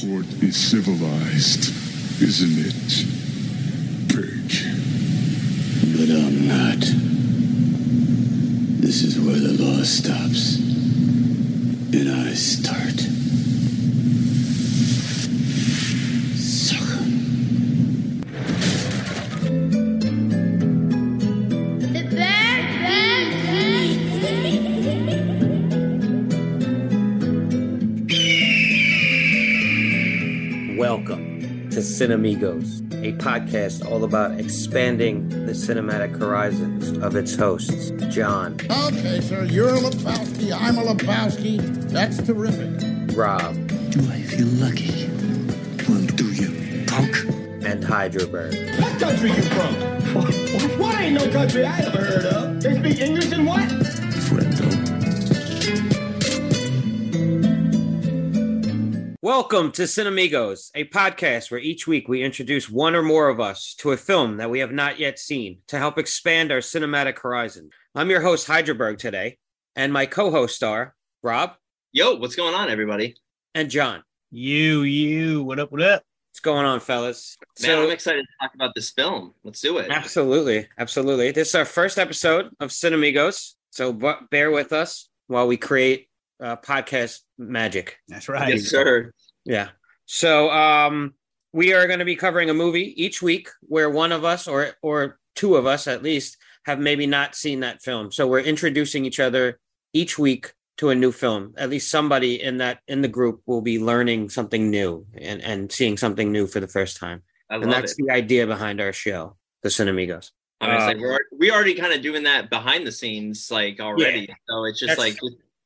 court is civilized, isn't it? Pig. But I'm not. This is where the law stops. And I start. Cinemigos, a podcast all about expanding the cinematic horizons of its hosts, Jon, Okay, sir, you're a Lebowski, I'm a Lebowski. That's terrific. Rob, Do I feel lucky? Well, do you, punk? and Hydraberg. What country you from? What ain't no country I ever heard of? They speak English and what? Welcome to Cinemigos, a podcast where each week we introduce one or more of us to a film that we have not yet seen to help expand our cinematic horizon. I'm your host, Hydraberg, today, and my co host are Rob Yo, what's going on, everybody? and Jon. You, you, what up, what up? What's going on, fellas? Man, I'm excited to talk about this film. Let's do it. Absolutely, absolutely. This is our first episode of Cinemigos, so b- bear with us while we create uh, podcast magic. That's right. Yes, sir. Yeah. So um, we are going to be covering a movie each week where one of us or or two of us at least have maybe not seen that film. So we're introducing each other each week to a new film. At least somebody in that in the group will be learning something new and and seeing something new for the first time. I And that's it. the idea behind our show, The Cinemigos. I mean, like we're we already kind of doing that behind the scenes, like already. So it's just like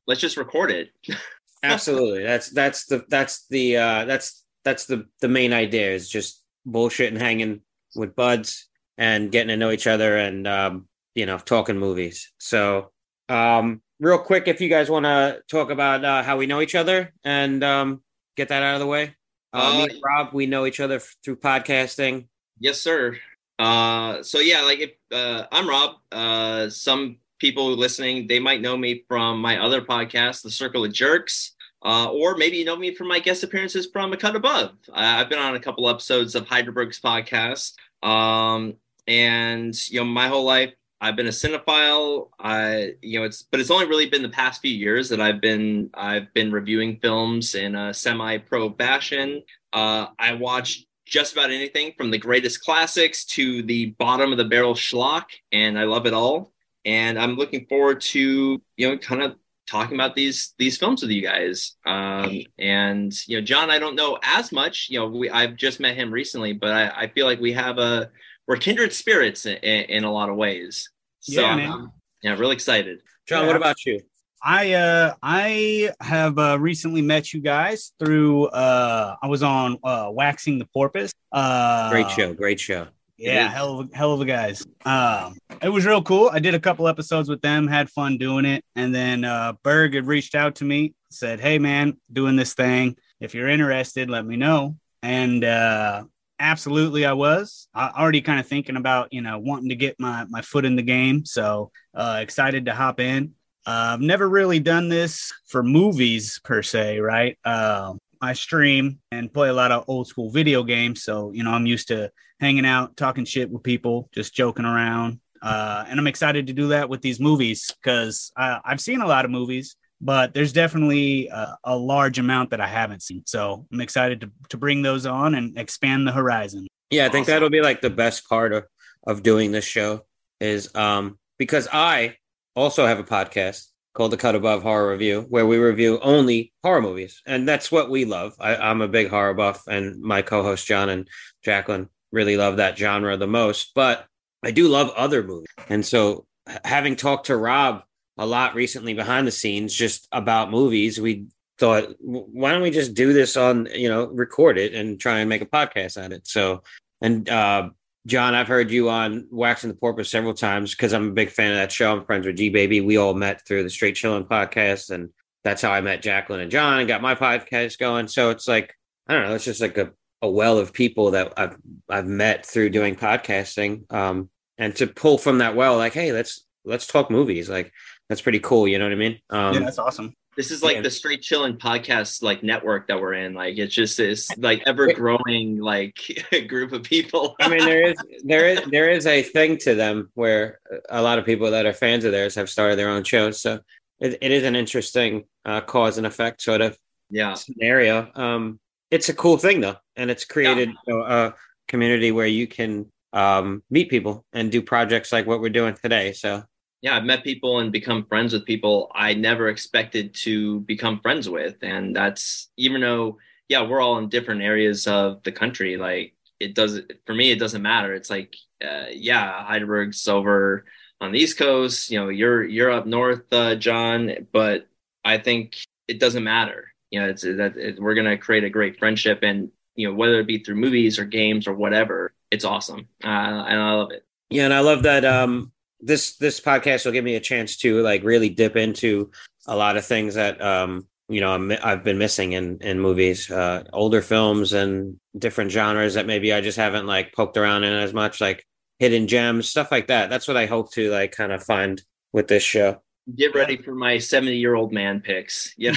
let's just record it. absolutely that's that's the that's the uh that's that's the the main idea is just bullshit and hanging with buds and getting to know each other and um you know talking movies so um real quick if you guys want to talk about uh, how we know each other and um get that out of the way uh, me Uh, and rob we know each other through podcasting yes, sir. Uh, so yeah, like if uh, I'm Rob. Uh, some people listening they might know me from my other podcast, The Circle of Jerks. Uh, or maybe you know me from my guest appearances from A Cut Above. I've been on a couple episodes of Hydraberg's podcast. Um, and you know, my whole life I've been a cinephile. I, you know, it's but it's only really been the past few years that I've been I've been reviewing films in a semi-pro fashion. Uh, I watch just about anything from the greatest classics to the bottom of the barrel schlock, and I love it all. And I'm looking forward to you know kind of talking about these these films with you guys. Um, and you know, Jon, I don't know as much. You know, we, I've just met him recently, but I, I feel like we have a we're kindred spirits in, in, in a lot of ways. So Yeah, man. I'm- yeah, really excited. john Yeah. what about you I uh I have uh, recently met you guys through uh I was on uh Waxing the Porpoise. Uh great show great show Yeah, hell of a, hell of a guys. Um it was real cool. I did a couple episodes with them, had fun doing it. And then uh Berg had reached out to me, said, Hey man, doing this thing. If you're interested, let me know. And uh absolutely I was. I already kind of thinking about, you know, wanting to get my my foot in the game. So uh excited to hop in. Uh, I've never really done this for movies per se, right? Um I stream and play a lot of old school video games. So, you know, I'm used to hanging out, talking shit with people, just joking around. Uh, and I'm excited to do that with these movies because I've seen a lot of movies, but there's definitely a, a large amount that I haven't seen. So I'm excited to, to bring those on and expand the horizon. Yeah, I think Awesome. that'll be like the best part of, of doing this show is um because I also have a podcast called The Cut Above Horror Review where we review only horror movies. And that's what we love. I, I'm a big horror buff and my co-host John and Jacqueline really love that genre the most. But I do love other movies. And so having talked to Rob a lot recently behind the scenes just about movies, we thought, why don't we just do this on, you know, record it and try and make a podcast at it? So, and uh, Jon, I've heard you on Waxing the Porpoise several times because I'm a big fan of that show. I'm friends with G Baby. We all met through the Straight Chilling podcast, and that's how I met Jacqueline and John and got my podcast going. So it's like I don't know, it's just like a, a well of people that I've I've met through doing podcasting. Um, and to pull from that well, like, hey, let's let's talk movies. Like that's pretty cool. You know what I mean? Um, yeah, that's awesome. This is like Yeah. the straight chilling podcast like network that we're in. Like it's just this like ever growing like group of people. I mean, there is there is there is a thing to them where a lot of people that are fans of theirs have started their own shows. So it, it is an interesting uh, cause and effect sort of yeah. scenario. Um, it's a cool thing though, and it's created you know, a community where you can um, meet people and do projects like what we're doing today. So yeah, I've met people and become friends with people I never expected to become friends with. And that's even though, yeah, we're all in different areas of the country. Like it doesn't, for me, it doesn't matter. It's like, uh, yeah, Hydraberg's over on the East Coast, you know, you're, you're up North, uh, Jon, but I think it doesn't matter. You know, it's that it, we're going to create a great friendship and, you know, whether it be through movies or games or whatever, it's awesome. Uh, and I love it. yeah, and I love that um, this this podcast will give me a chance to like really dip into a lot of things that um, you know I'm, I've been missing in in movies, uh, older films and different genres that maybe I just haven't like poked around in as much, like hidden gems, stuff like that. That's what I hope to like kind of find with this show. Get ready for my 70 year old man picks. Yeah.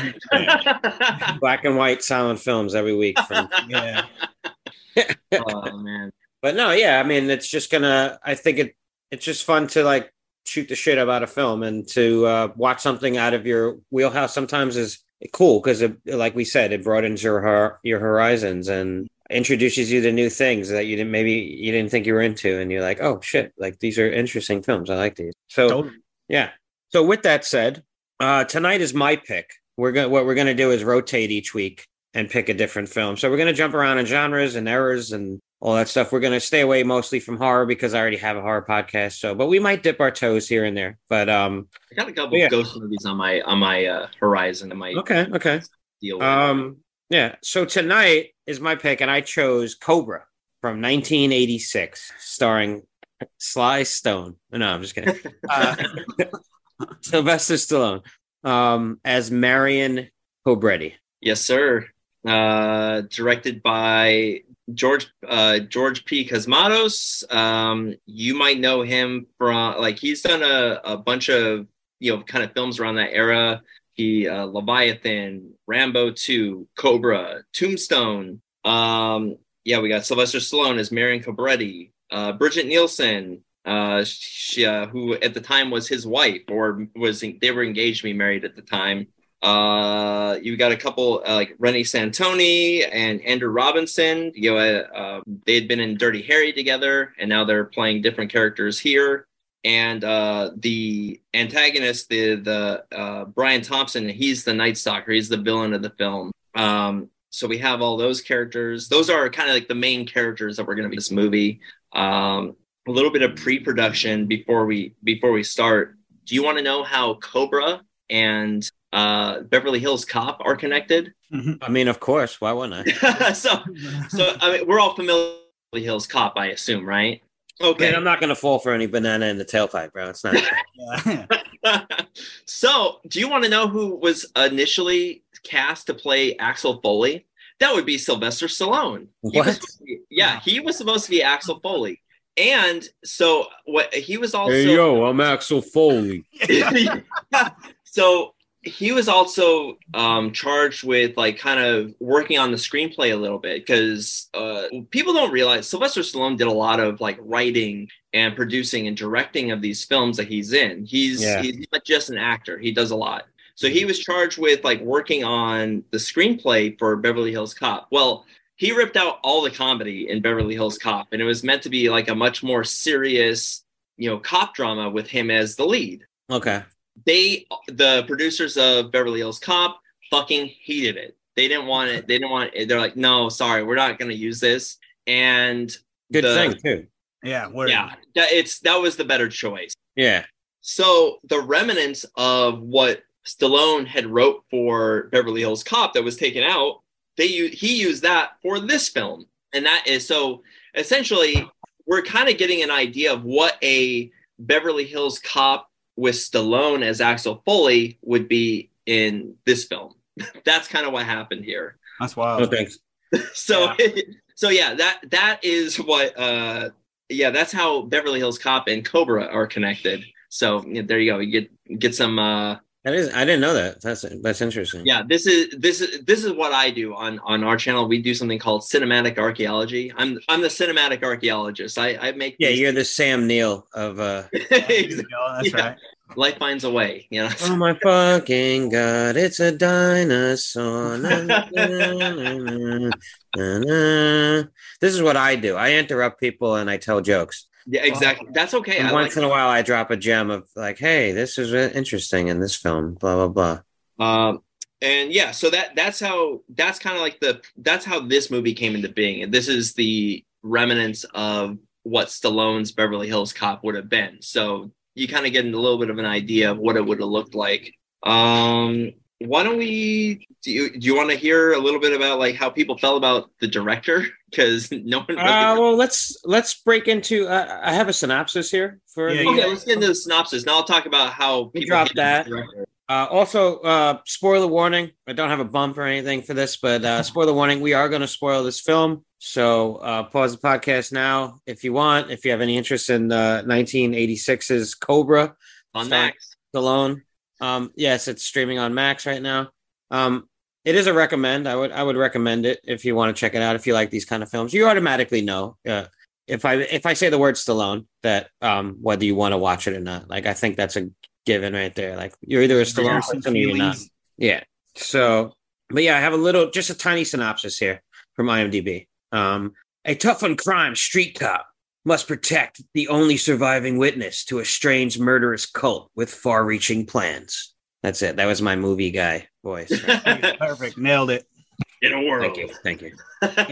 Black and white silent films every week from Yeah. oh man. but no, yeah, I mean, it's just gonna. I think it it's just fun to like shoot the shit about a film and to uh, watch something out of your wheelhouse. Sometimes is cool because, like we said, it broadens your your horizons and introduces you to new things that you didn't maybe you didn't think you were into, and you're like, oh shit, like these are interesting films. I like these. So Totally. yeah. So with that said, uh, tonight is my pick. We're going what we're gonna do is rotate each week and pick a different film. So we're gonna jump around in genres and eras and all that stuff. We're gonna stay away mostly from horror because I already have a horror podcast. So, but we might dip our toes here and there. But um, I got a couple Yeah. ghost movies on my on my uh, horizon. I might okay, okay. deal. Um, yeah. So tonight is my pick, and I chose Cobra from 1986, starring Sly Stone. No, I'm just kidding. Uh, Sylvester Stallone um, as Marion Cobretti. yes, sir. Uh, directed by George uh, George P. Cosmatos. Um, you might know him from like he's done a, a bunch of you know kind of films around that era. He uh, Leviathan, Rambo 2, Cobra, Tombstone. Um, yeah, we got Sylvester Stallone as Marion Cobretti, uh, Bridget Nielsen, uh, she, uh, who at the time was his wife, or was they were engaged to be married at the time. Uh, you got a couple uh, like Reni Santoni and Andrew Robinson. You know, uh, uh, they had been in Dirty Harry together, and now they're playing different characters here. And uh, the antagonist, the the uh, Brian Thompson, he's the Night Stalker. He's the villain of the film. Um, so we have all those characters. Those are kind of like the main characters that we're going to be in this movie. Um, a little bit of pre-production before we before we start. Do you want to know how Cobra and uh, Beverly Hills Cop are connected? I mean, of course. Why wouldn't I? so, so I mean, we're all familiar with Beverly Hills Cop, I assume, right? Okay. Man, I'm not going to fall for any banana in the tailpipe, bro. It's not. So, do you want to know who was initially cast to play Axel Foley? That would be Sylvester Stallone. He What? supposed be- yeah, he was supposed to be Axel Foley. And so what he was also hey, yo, I'm Axel Foley. so he was also um, charged with like kind of working on the screenplay a little bit because uh, people don't realize Sylvester Stallone did a lot of like writing and producing and directing of these films that he's in. He's Yeah. he's not just an actor; he does a lot. So he was charged with like working on the screenplay for Beverly Hills Cop. Well, he ripped out all the comedy in Beverly Hills Cop, and it was meant to be like a much more serious, you know, cop drama with him as the lead Okay. They the producers of Beverly Hills Cop fucking hated it. They didn't want it. They didn't want it. They're like, no, sorry, we're not going to use this. And Good the- thing, too. yeah. Word. yeah, that it's that was the better choice. Yeah. So the remnants of what Stallone had wrote for Beverly Hills Cop that was taken out, they he used that for this film, and that is so essentially we're kind of getting an idea of what a Beverly Hills Cop with Stallone as Axel Foley would be in this film. That's kind of what happened here That's No wild. thanks. so so yeah that that is what uh yeah that's how beverly hills cop and cobra are connected so yeah, there you go you get get some uh That is, I didn't know that. That's that's interesting. Yeah, this is this is this is what I do on on our channel. We do something called cinematic archaeology. I'm I'm the cinematic archaeologist. I I make Yeah, these- you're the Sam Neill of uh There That's Yeah. right. life finds a way. You know. Oh my fucking god, it's a dinosaur. Na, na, na, na, na, na. This is what I do. I interrupt people and I tell jokes. Yeah, exactly. That's okay. Once like in a while I drop a gem of like, hey, this is interesting in this film, blah blah blah. Um, and yeah, so that that's how that's kind of like the that's how this movie came into being, and this is the remnants of what Stallone's Beverly Hills Cop would have been. So you kind of get a little bit of an idea of what it would have looked like. Um, why don't we? Do you do you want to hear a little bit about like how people felt about the director? Because no one. Uh, well, let's let's break into. Uh, I have a synopsis here for. Yeah, the- okay, let's get into the synopsis. Now I'll talk about how We people dropped that. Uh, also, uh, spoiler warning. I don't have a bump or anything for this, but uh, spoiler warning. We are going to spoil this film, so uh, pause the podcast now if you want. If you have any interest in uh, 1986's Cobra, on Max. Stallone. Um, yes, it's streaming on Max right now. Um, it is a recommend. I would I would recommend it if you want to check it out. If you like these kind of films, you automatically know uh, if I if I say the word Stallone that um, whether you want to watch it or not. Like I think that's a given right there. Like you're either a Stallone person or you're not. Yeah. So, but yeah, I have a little, just a tiny synopsis here from IMDb. Um, a tough on crime street cop must protect the only surviving witness to a strange murderous cult with far reaching plans. That's it. That was my movie guy voice. Perfect. Nailed it. In a world. Thank you. Thank you.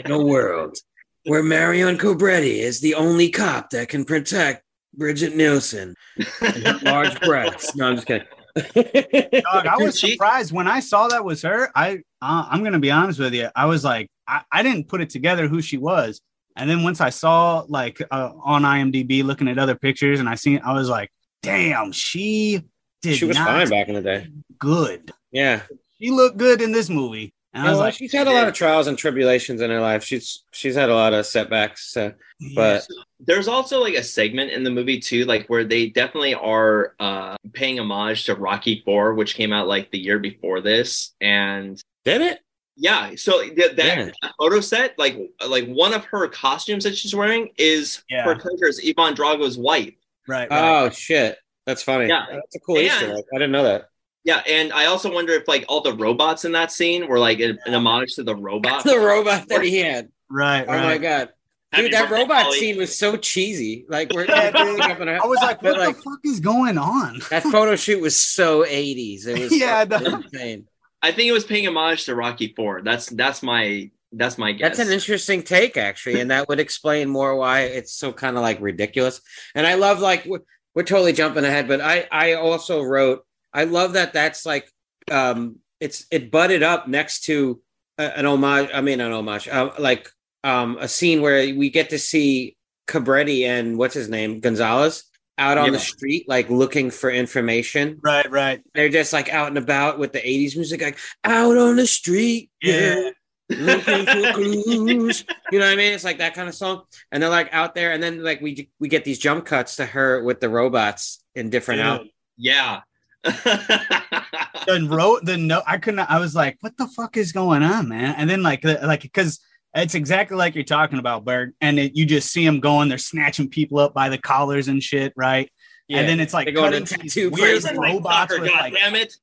In a world where Marion Cobretti is the only cop that can protect Bridget Nielsen large breasts. No, I'm just kidding. Dog, I was surprised when I saw that was her. I uh, I'm gonna be honest with you. I was like, I, I didn't put it together who she was, and then once I saw like uh, on IMDb looking at other pictures, and I seen, I was like, damn, she did she was not fine back in the day. good. Yeah. She looked good in this movie, and I was well, like, she's had a lot of trials and tribulations in her life. She's she's had a lot of setbacks. So, but There's also like a segment in the movie too, like where they definitely are uh paying homage to Rocky Four, which came out like the year before this, and did it? Yeah, so th- that, Yeah. that photo set, like like one of her costumes that she's wearing is Yeah. her character's Ivan Drago's wife. right, oh, right. Oh shit, that's funny. Yeah. that's a cool And- Easter egg. I didn't know that. Yeah, and I also wonder if like all the robots in that scene were like an, an homage to the robot. the robot that he had. right, Oh my right. god, Happy dude, that birthday, robot Ollie. scene was so cheesy. Like we're Yeah, dude. up in our- I was like, but, what the fuck is going on? that photo shoot was so 80s. It was Yeah, fucking no. insane. I think it was paying homage to Rocky Four. That's that's my that's my guess. That's an interesting take, actually, and that would explain more why it's so kind of like ridiculous. And I love like we're, we're totally jumping ahead, but I I also wrote I love that that's like um it's it butted up next to an homage. I mean, an homage, uh, like um a scene where we get to see Cobretti and what's his name Gonzalez out on Yeah. the street, like looking for information. Right, right. They're just like out and about with the '80s music, like out on the street. Yeah. looking for clues. You know what I mean? It's like that kind of song, and they're like out there, and then like we we get these jump cuts to her with the robots in different Dude. out. yeah. the wrote the note i couldn't i was like what the fuck is going on man and then like the- like because it's exactly like you're talking about Berg. and it, you just see them going they're snatching people up by the collars and shit right Yeah. and then it's like They go into cutting to these tattoo weird places. robots Fucker, with God like damn it.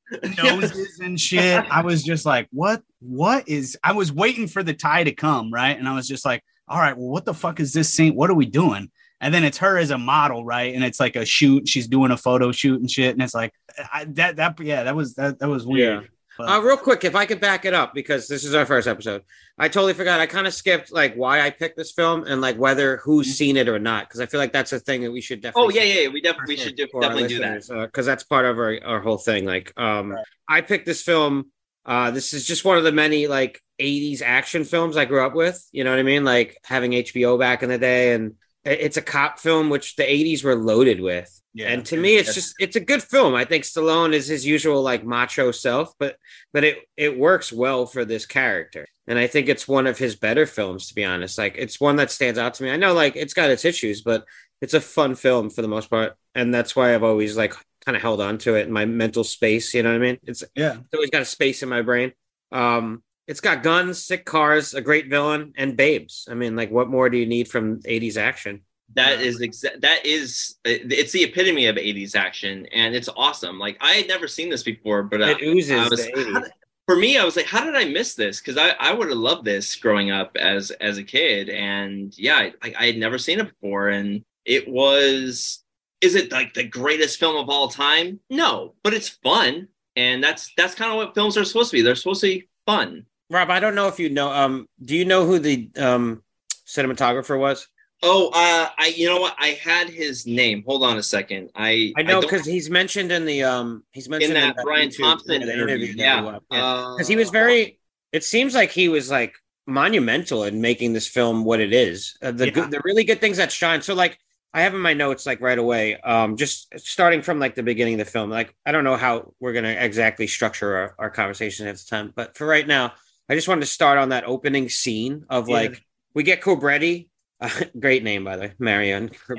noses and shit i was just like what what is i was waiting for the tie to come right and i was just like all right well what the fuck is this scene what are we doing and then it's her as a model, right? And it's like a shoot. She's doing a photo shoot and shit. And it's like I, that. That yeah, that was that. That was weird. But- Uh, real quick, if I could back it up because this is our first episode, I totally forgot. I kind of skipped like why I picked this film and like whether who's seen it or not because I feel like that's a thing that we should definitely. Oh yeah, yeah, yeah. We definitely we should do, definitely do that. because that's part of our, our whole thing. Like, um, Right. I picked this film. Uh, this is just one of the many like '80s action films I grew up with. You know what I mean? Like having HBO back in the day, and it's a cop film, which the '80s were loaded with. Yeah. And to me, it's just it's a good film. I think Stallone is his usual like macho self, but but it it works well for this character. And I think it's one of his better films, to be honest. Like it's one that stands out to me. I know like it's got its issues, but it's a fun film for the most part, and that's why I've always like kind of held on to it in my mental space. You know what I mean? It's Yeah. it's always got a space in my brain. Um, it's got guns, sick cars, a great villain, and babes. I mean, like, what more do you need from '80s action? That is exa- that is it's the epitome of 80s action and it's awesome. Like I had never seen this before, but I, It oozes I was, the 80s. did- for me, I was like, how did I miss this? Because I, I would have loved this growing up as as a kid, and yeah, I, I- I had never seen it before, and it was. Is it like the greatest film of all time? No, but it's fun, and that's that's kind of what films are supposed to be. They're supposed to be fun. Rob, I don't know if you know. Um, do you know who the um cinematographer was? Oh, uh, I you know what? I had his name. Hold on a second. I I know because he's mentioned in the um he's mentioned in that Brian YouTube, Thompson the interview. that Yeah, yeah. Uh, because he was very. It seems like he was like monumental in making this film what it is. Uh, the Yeah. good, the really good things that shine. So like I have in my notes like right away. Um, just starting from like the beginning of the film. Like I don't know how we're gonna exactly structure our, our conversation at the time, but for right now, I just wanted to start on that opening scene of Yeah. like we get Cobretti. Uh, great name by the way, Marion.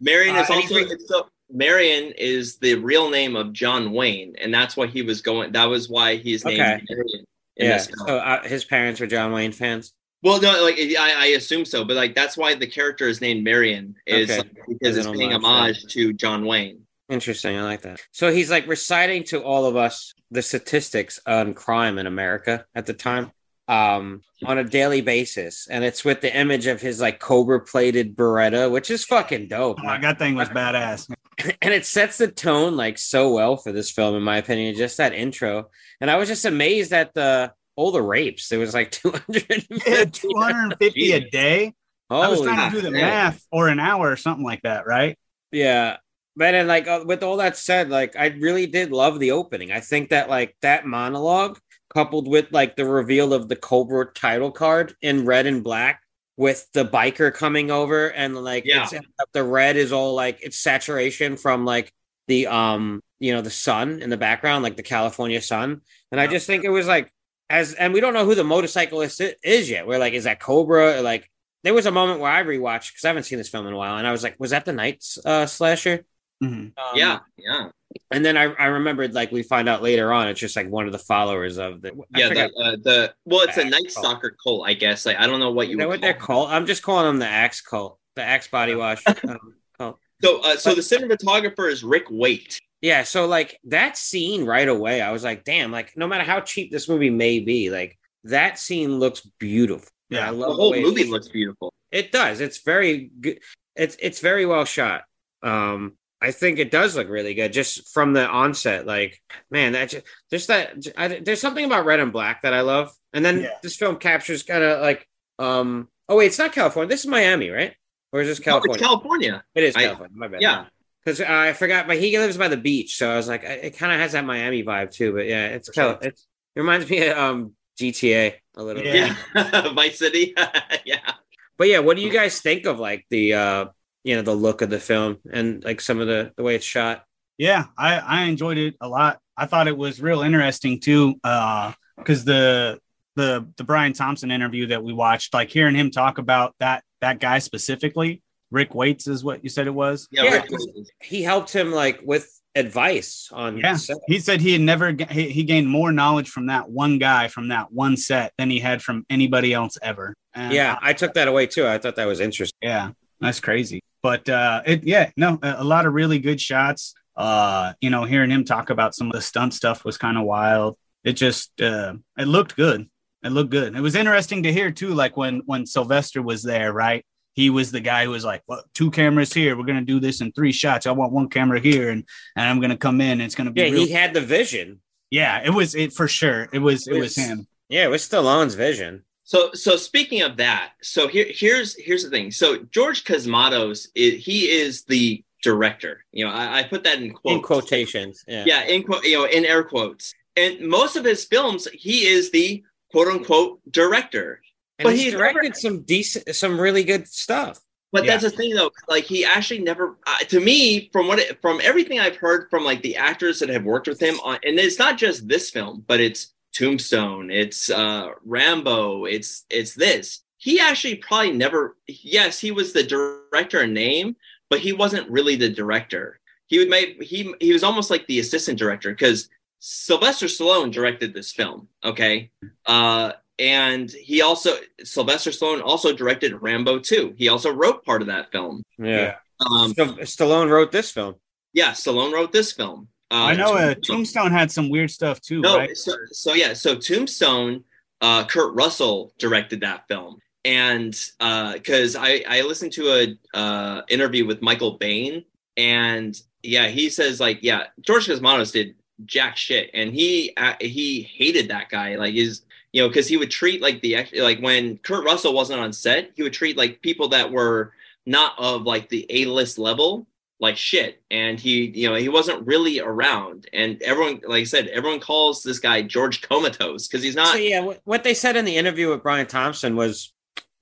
Marion is Uh, also so Marion is the real name of John Wayne, and that's why he was going. That was why he's named Okay. Marion. Yeah. So uh, his parents were John Wayne fans. well, no, like I, I assume so, but like that's why the character is named Marion is Okay. like, because it's paying homage, homage to John Wayne. Interesting. I like that. So he's like reciting to all of us the statistics on crime in America at the time um, on a daily basis. And it's with the image of his like cobra plated Beretta, which is fucking dope. Oh, that thing was badass. and it sets the tone like so well for this film, in my opinion. Just that intro. And I was just amazed at the all the rapes. There was like 200. Yeah, 250 a day. I was trying to do the man. math or an hour or something like that, right? Yeah. But and like uh, with all that said, like I really did love the opening. I think that like that monologue coupled with like the reveal of the Cobra title card in red and black with the biker coming over and like Yeah. the red is all like it's saturation from like the um you know the sun in the background like the California sun and I just think it was like as and we don't know who the motorcyclist is yet. We're like is that Cobra or like there was a moment where I rewatched because I haven't seen this film in a while, and I was like, was that the night uh, slasher? Mhm. Um, yeah, yeah, And then I, I remembered, like, we find out later on, it's just like one of the followers of the. I yeah. The, uh, the well, it's a Axe Night cult. Stalker cult, I guess. Like I don't know what you that would what they're called? I'm just calling them the Axe Cult, the Axe Body Wash um, cult. So, uh, so the cinematographer is Rick Waite. Yeah, so like that scene right away, I was like, damn, like no matter how cheap this movie may be, like that scene looks beautiful. Yeah, I The whole way movie looks beautiful. It does. It's very good. It's it's very well shot. Um, I think it does look really good just from the onset. Like, man, that just, there's that I, there's something about red and black that I love. And then Yeah. this film captures kind of like, um, oh wait, it's not California. This is Miami, right? Or is this Oh, California? it's California. it is I- California. my bad. Yeah. because I forgot, but he lives by the beach, so I was like, it kind of has that Miami vibe too. But yeah, it's Cal- sure. it's it reminds me of um GTA a little. Yeah, Vice City. yeah. But yeah, what do you guys think of like the uh you know the look of the film and like some of the the way it's shot? Yeah, I, I enjoyed it a lot. I thought it was real interesting too, uh because the the the Brian Thompson interview that we watched, like hearing him talk about that that guy specifically, Rick Waits is what you said it was. Yeah, Yeah, Rick because- Waite. He helped him like with advice on Yeah. set. He said he had never he, he gained more knowledge from that one guy from that one set than he had from anybody else ever. And Yeah, I took that away too. I thought that was interesting. Yeah, that's crazy. But uh it yeah, no, a, lot of really good shots. Uh, you know, hearing him talk about some of the stunt stuff was kind of wild. It just uh it looked good. It looked good. It was interesting to hear too, like when when Sylvester was there, right? He was the guy who was like, "Well, two cameras here. We're gonna do this in three shots. I want one camera here, and and I'm gonna come in. And it's gonna be Yeah, real- he had the vision. yeah. It was it for sure. It was it was Yes. him. Yeah, it was Stallone's vision. So, so speaking of that, so here, here's here's the thing. So George Cosmatos, i he is the director. You know, I, I put that in quotes. In quotations. Yeah. Yeah, in quote, you know, in air quotes. And most of his films, he is the quote unquote director. And But he's he directed never- some decent some really good stuff. But Yeah. that's the thing, though. Like he actually never, uh, to me, from what it, from everything I've heard from like the actors that have worked with him on, and it's not just this film, but it's Tombstone, it's uh, Rambo, it's it's this. He actually probably never. Yes, he was the director in name, but he wasn't really the director. he would make he he was almost like the assistant director because Sylvester Stallone directed this film. Okay, uh, and he also Sylvester Stallone also directed Rambo 2. He also wrote part of that film. Yeah. Um, So Stallone wrote this film. yeah, Stallone wrote this film. Uh, I know uh, Tombstone had some weird stuff too, No, right? so, so yeah, so Tombstone, uh, Kurt Russell directed that film, and because I I listened to a uh, interview with Michael Biehn, and yeah, he says like yeah, George Cosmatos did jack shit, and he uh, he hated that guy, like his you know because he would treat like the like when Kurt Russell wasn't on set, he would treat like people that were not of like the A list level like shit and he you know he wasn't really around and everyone like i said everyone calls this guy george comatose because he's not So yeah, what, what they said in the interview with Brian Thompson was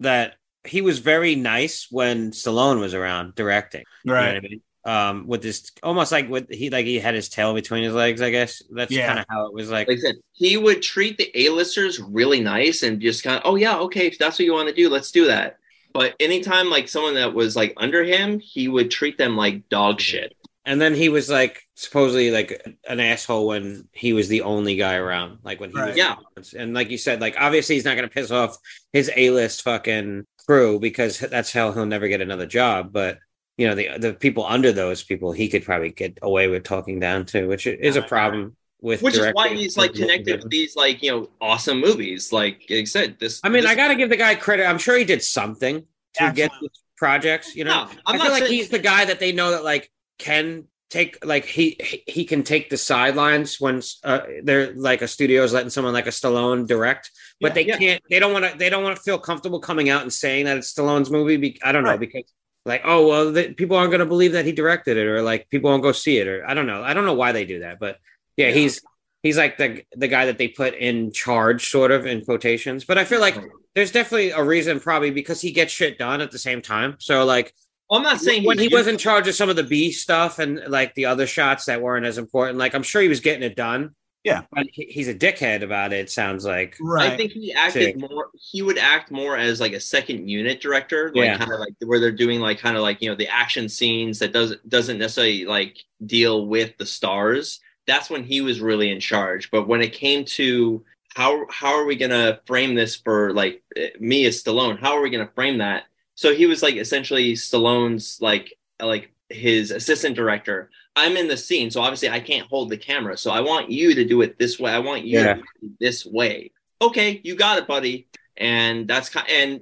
that he was very nice when Stallone was around directing. You know what I mean? Um, with this almost like with he like he had his tail between his legs. I guess that's Yeah. kind of how it was like. like i said he would treat the a-listers really nice and just kind of oh yeah okay if that's what you want to do let's do that but anytime like someone that was like under him he would treat them like dog shit And then he was like supposedly like an asshole when he was the only guy around. Like when he Right. was Yeah. And like you said, like obviously he's not gonna piss off his A list fucking crew because that's how he'll never get another job. But you know, the the people under those people he could probably get away with talking down to, which is a problem with which is why he's like connected with these like you know awesome movies like I said this I mean, this- I got to give the guy credit. I'm sure he did something to get Absolutely. these projects. You know, No, I'm I not feel like saying- he's the guy that they know that like can take like he he- he can take the sidelines when uh, they're like a studio is letting someone like a Stallone direct, but Yeah, they yeah. can't. They don't want to. They don't want to feel comfortable coming out and saying that it's Stallone's movie. Be, I don't know Right. because. Like oh well, the, people aren't going to believe that he directed it, or like people won't go see it, or I don't know. I don't know why they do that, but yeah, Yeah. he's he's like the the guy that they put in charge, sort of in quotations. But I feel like there's definitely a reason, probably because he gets shit done at the same time. So like I'm not saying when he's he was in charge of some of the B stuff and like the other shots that weren't as important, like I'm sure he was getting it done. Yeah. but he, he's a dickhead about it. it Sounds like Right. I think he acted more. He would act more as like a second unit director, like Yeah. kind of like where they're doing like kind of like you know the action scenes that doesn't doesn't necessarily like deal with the stars. That's when he was really in charge. But when it came to how how are we gonna frame this for like me as Stallone? How are we gonna frame that? So he was like essentially Stallone's like like his assistant director. I'm in the scene, so obviously I can't hold the camera. So I want you to do it this way. I want you Yeah. to do it this way. Okay, you got it, buddy. And that's kind and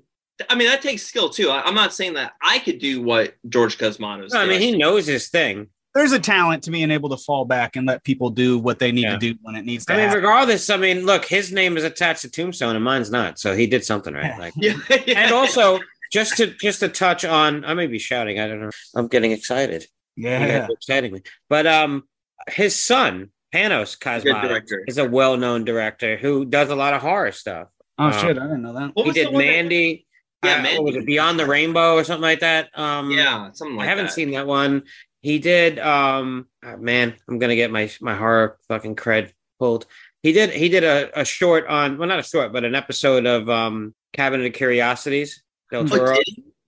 I mean that takes skill too. I, I'm not saying that I could do what George Cosmatos. No, I mean he knows his thing. There's a talent to being able to fall back and let people do what they need Yeah. to do when it needs to I mean, happen. regardless, I mean, look, his name is attached to Tombstone and mine's not, so he did something right. Like, yeah, yeah. and also just to just to touch on, I may be shouting. I don't know. I'm getting excited. Yeah. exciting me. But um, his son Panos good Cosmatos is a well-known director who does a lot of horror stuff. Oh Um, shit, I didn't know that. What he did one that- Mandy. Yeah, uh, Mandy was it Beyond the. Rainbow or something like that? Um, yeah, something like I haven't that. seen that one. He did. Um, ah, man, I'm gonna get my my horror fucking cred pulled. He did. He did a, a short on well, not a short, but an episode of um Cabinet of Curiosities. Del Oh, Toro,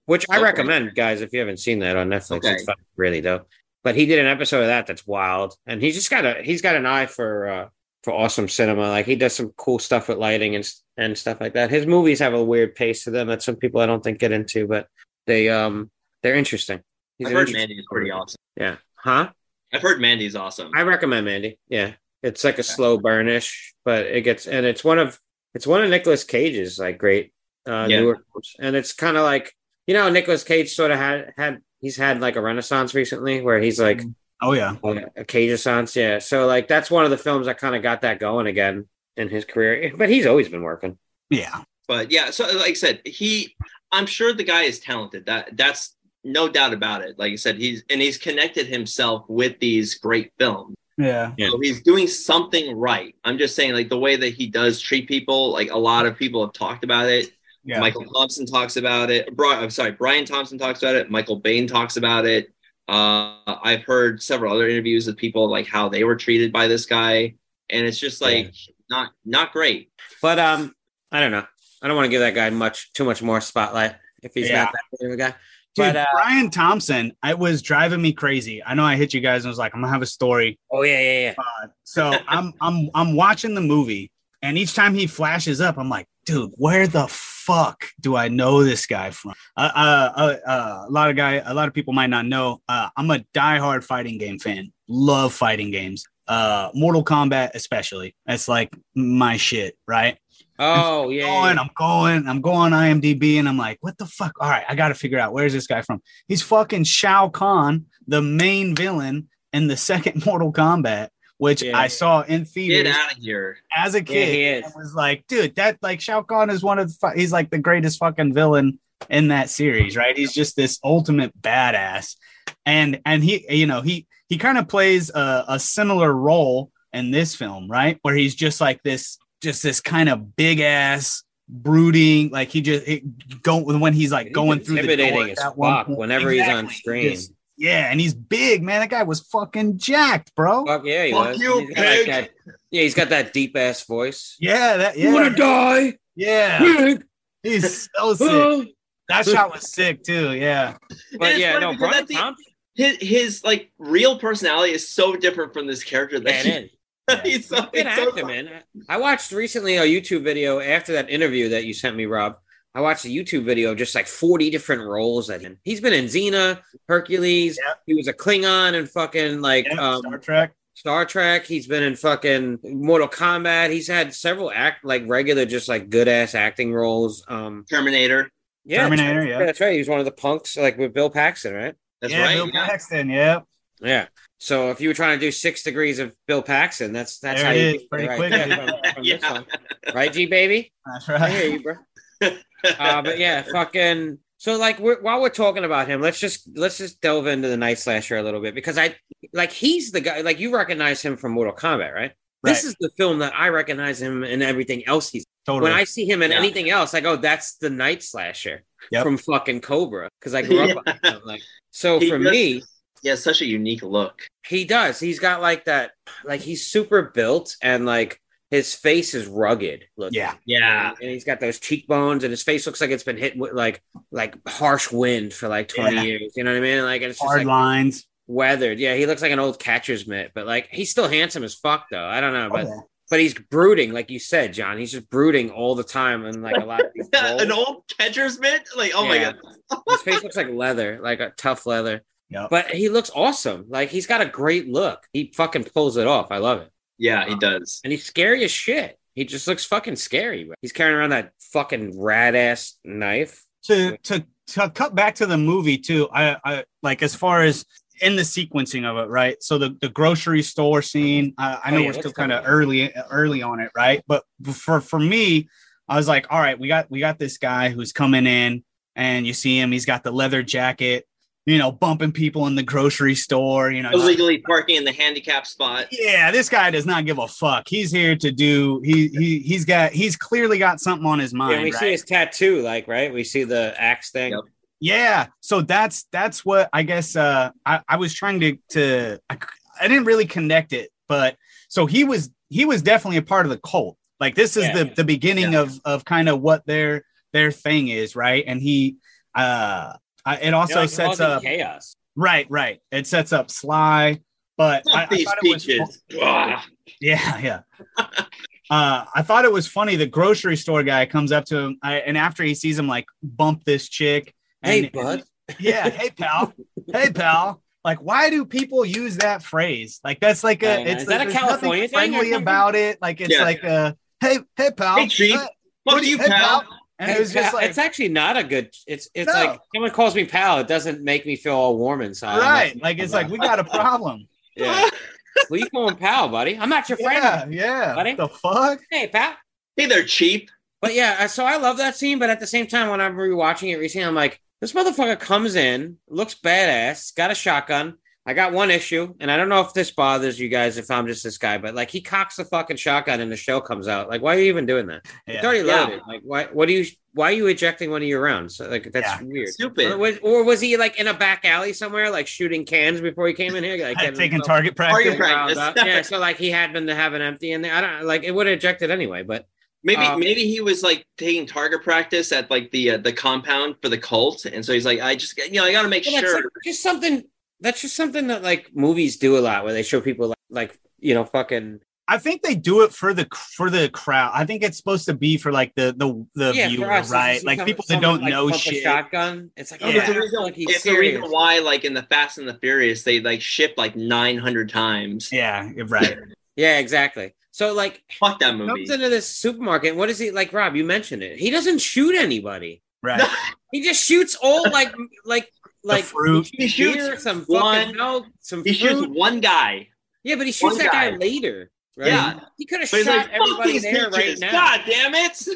which I recommend, guys, if you haven't seen that on Netflix. Okay. It's really dope. But he did an episode of that that's wild, and he's just got a he's got an eye for uh for awesome cinema. Like he does some cool stuff with lighting and and stuff like that. His movies have a weird pace to them that some people I don't think get into, but they um they're interesting. He's I've heard Mandy is pretty awesome. Yeah. Huh? I've heard Mandy's awesome. I recommend Mandy. Yeah. It's like a slow burnish, but it gets and it's one of it's one of Nicolas Cage's like great uh Yeah. newer films. and it's kind of like you know Nicolas Cage sort of had had he's had like a renaissance recently where he's like Oh yeah. a Cage renaissance, yeah. So like that's one of the films that kind of got that going again in his career. But he's always been working. Yeah. but yeah, so like I said, he I'm sure the guy is talented. That that's no doubt about it. Like I said, he's and he's connected himself with these great films. Yeah. Yeah. So he's doing something right. I'm just saying, like the way that he does treat people, like a lot of people have talked about it. Yeah. Michael Thompson talks about it. Brian, I'm sorry, Brian Thompson talks about it. Michael Biehn talks about it. Uh, I've heard several other interviews with people like how they were treated by this guy, and it's just like not not great. But um I don't know. I don't want to give that guy much too much more spotlight if he's Yeah. not that big of a guy. Dude, But, uh, Brian Thompson, it was driving me crazy. I know I hit you guys and was like, I'm gonna have a story. Oh yeah, yeah, yeah. Uh, so I'm I'm I'm watching the movie, and each time he flashes up, I'm like, dude, where the fuck do I know this guy from? Uh, uh, uh, uh, a lot of guy, a lot of people might not know. Uh, I'm a diehard fighting game fan. Love fighting games. Uh, Mortal Kombat especially. That's like my shit, right? Oh yeah. going, yeah. I'm going, I'm going IMDb, and I'm like, what the fuck? All right, I got to figure out where's this guy from. He's fucking Shao Kahn, the main villain in the second Mortal Kombat, which Yeah. I saw in Get theaters out of here. as a Yeah, kid. is. I was like, dude, that like Shao Kahn is one of the, he's like the greatest fucking villain in that series, right? He's just this ultimate badass, and and he, you know, he he kind of plays a, a similar role in this film, right? Where he's just like this, just this kind of big ass brooding, like he just he, go when he's like He's going through the intimidating door as at one fuck point. whenever he's on Exactly. screen. Just- yeah, and he's big, man. That guy was fucking jacked, bro. Fuck yeah, he Fuck was. you, He's got pig. that- yeah, he's got that deep ass voice. Yeah, that You wanna yeah, die? yeah. Pig? He's so sick. That shot was sick too. Yeah. But yeah, no, because Brian the- His, his like real personality is so different from this character that Yeah, he, it is. he's so, Good he's so man. I watched recently a YouTube video after that interview that you sent me, Rob. I watched a YouTube video of just like 40 different roles that him. He's been in Xena, Hercules. Yeah. He was a Klingon and fucking like Yeah, um, Star Trek. Star Trek. He's been in fucking Mortal Kombat. He's had several act like regular, just like good ass acting roles. Um, Terminator. yeah, Terminator, yeah. that's right. He was one of the punks, like with Bill Paxton, right? That's yeah, right. Bill yeah. Paxton. Yeah. Yeah. So if you were trying to do six degrees of Bill Paxton, that's that's There how you is, pretty right quick. there from- from this Yeah. one. right, G baby. That's I hear right. you, bro. Uh, but yeah, fucking. So like, we're, while we're talking about him, let's just let's just delve into the Night Slasher a little bit because I like he's the guy. Like you recognize him from Mortal Kombat, right? This is the film that I recognize him in everything else he's. Totally. When I see him in Yeah. anything else, I go, "That's the Night Slasher Yep. from fucking Cobra." Because I grew up. on him. Like, so He for does- me, He has such a unique look. he does. He's got like that. Like he's super built and like his face is rugged. Look, yeah. Yeah. and he's got those cheekbones, and his face looks like it's been hit with like like harsh wind for like twenty Yeah. years. You know what I mean? Like it's just Hard like lines. weathered. Yeah, he looks like an old catcher's mitt, but like he's still handsome as fuck though. I don't know, but Oh, but he's brooding, like you said, Jon. He's just brooding all the time, and like a lot of these. An old catcher's mitt? Like, oh Yeah. my god. his face looks like leather, like a tough leather. Yep. But he looks awesome. Like he's got a great look. He fucking pulls it off. I love it. Yeah, he um, does. And he's scary as shit. He just looks fucking scary. He's carrying around that fucking rad ass knife. to to to cut back to the movie too i i like as far as in the sequencing of it right so the the grocery store scene i, I Oh, know yeah, we're still kind of early early on it right but for for me i was like all right we got we got this guy who's coming in and you see him he's got the leather jacket you know bumping people in the grocery store you know Illegally parking in the handicap spot. yeah, this guy does not give a fuck. He's here to do. He he he's got. He's clearly got something on his mind. Yeah, we right? see his tattoo, like right. We see the axe thing. Yep. Yeah. So that's that's what I guess uh I, I was trying to to I, I didn't really connect it, but so he was he was definitely a part of the cult. Like this is Yeah, the yeah. the beginning of of kind of what their their thing is, right? And he uh I, it also Yeah, like, sets up chaos. right, right. It sets up Sly, but I, I Fuck these thought it was yeah, yeah. uh, I thought it was funny. The grocery store guy comes up to him, I, and after he sees him like bump this chick, Hey, and- bud. yeah, hey pal, hey pal. Like, why do people use that phrase? Like, that's like a. It's Is that a California thing or friendly about it. Like, it's Yeah. like a hey, hey pal, Hey, chief. Fuck you, hey, pal. And Hey, it was just like, it's actually not a good. It's it's No. like someone calls me pal. It doesn't make me feel all warm inside. Right? Like, it's like we got a problem. yeah. Well, you call him pal, buddy. I'm not your friend. Yeah, yeah. Buddy. The fuck? Hey, pal. Hey they're cheap. But yeah, so I love that scene. But at the same time, when I'm rewatching it recently, I'm like, this motherfucker comes in, looks badass, got a shotgun. I got one issue, and I don't know if this bothers you guys if I'm just this guy, but like he cocks the fucking shotgun and the shell comes out. Like, why are you even doing that? It's Yeah. already Yeah. loaded. Like, why? What do you? Why are you ejecting one of your rounds? Like, that's Yeah. weird. Stupid. Or was, or was he like in a back alley somewhere, like shooting cans before he came in here? Like Taking target practice. Target practice. Yeah, so like he had been to have an empty in there. I don't like it would have ejected anyway, but Maybe Um, maybe he was like taking target practice at like the uh, the compound for the cult, and so he's like, I just you know I got to make sure. like just something. That's just something that like movies do a lot, where they show people like, like you know, fucking I think they do it for the for the crowd. I think it's supposed to be for like the the the yeah, viewer, us, right? Like some- people that don't like, know shit. shotgun. It's like, oh, Yeah. It's the reason, like he's it's the reason why, like in the Fast and the Furious, they like ship like nine hundred times. Yeah, right. Yeah, exactly. So like Fuck that movie. comes into this supermarket. What is he like, Rob? You mentioned it. He doesn't shoot anybody. Right. He just shoots all like like like fruit. He shoots beer, some one- fucking milk, some He shoots one guy. Yeah, but he shoots one that guy. guy. later. Right? Yeah. he could have shot like, everybody these there right now. God damn it!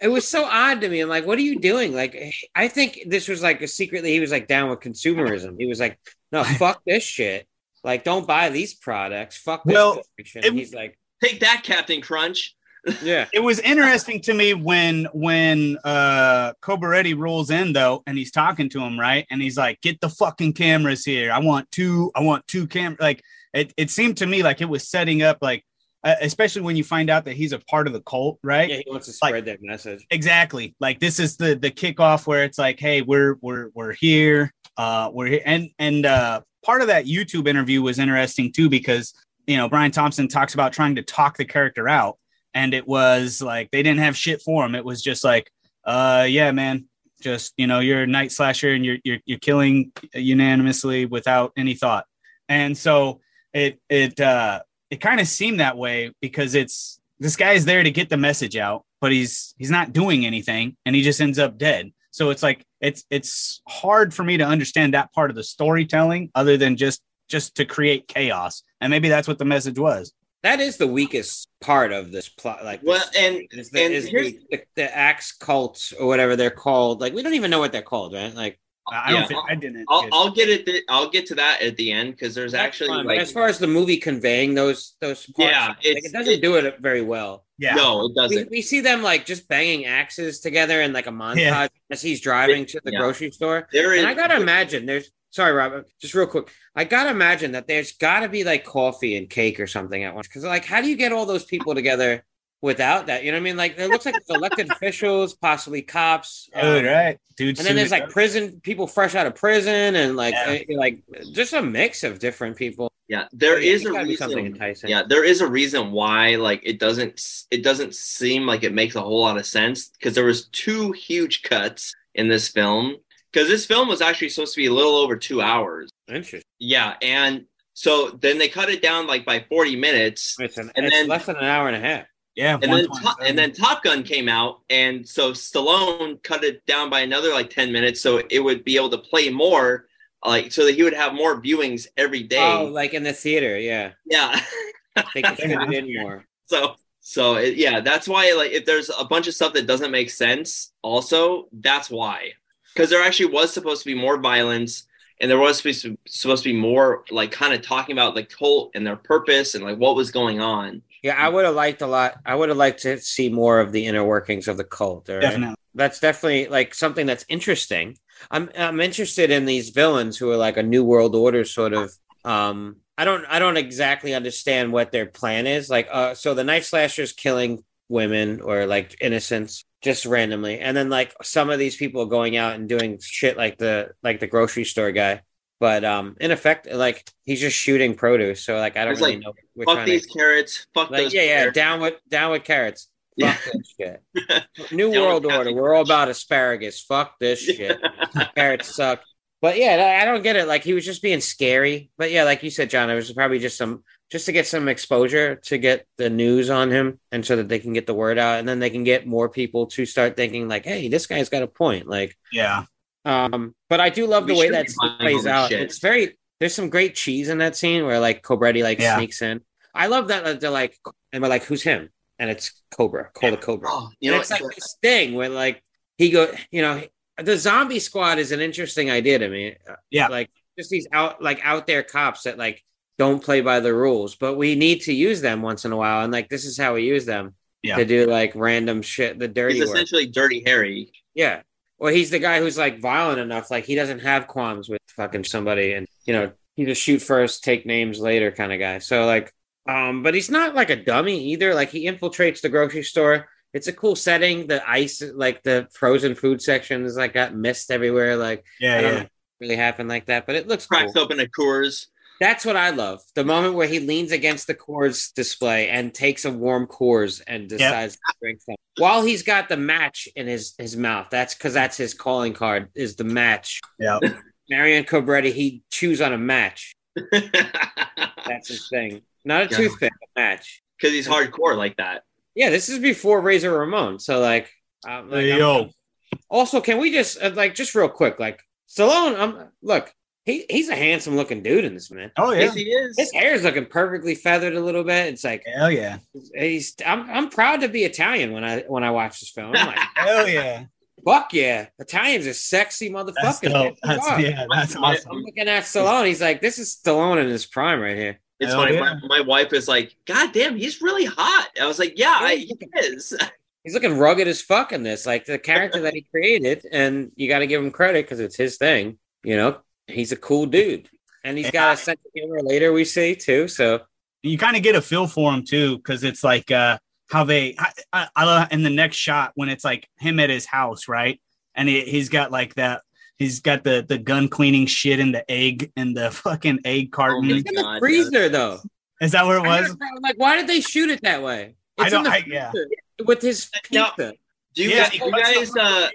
It was so odd to me. I'm like, what are you doing? Like, I think this was like secretly he was like down with consumerism. He was like, no, fuck this shit. Like, don't buy these products. Fuck this. Well, it- he's like, Take that, Captain Crunch. Yeah, It was interesting to me when when uh Cobretti rolls in though, and he's talking to him, right? And he's like, "Get the fucking cameras here. I want two. I want two cameras." Like it, it seemed to me like it was setting up like, uh, especially when you find out that he's a part of the cult, right? yeah. He wants to Like- that message. exactly like this is the the kickoff where it's like hey we're we're we're here uh we're here and and uh part of that youtube interview was interesting too because you know brian thompson talks about trying to talk the character out and it was like they didn't have shit for him. It was just like uh yeah man just you know you're a night slasher and you're you're, you're killing unanimously without any thought. And so it it uh it kind of seemed that way because it's this guy is there to get the message out but he's he's not doing anything and he just ends up dead. So it's like it's it's hard for me to understand that part of the storytelling other than just just to create chaos. And maybe that's what the message was That is the weakest part of this plot. Like, Well, this- and is the, and is here's the, the, the axe cult or whatever they're called. Like, we don't even know what they're called, right? Like, i don't think i didn't I'll, get- I'll get it. th- I'll get to that at the end because there's that's actually fine, but like as far as the movie conveying those those parts, Yeah, like, it doesn't it- do it very well. yeah no, it doesn't. we see them like just banging axes together in like a montage Yeah. as he's driving to the Yeah. grocery store. There is. And I gotta imagine there's sorry, Robert, just real quick. I gotta imagine that there's gotta be like coffee and cake or something at once. Cause like how do you get all those people together without that? You know what I mean? Like it looks like it's elected officials, possibly cops. um, Dude, right dude and then there's suit. like prison people fresh out of prison and like Yeah. uh, like just a mix of different people. yeah, there Yeah, is there's a gotta be something reason. enticing. Yeah, there is a reason why like it doesn't it doesn't seem like it makes a whole lot of sense because there was two huge cuts in this film because this film was actually supposed to be a little over two hours. Interesting. Yeah, and so then they cut it down like by 40 minutes. It's, an, And it's then- less than an hour and a half. yeah And then, Top, and then Top Gun came out, and so Stallone cut it down by another like 10 minutes so it would be able to play more, like so that he would have more viewings every day. Oh, like in the theater, yeah. yeah. They can fit it in more. so so it, yeah that's why like if there's a bunch of stuff that doesn't make sense also that's why because there actually was supposed to be more violence and there was supposed to, supposed to be more like kind of talking about the cult and their purpose and like what was going on Yeah, I would have liked a lot. I would have liked to see more of the inner workings of the cult. all right? definitely That's definitely like something that's interesting. I'm I'm interested in these villains who are like a new world order sort of. Um, I don't I don't exactly understand what their plan is. Like, uh, so the night slashers killing women or like innocents just randomly, and then like some of these people are going out and doing shit like the like the grocery store guy. But um, in effect, like he's just shooting produce. So like I don't It's really like, know. We're fuck these to, carrots fuck like those yeah, yeah, down with down with carrots. Yeah. Fuck this shit. New Down World Order. We're all about asparagus. Fuck this shit. Carrots suck. But yeah, I don't get it. Like he was just being scary. But yeah, like you said, John, it was probably just some just to get some exposure to get the news on him and so that they can get the word out and then they can get more people to start thinking like, hey, this guy's got a point. Like yeah um, but I do love the way that be scene buying all plays out. shit. It's very there's some great cheese in that scene where like Cobretti like Yeah. sneaks in. I love that they're like and we're like, who's him? And it's Cobra, call the Cobra. oh, you And know it's like this thing where like he go, you know, the zombie squad is an interesting idea to me. Yeah. like just these out like out there cops that like don't play by the rules, but we need to use them once in a while, and like this is how we use them Yeah. to do like random shit, the dirty he's work. essentially dirty harry Yeah. Well, he's the guy who's like violent enough, like he doesn't have qualms with fucking somebody, and you know he just shoot first, take names later kind of guy. So like, um, but he's not like a dummy either. Like he infiltrates the grocery store. it's a cool setting. The ice, like the frozen food section, is like got mist everywhere. Like Yeah, yeah. really happened like that, but it looks Cracks cool. open a Coors. That's what I love. The moment where he leans against the Coors display and takes a warm Coors and decides to drink some while he's got the match in his his mouth. That's because that's his calling card. Is the match? Yeah. Marion Cobretti, he chews on a match. That's his thing. Not a Yeah. toothpick, a match. Because he's hardcore like that. Yeah, this is before Razor Ramon. So like, um, like, Hey, yo. also, can we just uh, like just real quick, like Stallone? I'm look, he he's a handsome looking dude in this man. Oh yeah. Yes, he is. His hair is looking perfectly feathered a little bit. It's like Hell yeah. he's. I'm I'm proud to be Italian when I when I watch this film. I'm like, Hell yeah. fuck yeah, Italians are sexy That's motherfuckers. dope. They That's yeah, that's My- awesome. I'm looking at Stallone. He's like, this is Stallone in his prime right here. It's Hell funny. yeah. My, my wife is like, God damn, he's really hot. I was like, Yeah, I, he is. He's looking rugged as fuck in this, like the character that he created, and you got to give him credit because it's his thing. You know, he's a cool dude, and he's got a sense of humor. Later, we see too. So you kind of get a feel for him too because it's like uh how they I, I, I love in the next shot when it's like him at his house right and he, he's got like that he's got the the gun cleaning shit in the egg and the fucking egg carton my he's in the God, freezer though. is that where it was had a like, why did they shoot it that way? I It's in don't- the I- yeah. with his Now- pizza. Do you Yeah, guys, you guys uh,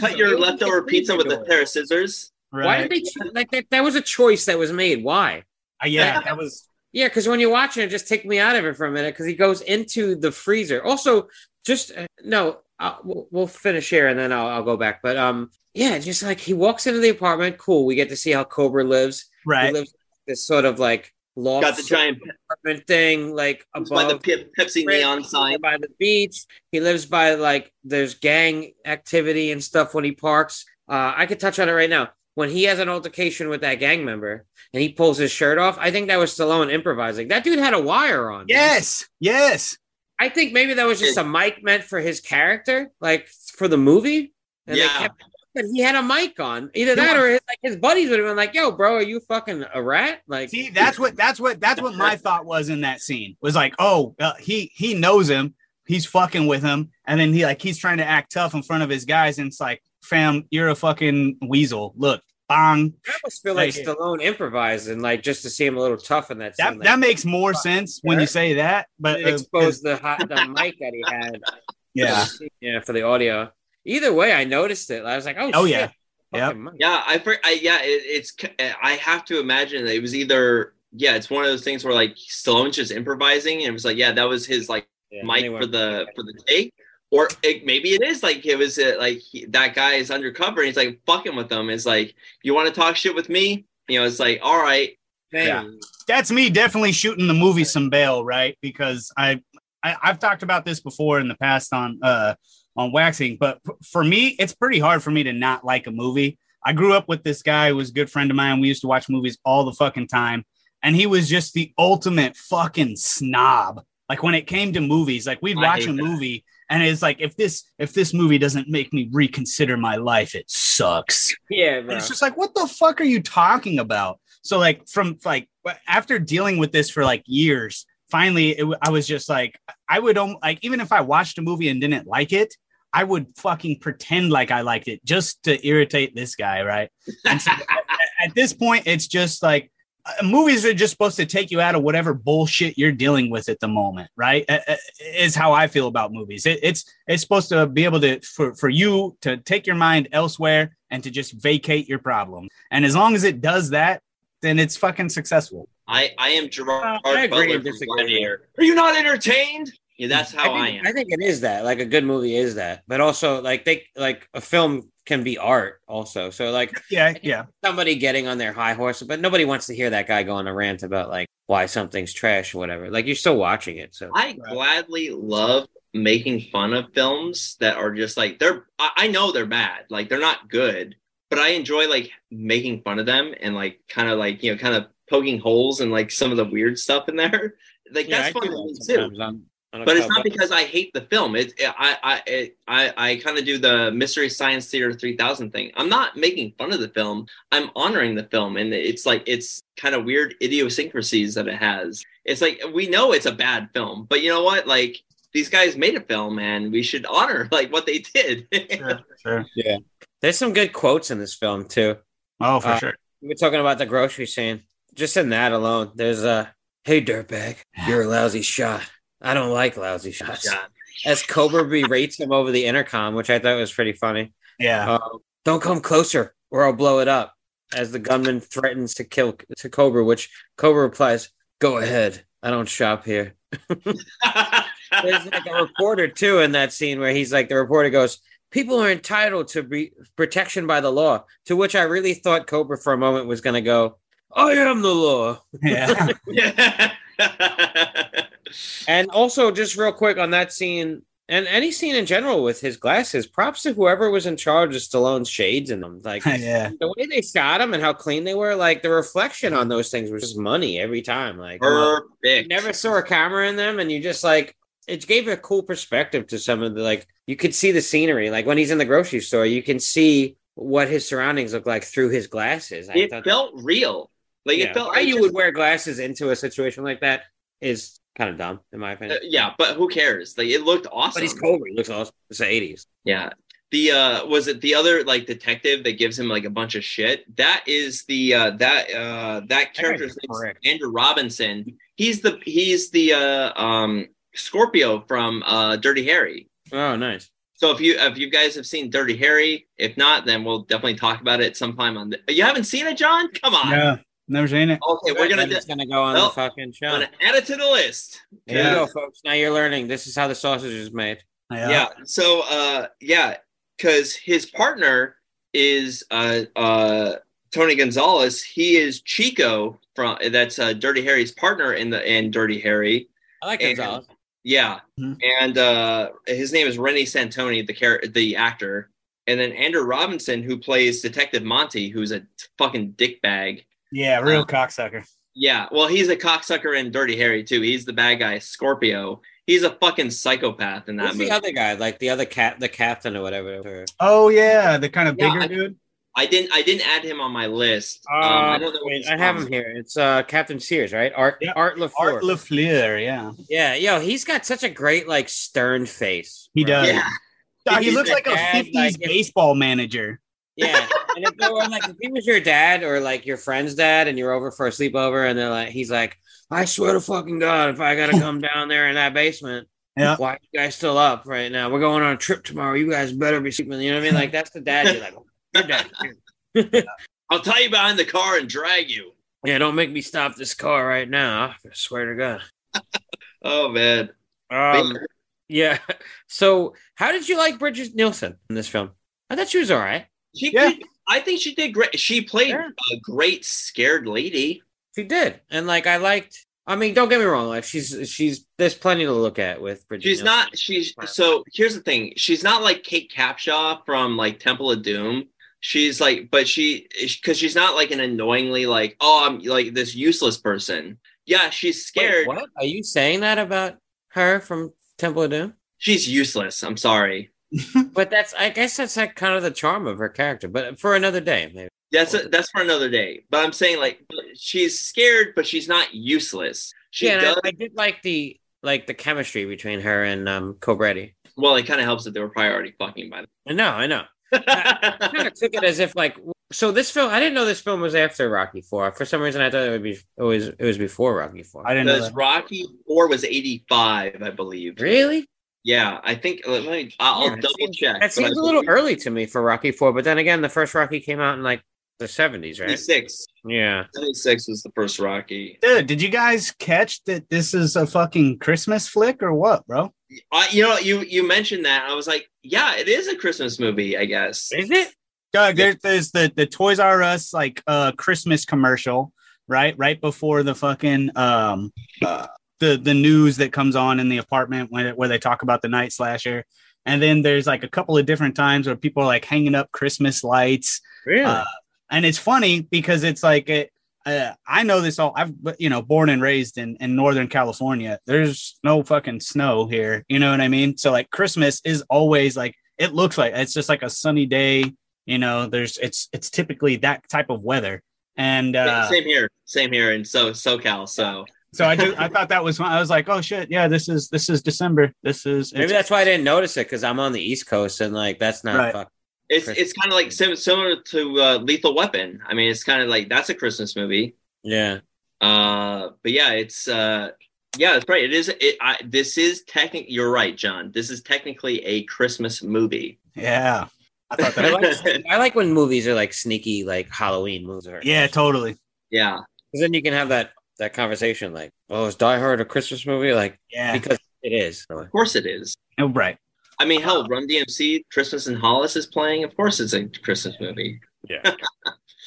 cut your leftover pizza with a pair of scissors? Why did they choose, like that? That was a choice that was made. Why? Uh, yeah that was Yeah, because when you're watching it, just take me out of it for a minute because he goes into the freezer. Also, just uh, no, uh, we'll, we'll finish here and then I'll, I'll go back. But um, yeah, just like he walks into the apartment, cool. We get to see how Cobra lives. Right, He right lives this sort of like loft Got the giant apartment thing, like Lives by the above Pe- Pepsi neon sign. by the beach. He lives by like there's gang activity and stuff when he parks. Uh, I could touch on it right now. When he has an altercation with that gang member and he pulls his shirt off, I think that was Stallone improvising. That dude had a wire on. yes yes I think maybe that was just a mic meant for his character, like for the movie. And they Yeah. kept, but he had a mic on. Either that or his, like his buddies would have been like, "Yo, bro, are you fucking a rat?" Like, See, that's what that's what that's what my thought was in that scene. Was like, oh, uh, he he knows him. He's fucking with him, and then he like he's trying to act tough in front of his guys, and it's like, fam, you're a fucking weasel. Look, bang. I almost feel like Like- Stallone improvised and like just to seem a little tough in that. That scene, that makes more sense when you say that. But it uh, the hot the mic that he had. yeah, yeah, for the audio. Either way, I noticed it. I was like, "Oh, Oh, shit. yeah. Yep. Yeah, I, for, I yeah, it, it's. I have to imagine that it was either. Yeah, it's one of those things where like Stallone's just improvising, and it was like, yeah, that was his like Yeah, mic for the for the take, or it, maybe it is like it was uh, like he, that guy is undercover and he's like fucking with them. It's like you want to talk shit with me, you know? It's like all right, Yeah. that's me definitely shooting the movie some bail, right? Because I, I I've talked about this before in the past on uh on waxing, but f- for me, it's pretty hard for me to not like a movie. I grew up with this guy who was a good friend of mine. We used to watch movies all the fucking time, and he was just the ultimate fucking snob. Like when it came to movies, like we'd watch hate a that. movie, and it's like if this if this movie doesn't make me reconsider my life, it sucks. yeah, it's just like, what the fuck are you talking about? So like from like after dealing with this for like years, finally it, I was just like, I would like even if I watched a movie and didn't like it, I would fucking pretend like I liked it just to irritate this guy, right? And so at, this point, it's just like movies are just supposed to take you out of whatever bullshit you're dealing with at the moment, right? Uh, uh, Is how I feel about movies. It, it's it's supposed to be able to for for you to take your mind elsewhere and to just vacate your problem. And as long as it does that, then it's fucking successful. I I am Gerard I agree Butler and from disagree. Gladiator. Are you not entertained? Yeah, hmm. that's how I, I think, am. I think it is that. Like a good movie is that. But also like they like a film can be art also. So like Yeah, yeah. somebody getting on their high horse, but nobody wants to hear that guy go on a rant about like why something's trash or whatever. Like you're still watching it. So I gladly love making fun of films that are just like they're I, I know they're bad like they're not good but i enjoy like making fun of them and like kind of like you know kind of poking holes and like some of the weird stuff in there like Yeah, that's I fun that too sometimes on- on a but it's not because i hate the film it, it i i it, i i kind of do the mystery science theater 3000 thing i'm not making fun of the film i'm honoring the film and it's like it's kind of weird idiosyncrasies that it has it's like we know it's a bad film but you know what like these guys made a film, and we should honor like what they did. Sure, sure. There's some good quotes in this film too. Oh, for Uh, sure. We're talking about the grocery scene. Just in that alone, there's a hey dirtbag, you're a lousy shot. I don't like lousy shots. God. As Cobra berates him over the intercom, which I thought was pretty funny. Yeah. Uh, don't come closer or I'll blow it up. As the gunman threatens to kill to Cobra, which Cobra replies, "Go ahead. I don't shop here." There's like a reporter too in that scene where he's like, the reporter goes, "People are entitled to be protection by the law." To which I really thought Cobra for a moment was going to go, "I am the law." Yeah. Yeah. And also, just real quick on that scene, and any scene in general with his glasses, props to whoever was in charge of Stallone's shades in them. Like yeah. the way they shot him and how clean they were, like the reflection on those things was just money every time. Like you Perfect. never saw a camera in them, and you just like it gave a cool perspective to some of the like you could see the scenery. Like when he's in the grocery store, you can see what his surroundings look like through his glasses. I It thought- felt real. Like yeah. it felt. Why I you just- would wear glasses into a situation like that is kind of dumb, in my uh, opinion. yeah, but who cares? Like it looked awesome. But he's Cobra. He looks awesome. It's the 80s. Yeah. The uh was it the other like detective that gives him like a bunch of shit? That is the uh that uh that character's name is correct. Andrew Robinson. He's the he's the uh um Scorpio from uh Dirty Harry. Oh, nice. So if you if you guys have seen Dirty Harry, if not, then we'll definitely talk about it sometime on the you haven't seen it, John? Come on. Yeah. Never seen it. Okay, we're gonna Then do, it's gonna go on Well, the fucking show. I'm gonna add it to the list. There Yeah. you go, folks. Now you're learning. This is how the sausage is made. yeah so uh yeah because his partner is uh uh tony gonzalez he is chico from that's uh dirty harry's partner in the in dirty harry I like And- Gonzalez. yeah Mhm. and uh his name is reni santoni the char- the actor and then andrew robinson who plays detective monty who's a fucking dickbag Yeah, real Uh, cocksucker. yeah well he's a cocksucker in dirty harry too he's the bad guy scorpio he's a fucking psychopath in that Who's movie the other guy? Like the other cat, the captain or whatever. Oh yeah, the kind of Yeah, bigger I- dude. I didn't. I didn't add him on my list. Um, Uh, I don't know. wait, I have him here. It's uh Captain Sears, right? Art Yeah. Art LaFleur. Art Lafleur, yeah. yeah, yo, he's got such a great like stern face. He bro. does. Yeah, he looks like a dad, 50s like, baseball manager. Yeah, and if they were like, if he was your dad or like your friend's dad, and you're over for a sleepover, and they're like, he's like, I swear to fucking god, if I gotta come down there in that basement, Yeah. why are you guys still up right now? We're going on a trip tomorrow. You guys better be sleeping. You know what I mean? Like that's the dad. You're like, oh, your dad. I'll tie you behind the car and drag you. yeah, don't make me stop this car right now. I swear to God. Oh man. Um, yeah. So, how did you like Brigitte Nielsen in this film? I thought she was all right. She, Yeah. I think she did great. She played Yeah. a great scared lady. She did, and like I liked. I mean, don't get me wrong. Like she's she's there's plenty to look at with Brigitte. She's not. She's so. Here's the thing. She's not like Kate Capshaw from like Temple of Doom. She's like, but she because she's not like an annoyingly like oh I'm like this useless person. Yeah, she's Wait, scared. what are you saying that about her from Temple of Doom? She's useless. I'm sorry. But that's I guess that's like kind of the charm of her character. But for another day, maybe. That's that's for another day. But I'm saying like she's scared, but she's not useless. She yeah, does. I, I did like the like the chemistry between her and um Cobretti. well, it kind of helps that they were probably already fucking by I know, I know. I kind of took it as if like so this film. I didn't know this film was after Rocky Four. For some reason, I thought it would be it was it was before Rocky Four. I didn't know Because that. Rocky Four was 85, I believe. Really? Yeah, I think. Let me. I'll Yeah, double seems- check. That seems a little early to me for Rocky Four. But then again, the first Rocky came out in like the seventies, right? 76. Yeah. 76 was the first Rocky. Dude, did you guys catch that this is a fucking Christmas flick or what, bro? I, you know, you you mentioned that. I was like, yeah, it is a Christmas movie, I guess. Is it? Doug, there, there's the the Toys R Us like uh Christmas commercial, right? Right before the fucking um uh, the the news that comes on in the apartment when where they talk about the night slasher. And then there's like a couple of different times where people are like hanging up Christmas lights. Really? Uh, and it's funny because it's like it, uh, I know this all. I've you know born and raised in in Northern California. There's no fucking snow here. You know what I mean? So like Christmas is always like it looks like it's just like a sunny day. You know, there's it's it's typically that type of weather. And uh, same here, same here in so SoCal. So So I just I thought that was I was like, oh shit, yeah, this is this is December. This is Maybe that's why I didn't notice it because I'm on the East Coast and like that's not Right. fuck. It's Christmas. it's kind of like sim- similar to uh, Lethal Weapon. I mean, it's kind of like that's a Christmas movie. Yeah. Uh, but yeah, it's uh, yeah, that's right. It is. It. I, this is technically. You're right, John. This is technically a Christmas movie. yeah. I thought I that. like, I like when movies are like sneaky, like Halloween movies. Are. yeah, totally. yeah. Because then you can have that that conversation, like, "Oh, is Die Hard a Christmas movie?" Like, Yeah. because it is. Of course it is. Oh, right. I mean, hell, Run DMC, Christmas in Hollis is playing. Of course, it's a Christmas movie. Yeah.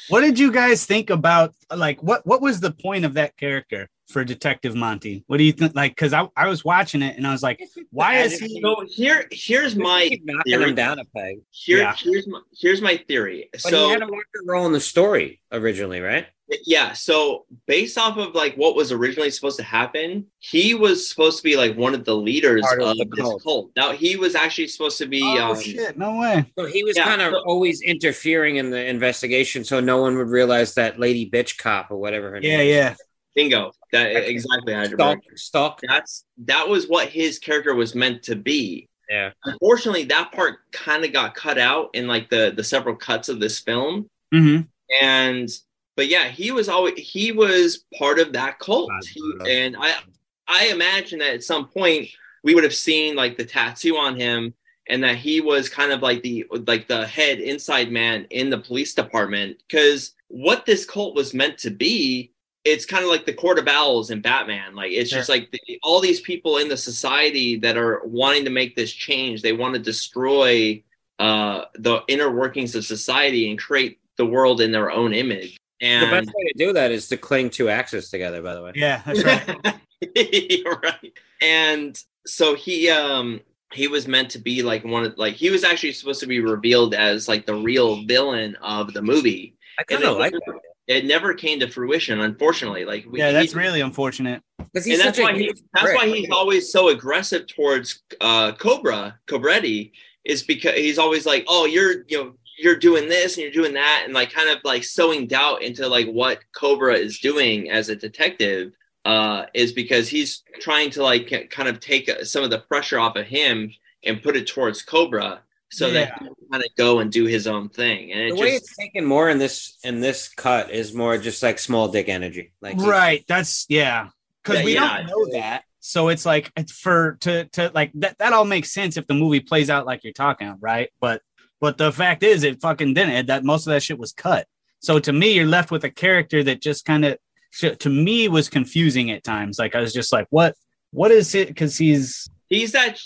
What did you guys think about like what what was the point of that character for Detective Monty? What do you think? Like, because I, I was watching it and I was like, why is he? So here, here's my knocking theory. him down a peg. Here, Yeah. here's my here's my theory. But so he had a larger role in the story originally, right? yeah, so based off of like what was originally supposed to happen, he was supposed to be like one of the leaders Part of of, the this cult. cult. Now he was actually supposed to be. Oh um, shit! No way. So he was Yeah, kind of so- always interfering in the investigation, so no one would realize that lady bitch cop or whatever her Yeah, name. is. yeah. Bingo. That exactly. Hydraberg. Stalk, stalk. That's that was what his character was meant to be. Yeah. Unfortunately, that part kind of got cut out in like the the several cuts of this film. Mm-hmm. and but yeah he was always he was part of that cult He- and i i imagine that at some point we would have seen like the tattoo on him and that he was kind of like the like the head inside man in the police department because what this cult was meant to be it's kind of like the court of owls in batman like it's just like the, all these people in the society that are wanting to make this change they want to destroy uh the inner workings of society and create the world in their own image And The best way to do that is to cling two axes together. By the way, Yeah, that's right. Right. And so he um he was meant to be like one of like he was actually supposed to be revealed as like the real villain of the movie. I kind of like never- It never came to fruition, unfortunately. Like we, yeah, that's he- really unfortunate. because he's and that's such a why he, huge that's prick. why he's always so aggressive towards uh Cobra Cobretti is because he's always like, oh, you're you know you're doing this and you're doing that, and like kind of like sowing doubt into like what Cobra is doing as a detective. Uh, is because he's trying to like kind of take uh, some of the pressure off of him and put it towards Cobra, so that Yeah. he can kind of go and do his own thing. And it the way it's taken more in this in this cut is more just like small dick energy. Like Right. That's yeah. Because Yeah, we yeah. don't know that. So it's like it's for to to like that that all makes sense if the movie plays out like you're talking, right? But but the fact is it fucking didn't. That most of that shit was cut. So to me, you're left with a character that just kind of to me was confusing at times. Like I was just like, what what is it? Because he's He's that.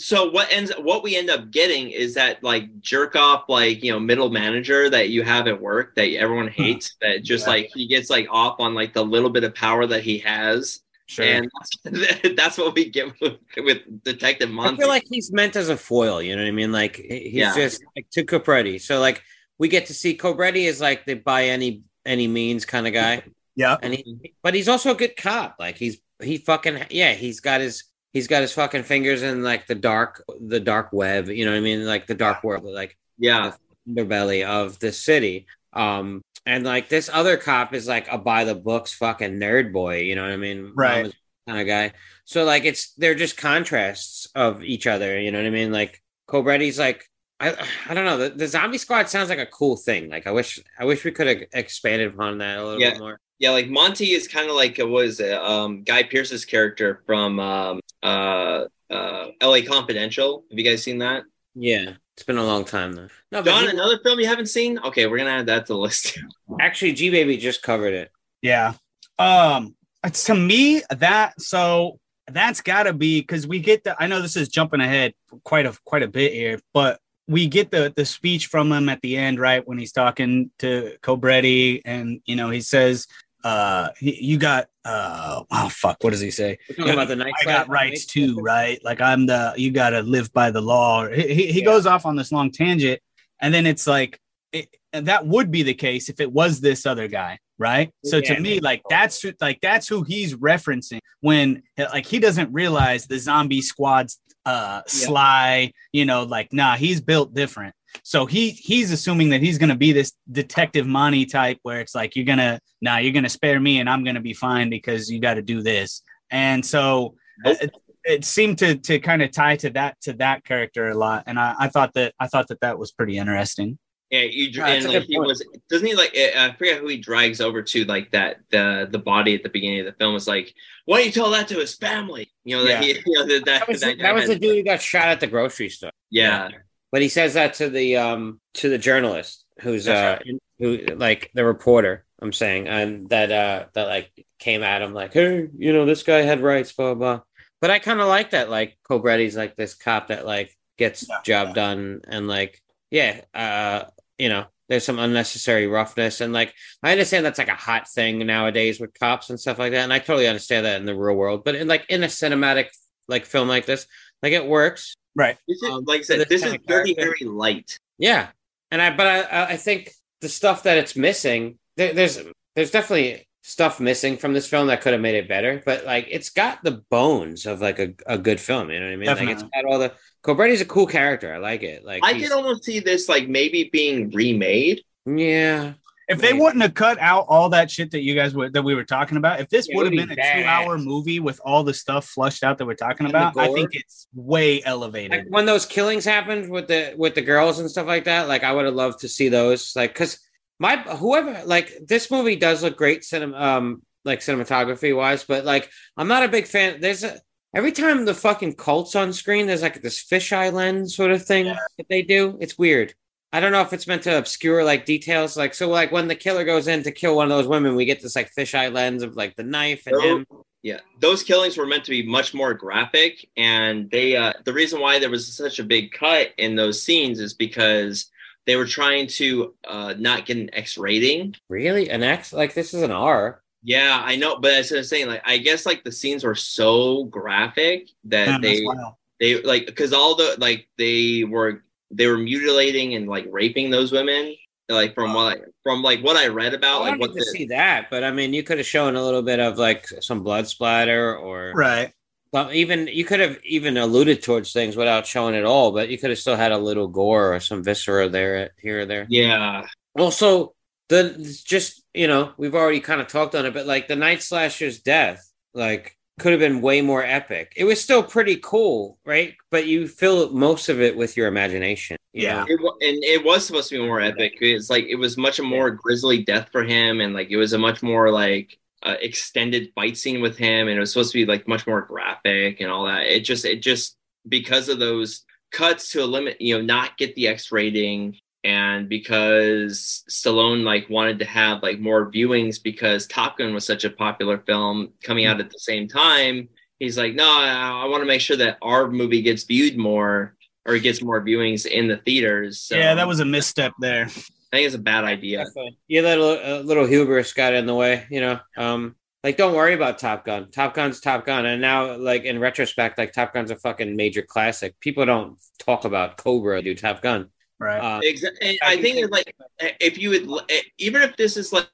So what ends? What we end up getting is that like jerk off, like you know, middle manager that you have at work that everyone hmm. hates. That just Yeah. like he gets like off on like the little bit of power that he has, sure. and that's, that's what we get with, with Detective I Monty. feel like he's meant as a foil. You know what I mean? Like he's Yeah. just like to Cobretti. So like we get to see Cobretti is like the by any any means kind of guy, yeah. and he but he's also a good cop. Like he's he fucking yeah. He's got his he's got his fucking fingers in like the dark the dark web. You know what I mean? Like the dark world. Like yeah, the underbelly of the city. Um, and like this other cop is like a by the books fucking nerd boy, you know what I mean? Right. Kind of guy. So like it's they're just contrasts of each other, you know what I mean? Like Cobretti's like I I don't know. The, the zombie squad sounds like a cool thing. Like I wish I wish we could have expanded upon that a little Yeah. bit more. Yeah. Like Monty is kind of like what is it? Um, Guy Pearce's character from um, uh, uh, L.A. Confidential. Have you guys seen that? Yeah. It's been a long time though. No, John, he- another film you haven't seen? Okay, we're gonna add that to the list. actually G Baby just covered it. Yeah. Um it's to me that so that's got to be cuz we get the I know this is jumping ahead quite a quite a bit here, but we get the the speech from him at the end right when he's talking to Cobretti and you know he says uh he- you got uh oh fuck what does he say We're talking about the night I got rights too, right? Like I'm the you got to live by the law. He, he, he goes off on this long tangent, and then it's like it, that would be the case if it was this other guy, right? So Yeah. to me, like that's who, like that's who he's referencing when like he doesn't realize the zombie squad's uh sly, you know, like nah, he's built different. So he he's assuming that he's gonna be this detective Monty type where it's like you're gonna now nah, you're gonna spare me and I'm gonna be fine because you got to do this. And so uh, Nope. it, it seemed to to kind of tie to that to that character a lot. And I, I thought that I thought that that was pretty interesting. Yeah, you Yeah, and like he point. was doesn't he like eh, I forget who he drags over to like that the the body at the beginning of the film was like why don't you tell that to his family you know that he you know that that, That was, that, that was the dude who got shot at the grocery store. yeah But he says that to the um to the journalist who's uh That's who like the reporter I'm saying and that uh that like came at him like hey you know this guy had rights blah blah. But I kind of like that like Cobretti's like this cop that like gets Yeah. job done and like yeah uh you know there's some unnecessary roughness and like I understand that's like a hot thing nowadays with cops and stuff like that and I totally understand that in the real world but in like in a cinematic like film like this like it works Right. this is, Um, like I said this this is very very light Yeah, and I but I I- I think the stuff that it's missing there, there's there's definitely stuff missing from this film that could have made it better, but like it's got the bones of like a, a good film. You know what I mean? Like it's Definitely. got all the Cobretti's a cool character. I like it. Like I he's- could almost see this like maybe being remade yeah. If they wouldn't have cut out all that shit that you guys were that we were talking about, if this would have been a two-hour movie with all the stuff flushed out that we're talking And about, I think it's way Like elevated. when those killings happened with the with the girls and stuff like that, like I would have loved to see those. Like, cause my whoever like this movie does look great, cinema, um, like cinematography wise, but like I'm not a big fan. There's a every time the fucking cults on screen, there's like this fisheye lens sort of thing that they do. It's weird. I don't know if it's meant to obscure like details, like so, like when the killer goes in to kill one of those women, we get this like fisheye lens of like the knife and him. Yeah, those killings were meant to be much more graphic, and they uh, the reason why there was such a big cut in those scenes is because they were trying to uh, not get an X rating. Really, an X? Like this is an R. Yeah, I know, but as I was saying, like I guess like the scenes were so graphic that Man, that's they they like because all the like they were they were mutilating and like raping those women. Like from what I, from like what I read about, oh, I like wanted what to the, see that, but I mean, you could have shown a little bit of like some blood splatter, or Right. well, even you could have even alluded towards things without showing it all, but you could have still had a little gore or some viscera there, here or there. yeah, Also, the just you know we've already kind of talked on it, but like the night slasher's death, like could have been way more epic. It was still pretty cool, right? But you fill most of it with your imagination. you Yeah. It, and it was supposed to be more epic. It's like it was much a more grisly death for him, and like it was a much more like uh, extended fight scene with him, and it was supposed to be like much more graphic and all that. It just it just because of those cuts to limit, you know, not get the X rating, and because Stallone like wanted to have like more viewings because Top Gun was such a popular film coming out at the same time. He's like, no, I, I want to make sure that our movie gets viewed more or gets more viewings in the theaters. So yeah, that was a misstep there. I think it's a bad idea. Yeah, that uh, little hubris got in the way, you know. Um, like don't worry about Top Gun. Top Gun's Top Gun, and now like in retrospect, like Top Gun's a fucking major classic. People don't talk about Cobra, do Top Gun. Right. Uh, Exactly. I think it's like if you would, even if this is like,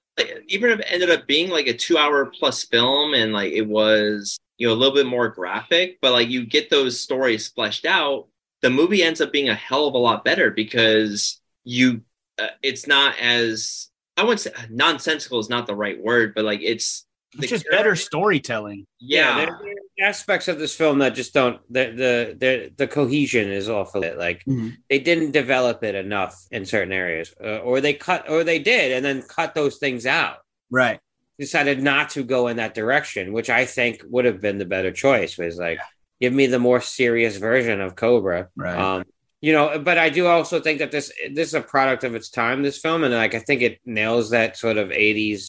even if it ended up being like a two-hour plus film and like it was, you know, a little bit more graphic, but like you get those stories fleshed out, the movie ends up being a hell of a lot better because you, uh, it's not as I wouldn't say nonsensical is not the right word, but like it's it's just better storytelling. Yeah, there, there are aspects of this film that just don't the the the, the cohesion is off of it. Like Mhm. they didn't develop it enough in certain areas, uh, or they cut, or they did, and then cut those things out. Right. decided not to go in that direction, which I think would have been the better choice. Was like, give me the more serious version of Cobra. Right. Um, you know, but I do also think that this this is a product of its time. This film, and like I think it nails that sort of '80s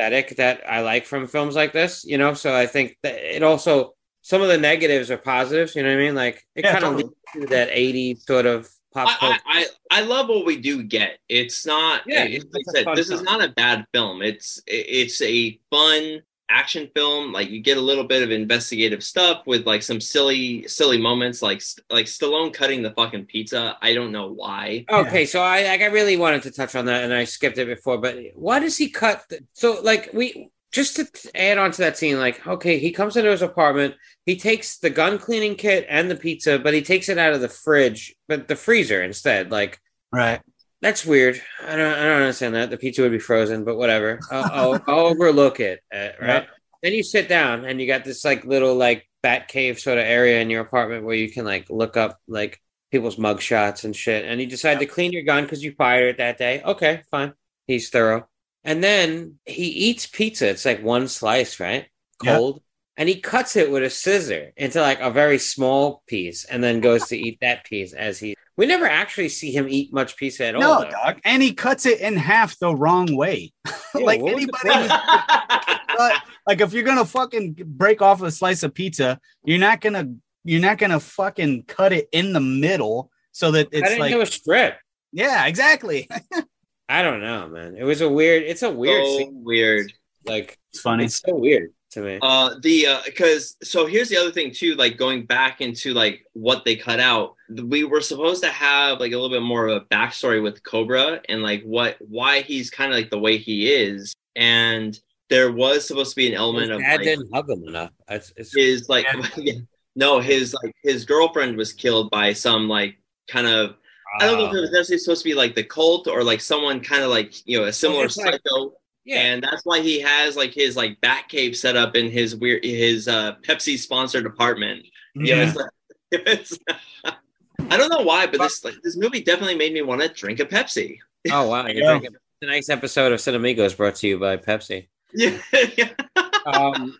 aesthetic that I like from films like this. You know, so I think that it also some of the negatives are positives. You know what I mean? Like it Yeah, kind of totally. leads to that eighty sort of pop I. I, I I love what we do get. It's not. Yeah, it- it's like a I said, fun this is not a bad film. It's it- it's a fun action film. Like you get a little bit of investigative stuff with like some silly silly moments, like like Stallone cutting the fucking pizza. I don't know why. Okay, so I like I really wanted to touch on that, and I skipped it before. But why does he cut? The, so like we just to add on to that scene, like, okay, he comes into his apartment, he takes the gun cleaning kit and the pizza, but he takes it out of the fridge, but the freezer instead. Like, Right. That's weird. I don't, I don't understand that. The pizza would be frozen, but whatever. I'll, I'll, I'll overlook it, uh, right? Yep. Then you sit down and you got this like little like bat cave sort of area in your apartment where you can like look up like people's mug shots and shit. And you decide to clean your gun because you fired it that day. Okay, fine. He's thorough. And then he eats pizza. It's like one slice, right? Yep. Cold. And he cuts it with a scissor into like a very small piece and then goes to eat that piece as he. We never actually see him eat much pizza at all. No, dog. And he cuts it in half the wrong way. Yeah, like what was the anybody cut, like if you're gonna fucking break off a slice of pizza, you're not gonna you're not gonna fucking cut it in the middle so that I it's didn't like a strip. yeah, exactly. I don't know, man. It was a weird. It's a weird so scene. weird. Like It's funny. it's so weird to me. Uh, the because so here's the other thing too. Like going back into like what they cut out, we were supposed to have like a little bit more of a backstory with Cobra and like what why he's kind of like the way he is, and there was supposed to be an element His of dad like, didn't hug him enough. It's, it's his like no his like his girlfriend was killed by some like kind of I don't know if it uh, was necessarily supposed to be like the cult or like someone kind of like you know a similar it's like- psycho yeah. and that's why he has like his like bat cave set up in his weird his uh Pepsi sponsored apartment. Yeah, it's like, it's, I don't know why, but this like this movie definitely made me want to drink a Pepsi. oh wow, you're Yeah. drinking. Tonight's episode of Cinemigos brought to you by Pepsi. Yeah, yeah. Um,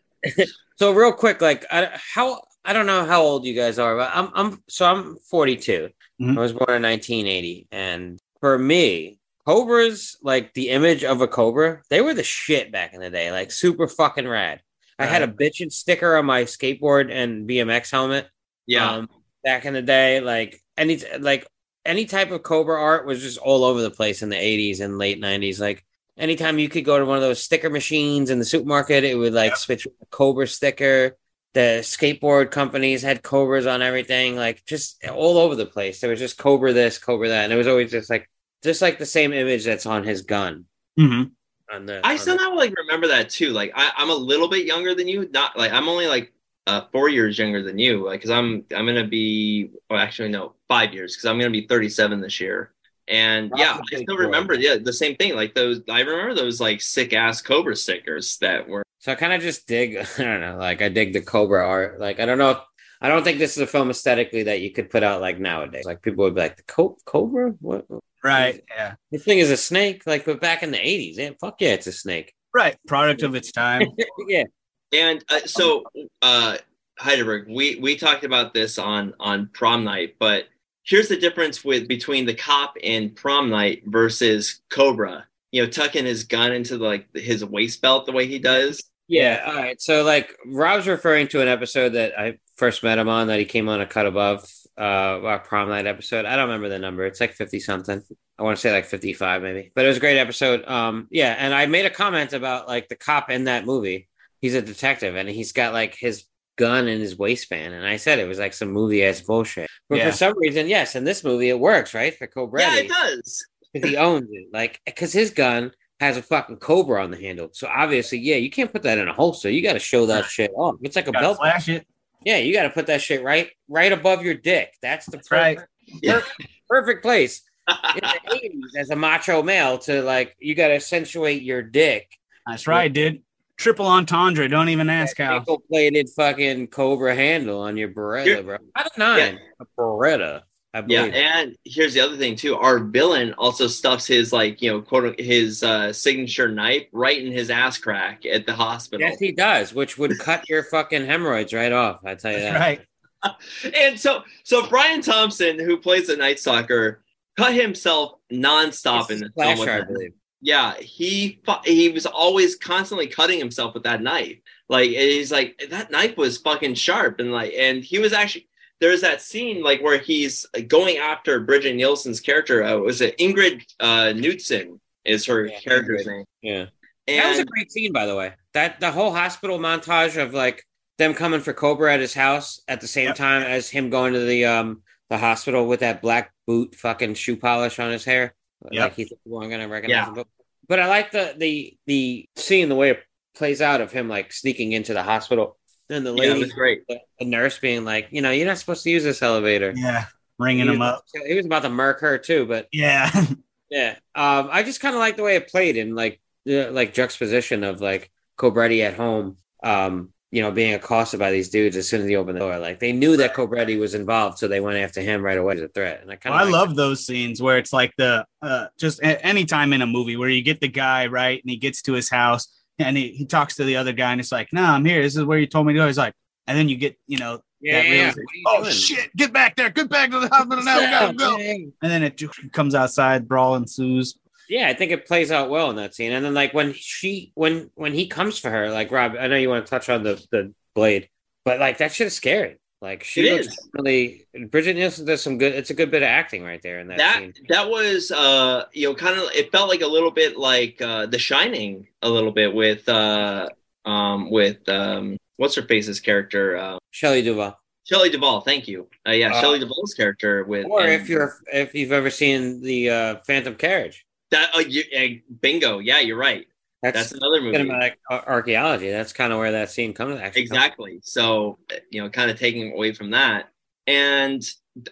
so real quick, like I, how I don't know how old you guys are, but I'm I'm so I'm 42. Mhm. I was born in 1980, and for me, cobras like the image of a cobra, they were the shit back in the day, like super fucking rad. I had a bitchin' sticker on my skateboard and BMX helmet. yeah. um, back in the day. Like any like any type of Cobra art was just all over the place in the '80s and late '90s. Like anytime you could go to one of those sticker machines in the supermarket, it would like switch a Cobra sticker. The skateboard companies had Cobras on everything, like just all over the place. There was just Cobra this, Cobra that, and it was always just like just like the same image that's on his gun. Mhm. On the I on the- somehow like remember that too. Like I, I'm a little bit younger than you. Not like I'm only like uh, four years younger than you. Like because I'm I'm gonna be. Well, actually no, five years because I'm gonna be 37 this year. And yeah, That's a I big still boy. remember yeah the same thing. Like those, I remember those like sick ass Cobra stickers that were. So I kind of just dig. I don't know. Like I dig the Cobra art. Like I don't know. If, I don't think this is a film aesthetically that you could put out like nowadays. Like people would be like, "The co- Cobra? What? Right. Yeah. This thing is a snake." Like, but back in the eighties, yeah, fuck yeah, it's a snake. Right. Product of its time. yeah, And uh, so, uh, Hydraberg, we we talked about this on on prom night, but here's the difference with between the cop and prom night versus Cobra. You know, tucking his gun into like his waist belt the way he does. Yeah. All right. So like, Rob's referring to an episode that I first met him on that he came on a cut above uh our prom night episode. I don't remember the number. It's like fifty something. I want to say like fifty five maybe, but it was a great episode. Um, yeah, and I made a comment about like the cop in that movie. He's a detective and he's got like his gun in his waistband, and I said it was like some movie ass bullshit. But Yeah. for some reason, yes, in this movie it works, right? For Cobra, Yeah, it does. he owns it, like because his gun has a fucking cobra on the handle. So obviously, yeah, you can't put that in a holster. You got to show that shit off. It's like a belt. flash it. Yeah, you got to put that shit right, right above your dick. That's the That's right. perfect, perfect, perfect place in the eighties as a macho male to like. You got to accentuate your dick. That's right, dude. Triple entendre. Don't even ask how. Nickel plated fucking cobra handle on your Beretta, You're- bro. Out of nine, a Beretta. I Yeah, and here's the other thing too. Our villain also stuffs his like you know quote his uh, signature knife right in his ass crack at the hospital. Yes, he does, which would cut your fucking hemorrhoids right off. I tell you that. right. and so so Brian Thompson, who plays the Night Stalker, cut himself nonstop in It's this a film. slasher, I believe. Yeah, he fu- he was always constantly cutting himself with that knife. Like and he's like that knife was fucking sharp, and like and he was actually there's that scene like where he's going after Brigitte Nielsen's character. Uh, was it Ingrid uh, Knudsen is her Yeah, character's name? Yeah. And that was a great scene, by the way. That the whole hospital montage of like them coming for Cobra at his house at the same Yep. time as him going to the um the hospital with that black boot fucking shoe polish on his hair. Yep. Like he thought we weren't gonna recognize Yeah. him. But, but I like the the the scene the way it plays out of him like sneaking into the hospital and the Yeah, lady, was great. the, the nurse being like, you know, you're not supposed to use this elevator. Yeah, ringing he him was, up. He was about to murk her too, but Yeah, yeah, um, I just kind of like the way it played in like the like juxtaposition of like Cobretti at home, um, you know, being accosted by these dudes as soon as he opened the door. Like they knew that Cobretti was involved, so they went after him right away as a threat. And I kind well, of I love those scenes where it's like the uh, just a- any time in a movie where you get the guy right and he gets to his house and he, he talks to the other guy and it's like, no, I'm here. This is where you told me to go. He's like, and then you get, you know, yeah, that yeah, yeah. realization, What are you oh doing? shit, get back there, get back to the hospital now, we gotta go. And then it comes outside, brawl ensues. Yeah, I think it plays out well in that scene. And then like when she when when he comes for her, like Rob, I know you want to touch on the the blade, but like that shit is scary. Like she It looks is. really Brigitte Nielsen does some good it's a good bit of acting right there in that, that scene. that was uh you know kind of it felt like a little bit like uh the shining a little bit with uh um with um what's her face's character uh Shelley Duvall. Shelley Duvall thank you uh yeah Uh, Shelley Duvall's character with Or and if you're if you've ever seen the uh Phantom Carriage. that uh, you, uh, bingo yeah you're right That's, that's another movie cinematic archaeology. That's kind of where that scene comes actually. comes exactly so you know kind of taking away from that and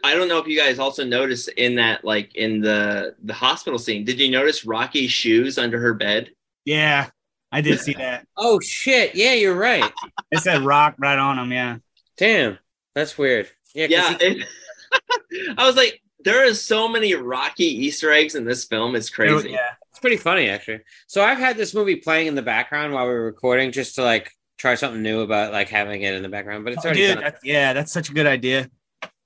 i don't know if you guys also noticed in that like in the the hospital scene did you notice rocky's shoes under her bed Yeah, I did see that. Oh shit. Yeah, you're right. It said rock right on them. Yeah. Damn. That's weird. Yeah, 'cause yeah he- it- i was like there is so many rocky easter eggs in this film it's crazy Yeah. It's pretty funny, actually. So I've had this movie playing in the background while we were recording, just to like try something new about like having it in the background. But it's Oh, already dude, done. that- yeah, that's such a good idea.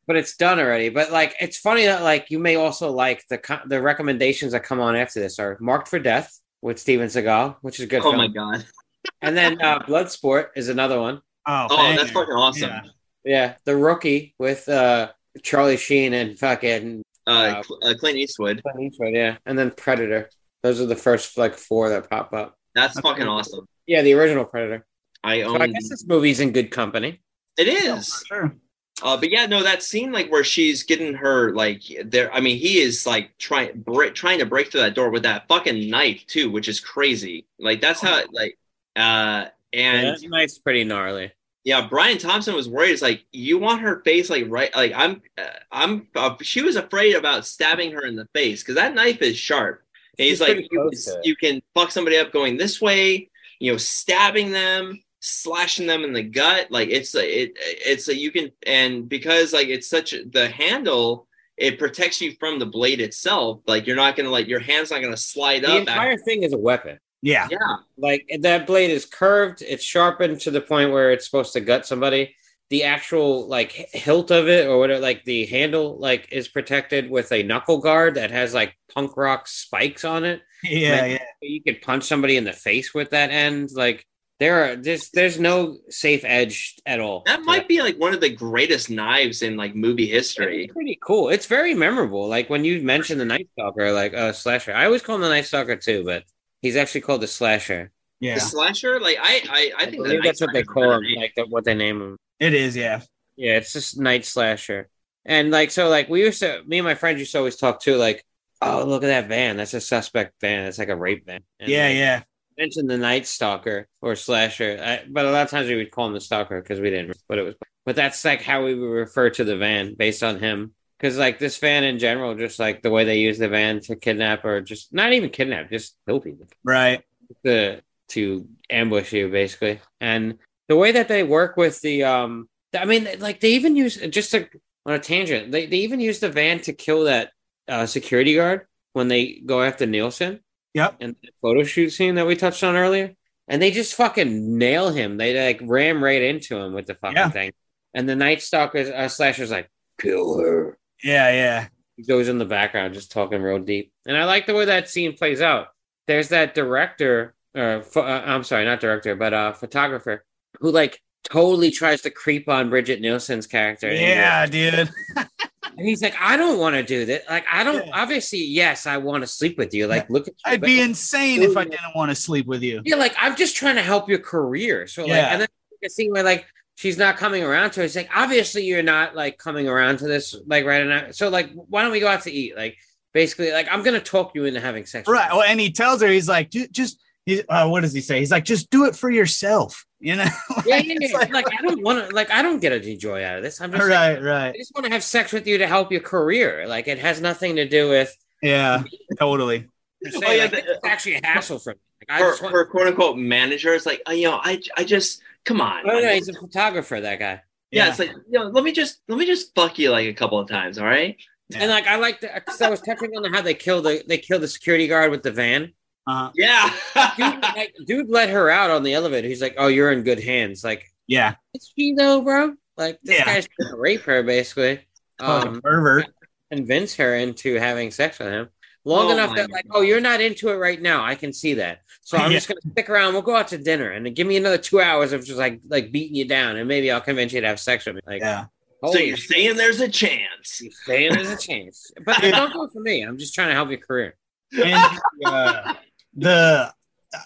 But it's done already. But like, it's funny that like you may also like the co- the recommendations that come on after this are Marked for Death with Steven Seagal, which is a good. oh film. my god And then uh, Bloodsport is another one. Oh, oh banger. that's fucking awesome Yeah. Yeah, The Rookie with uh, Charlie Sheen and fucking uh, uh clint eastwood Clint Eastwood, yeah, and then Predator. Those are the first like four that pop up. that's That's fucking awesome Yeah, the original Predator. i So own I guess this movie's in good company. It is. Yeah, sure. Uh, but yeah, no, that scene like where she's getting her like there. I mean, he is like trying bre- trying to break through that door with that fucking knife too, which is crazy. Like that's how like uh and yeah, that knife's pretty gnarly. yeah, Brian Thompson was worried. It's like you want her face like right. Like I'm uh, I'm. Uh, she was afraid about stabbing her in the face because that knife is sharp. And he's She's like you, close you can fuck somebody up going this way. You know, stabbing them, slashing them in the gut. Like it's a, it it's a you can and because like it's such a- the handle. It protects you from the blade itself. Like you're not gonna like your hand's not gonna slide The up. The entire thing is a weapon. Yeah. yeah, Like that blade is curved, it's sharpened to the point where it's supposed to gut somebody. The actual like hilt of it or whatever, like the handle, like is protected with a knuckle guard that has like punk rock spikes on it. Yeah. Like, Yeah. You could punch somebody in the face with that end. Like there are there's there's no safe edge at all. that might be like one of the greatest knives in like movie history. It's pretty cool. It's very memorable. Like when you mentioned the knife Stalker, like uh slasher. I always call him the knife Stalker too, but he's actually called the slasher. Yeah. The slasher, like I, I, I I think believe the that's what they call Stalker's him, like the, what they name him. It is. Yeah. Yeah, it's just night slasher. And like so like we used to me and my friends used to always talk too, like, oh look at that van. That's a suspect van. It's like a rape van. And, Yeah. like, Yeah. Mentioned the night stalker or slasher. I, but a lot of times we would call him the stalker because we didn't but it was but that's like how we would refer to the van based on him. Because like this van in general, just like the way they use the van to kidnap or just not even kidnap, just kill people Right. to to ambush you basically and the way that they work with the um i mean like they even use just to, on a tangent they, they even use the van to kill that uh, security guard when they go after nielsen Yep. and the photo shoot scene that we touched on earlier and they just fucking nail him they like ram right into him with the fucking Yeah. thing and the night stalker uh, slasher's like kill her Yeah. Yeah. he goes in the background just talking real deep and i like the way that scene plays out there's that director or uh, i'm sorry not director but uh photographer who like totally tries to creep on brigitte nielsen's character Yeah, dude. like- and he's like i don't want to do this like i don't Yeah. obviously yes i want to sleep with you like look at you I'd be insane if I didn't want to sleep with you. yeah like i'm just trying to help your career so like Yeah. and then a scene where like she's not coming around to it it's like obviously you're not like coming around to this like right now so like why don't we go out to eat like basically like i'm gonna talk you into having sex Right. Well, and he tells her, he's like, just he, uh, what does he say? He's like, just do it for yourself. You know? Yeah, yeah, yeah. like- Like, I don't want to. Like I don't get any joy out of this. I'm just right, like, right. I just want to have sex with you to help your career. Like it has nothing to do with. Yeah, totally. per. Oh, yeah, like, the- it's actually a uh, hassle for me. Like, I her, just want. her quote unquote manager is like, oh, you know, I, I just come on. Oh, yeah, he's a photographer. That guy. yeah, it's like, you know, let me just let me just fuck you like a couple of times, all right? And like I like because I was touching on how they kill the they kill the security guard with the van. Uh, Yeah. Dude, like, dude let her out on the elevator. He's like, "Oh, you're in good hands." Like, yeah. is she though, bro? Like this Yeah. guy's gonna rape her basically. Um, pervert. convince her into having sex with him long Oh enough my that like, oh, you're not into it right now. I can see that. So I'm Yeah. just gonna stick around. We'll go out to dinner and then give me another two hours of just like like beating you down, and maybe I'll convince you to have sex with me. Like, Yeah. so you're shit, saying there's a chance. you're saying there's a chance, but don't do it for me. I'm just trying to help your career. And uh, the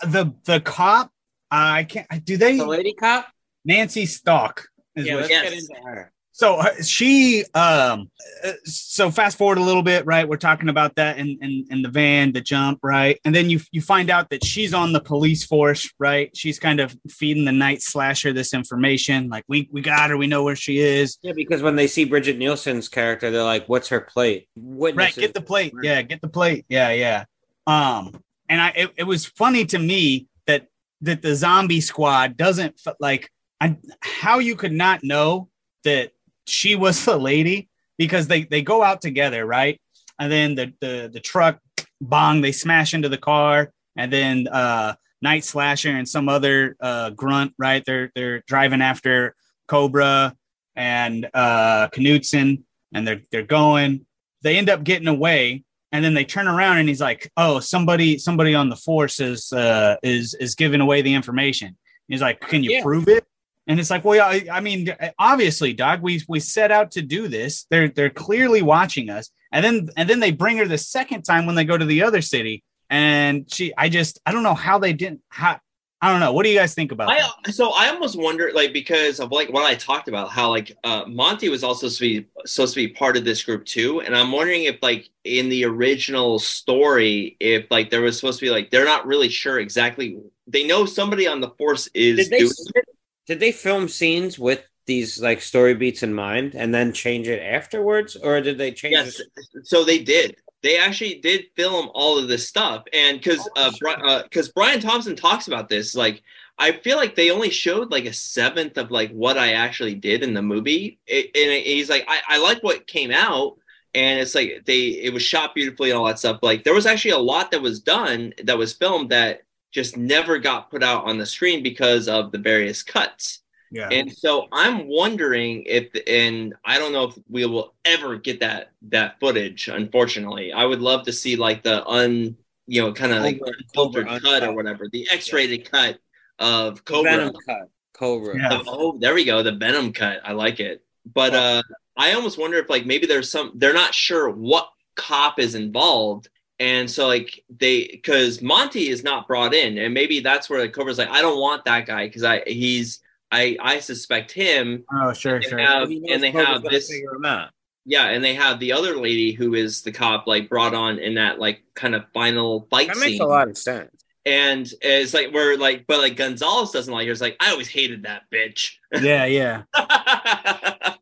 the the cop, uh, I can't. Do they? The lady cop. Nancy Stalk is Yeah, let's Yes. get into her. so uh, she um uh, so fast forward a little bit right we're talking about that in, in in the van the jump right and then you you find out that she's on the police force right she's kind of feeding the night slasher this information like we we got her we know where she is Yeah, because when they see Brigitte Nielsen's character, they're like, "What's her plate?" right get the plate yeah get the plate yeah yeah um and i it, it was funny to me that that the zombie squad doesn't like I, how you could not know that she was the lady because they they go out together right? And then the the the truck bong they smash into the car. And then uh night slasher and some other uh grunt right? They're they're driving after cobra and uh knudsen and they're they're going. They end up getting away and then they turn around and he's like oh somebody somebody on the force is uh is is giving away the information. He's like can you Yeah. prove it? And it's like well yeah, I, I mean obviously dog we we set out to do this. They're they're clearly watching us. And then and then they bring her the second time when they go to the other city. And she i just i don't know how they didn't how i don't know what do you guys think about that? So I almost wonder like because of like what I talked about how like uh Monty was also supposed to be supposed to be part of this group too and I'm wondering if like in the original story if like there was supposed to be like they're not really sure exactly they know somebody on the force is Did they doing did they film scenes with these like story beats in mind and then change it afterwards, or did they change? Yes, it? so they did. They actually did film all of this stuff, and because uh, because Brian Thompson talks about this, like I feel like they only showed like a seventh of like what I actually did in the movie, it, and he's like, I, I like what came out, and it's like they it was shot beautifully and all that stuff. Like there was actually a lot that was done that was filmed that just never got put out on the screen because of the various cuts. Yeah And so I'm wondering if, and I don't know if we will ever get that that footage. Unfortunately, I would love to see like the un, you know, kind of like Cobra- unfiltered Cobra cut or whatever, the X-rated cut of Cobra. Venom cut, Cobra. Yeah. The- oh, there we go, the Venom cut. I like it. But uh, I almost wonder if like maybe there's some. They're not sure what cop is involved. And so, like they, because Monty is not brought in, and maybe that's where the Cobra's like, I don't want that guy because I he's I I suspect him oh sure they sure have, and they have this figure him out. yeah and they have the other lady who is the cop like brought on in that like kind of final fight That scene makes a lot of sense. and it's like we're like but like gonzalez doesn't like her it's like i always hated that bitch yeah yeah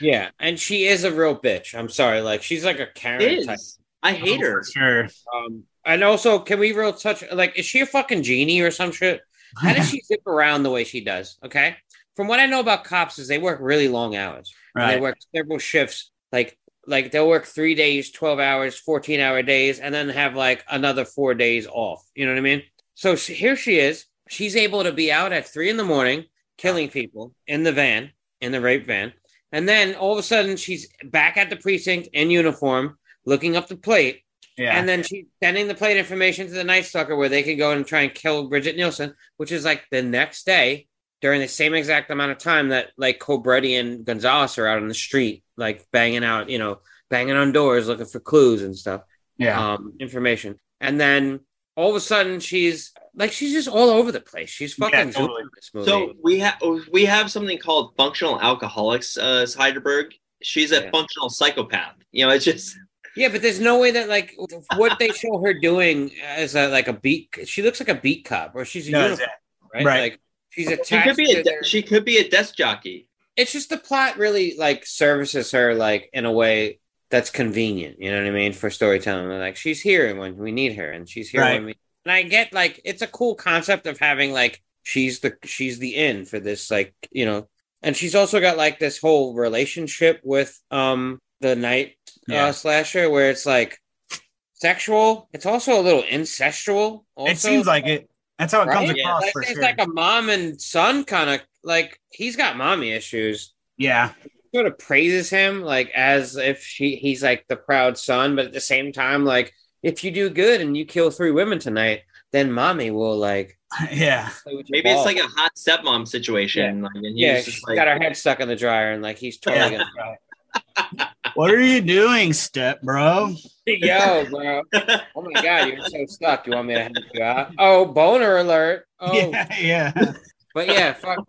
Yeah, and she is a real bitch. I'm sorry, like she's like a Karen It type. i hate Oh, her for sure Um, and also, can we real touch like is she a fucking genie or some shit? How does she zip around the way she does? Okay, from what I know about cops is they work really long hours. And They work several shifts, like like they'll work three days, twelve hours, fourteen hour days, and then have like another four days off. You know what I mean? So she, here she is. She's able to be out at three in the morning, killing people in the van, in the rape van, and then all of a sudden she's back at the precinct in uniform, looking up the plate, yeah and then she's sending the plate information to the Night Stalker where they can go and try and kill Brigitte Nielsen, which is like the next day during the same exact amount of time that like Cobretti and Gonzalez are out on the street, like banging out, you know, banging on doors looking for clues and stuff, yeah um, information. And then all of a sudden she's like she's just all over the place. She's fucking Yeah, totally. this movie. so we have we have something called functional alcoholics uh hydraberg she's a Yeah. functional psychopath you know it's just Yeah, but there's no way that like what they show her doing as a like a beat. She looks like a beat cop, or she's a No, uniform, right? right. Like she's She could be a their- de- she could be a desk jockey. it's just the plot really like services her like in a way that's convenient. You know what I mean for storytelling. Like she's here when we need her, and she's here Right. when we. And I get like it's a cool concept of having like she's the she's the in for this like you know, and she's also got like this whole relationship with um the night Yeah. uh, slasher where it's like sexual. It's also a little incestual. Also. it seems like it. That's how it comes Right? Yeah, across Like, for it's sure. like a mom and son kind of like he's got mommy issues yeah, sort of praises him like as if she he's like the proud son, but at the same time, like if you do good and you kill three women tonight, then mommy will like yeah. play with your Maybe it's like a hot stepmom situation. Like, and he's yeah, just she's like, got her head stuck in the dryer and like he's totally Yeah. gonna What are you doing, step bro? Yo, bro. Oh my god, you're so stuck. You want me to help you out? Oh, boner alert. Oh Yeah, yeah. But yeah, fuck.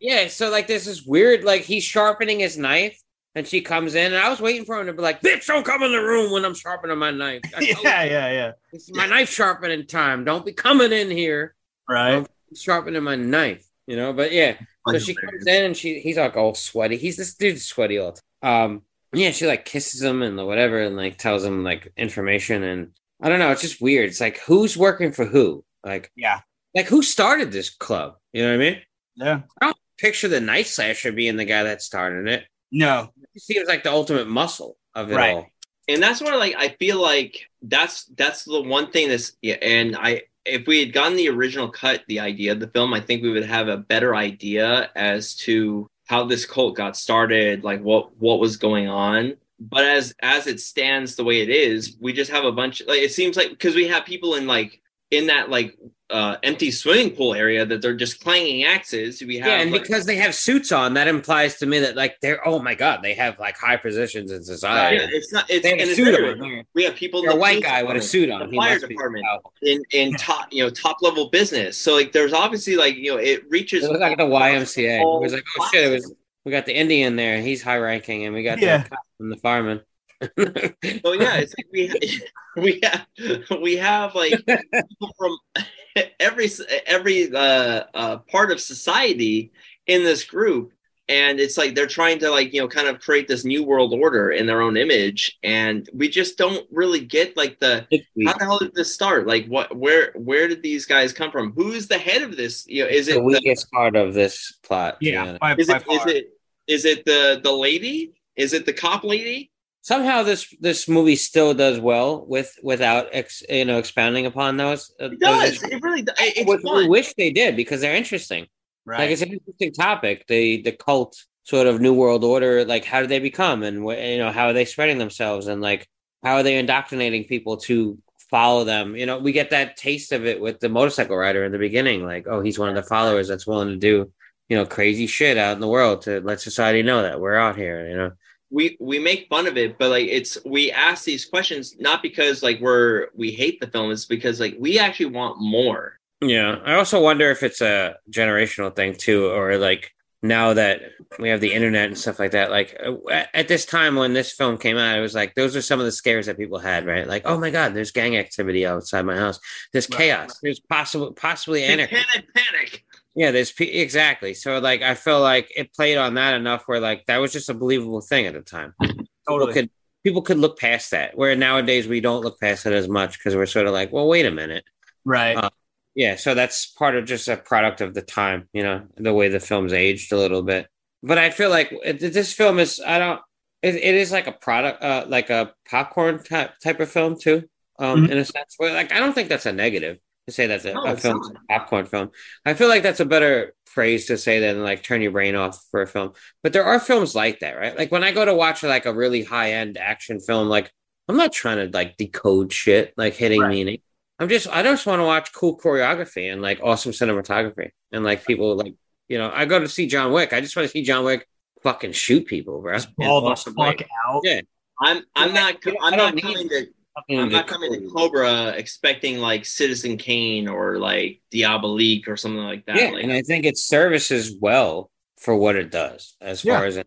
Yeah, so like this is weird like he's sharpening his knife and she comes in and I was waiting for him to be like, bitch, don't come in the room when I'm sharpening my knife. Yeah, yeah, yeah. Is my knife sharpening time. Don't be coming in here Right. sharpening my knife. You know, but yeah. So she comes in and she he's like all sweaty. He's this dude's sweaty all the time. Um yeah, she like kisses him and whatever and like tells him like information and I don't know, it's just weird. It's like who's working for who? Like Yeah. like who started this club? You know what I mean? Yeah. I don't picture the night slasher being the guy that started it. No. He seems like the ultimate muscle of it Right. all. and that's where like I feel like that's that's the one thing that's yeah, and I if we had gotten the original cut, the idea of the film, I think we would have a better idea as to how this cult got started, like what what was going on. But as as it stands the way it is, we just have a bunch like it seems like because we have people in like in that like uh empty swimming pool area that they're just clanging axes. We have Yeah, and like, because they have suits on, that implies to me that like they're oh my god, they have like high positions in society. yeah, it's not it's, They have a suit everywhere. on. We have people in the a white guy with a suit on. the fire department. in in top you know top level business. So like there's obviously like you know it reaches It was like the YMCA. It was like, oh shit, it was we got the Indian there, he's high ranking, and we got Yeah. the cop and the fireman. So yeah, it's like we we have we have like people from every every uh, uh, part of society in this group, and it's like they're trying to like you know kind of create this new world order in their own image, and we just don't really get like the how the hell did this start? Like what where where did these guys come from? Who's the head of this? You know, is it the the, weakest part of this plot. Yeah. yeah. By, is by it is far. it is it the the lady? Is it the cop lady? Somehow this this movie still does well with without ex, you know expounding upon those. uh, It does. issues. It really does. It's Which fun. we wish they did because they're interesting. right. Like it's an interesting topic. The the cult sort of new world order. Like how do they become, and you know how are they spreading themselves, and like how are they indoctrinating people to follow them? You know, we get that taste of it with the motorcycle rider in the beginning. Like, oh, he's one of the followers that's willing to do you know crazy shit out in the world to let society know that we're out here. You know. We we make fun of it, but like it's we ask these questions not because like we're we hate the film, it's because like we actually want more. Yeah, I also wonder if it's a generational thing too, or like now that we have the internet and stuff like that. Like uh, at- at this time when this film came out, it was like those are some of the scares that people had, right? Like, oh my god, there's gang activity outside my house. There's chaos. There's possible possibly anarchy. Panic, panic. Yeah, there's pe- exactly. So like, I feel like it played on that enough where like that was just a believable thing at the time. People could people could look past that. Where nowadays we don't look past it as much because we're sort of like, well, wait a minute. right. Uh, Yeah, so that's part of just a product of the time, you know, the way the film's aged a little bit. But I feel like this film is, I don't, it, it is like a product, uh, like a popcorn type type of film too, um, Mhm. in a sense. Where like I don't think that's a negative to say that's a, No, a it's film's not. popcorn film. I feel like that's a better phrase to say than like turn your brain off for a film. But there are films like that, right? Like when I go to watch like a really high end action film, like I'm not trying to like decode shit, like hitting Right. meaning. I'm just I just want to watch cool choreography and like awesome cinematography and like people like you know I go to see John Wick. I just want to see John Wick fucking shoot people, bro. in All the awesome fuck ways. out. Yeah. I'm I'm not I I'm don't coming to Fucking I'm not coming to. Cobra expecting like Citizen Kane or like Diabolique or something like that. Yeah, like and I think it services well for what it does as Yeah. far as an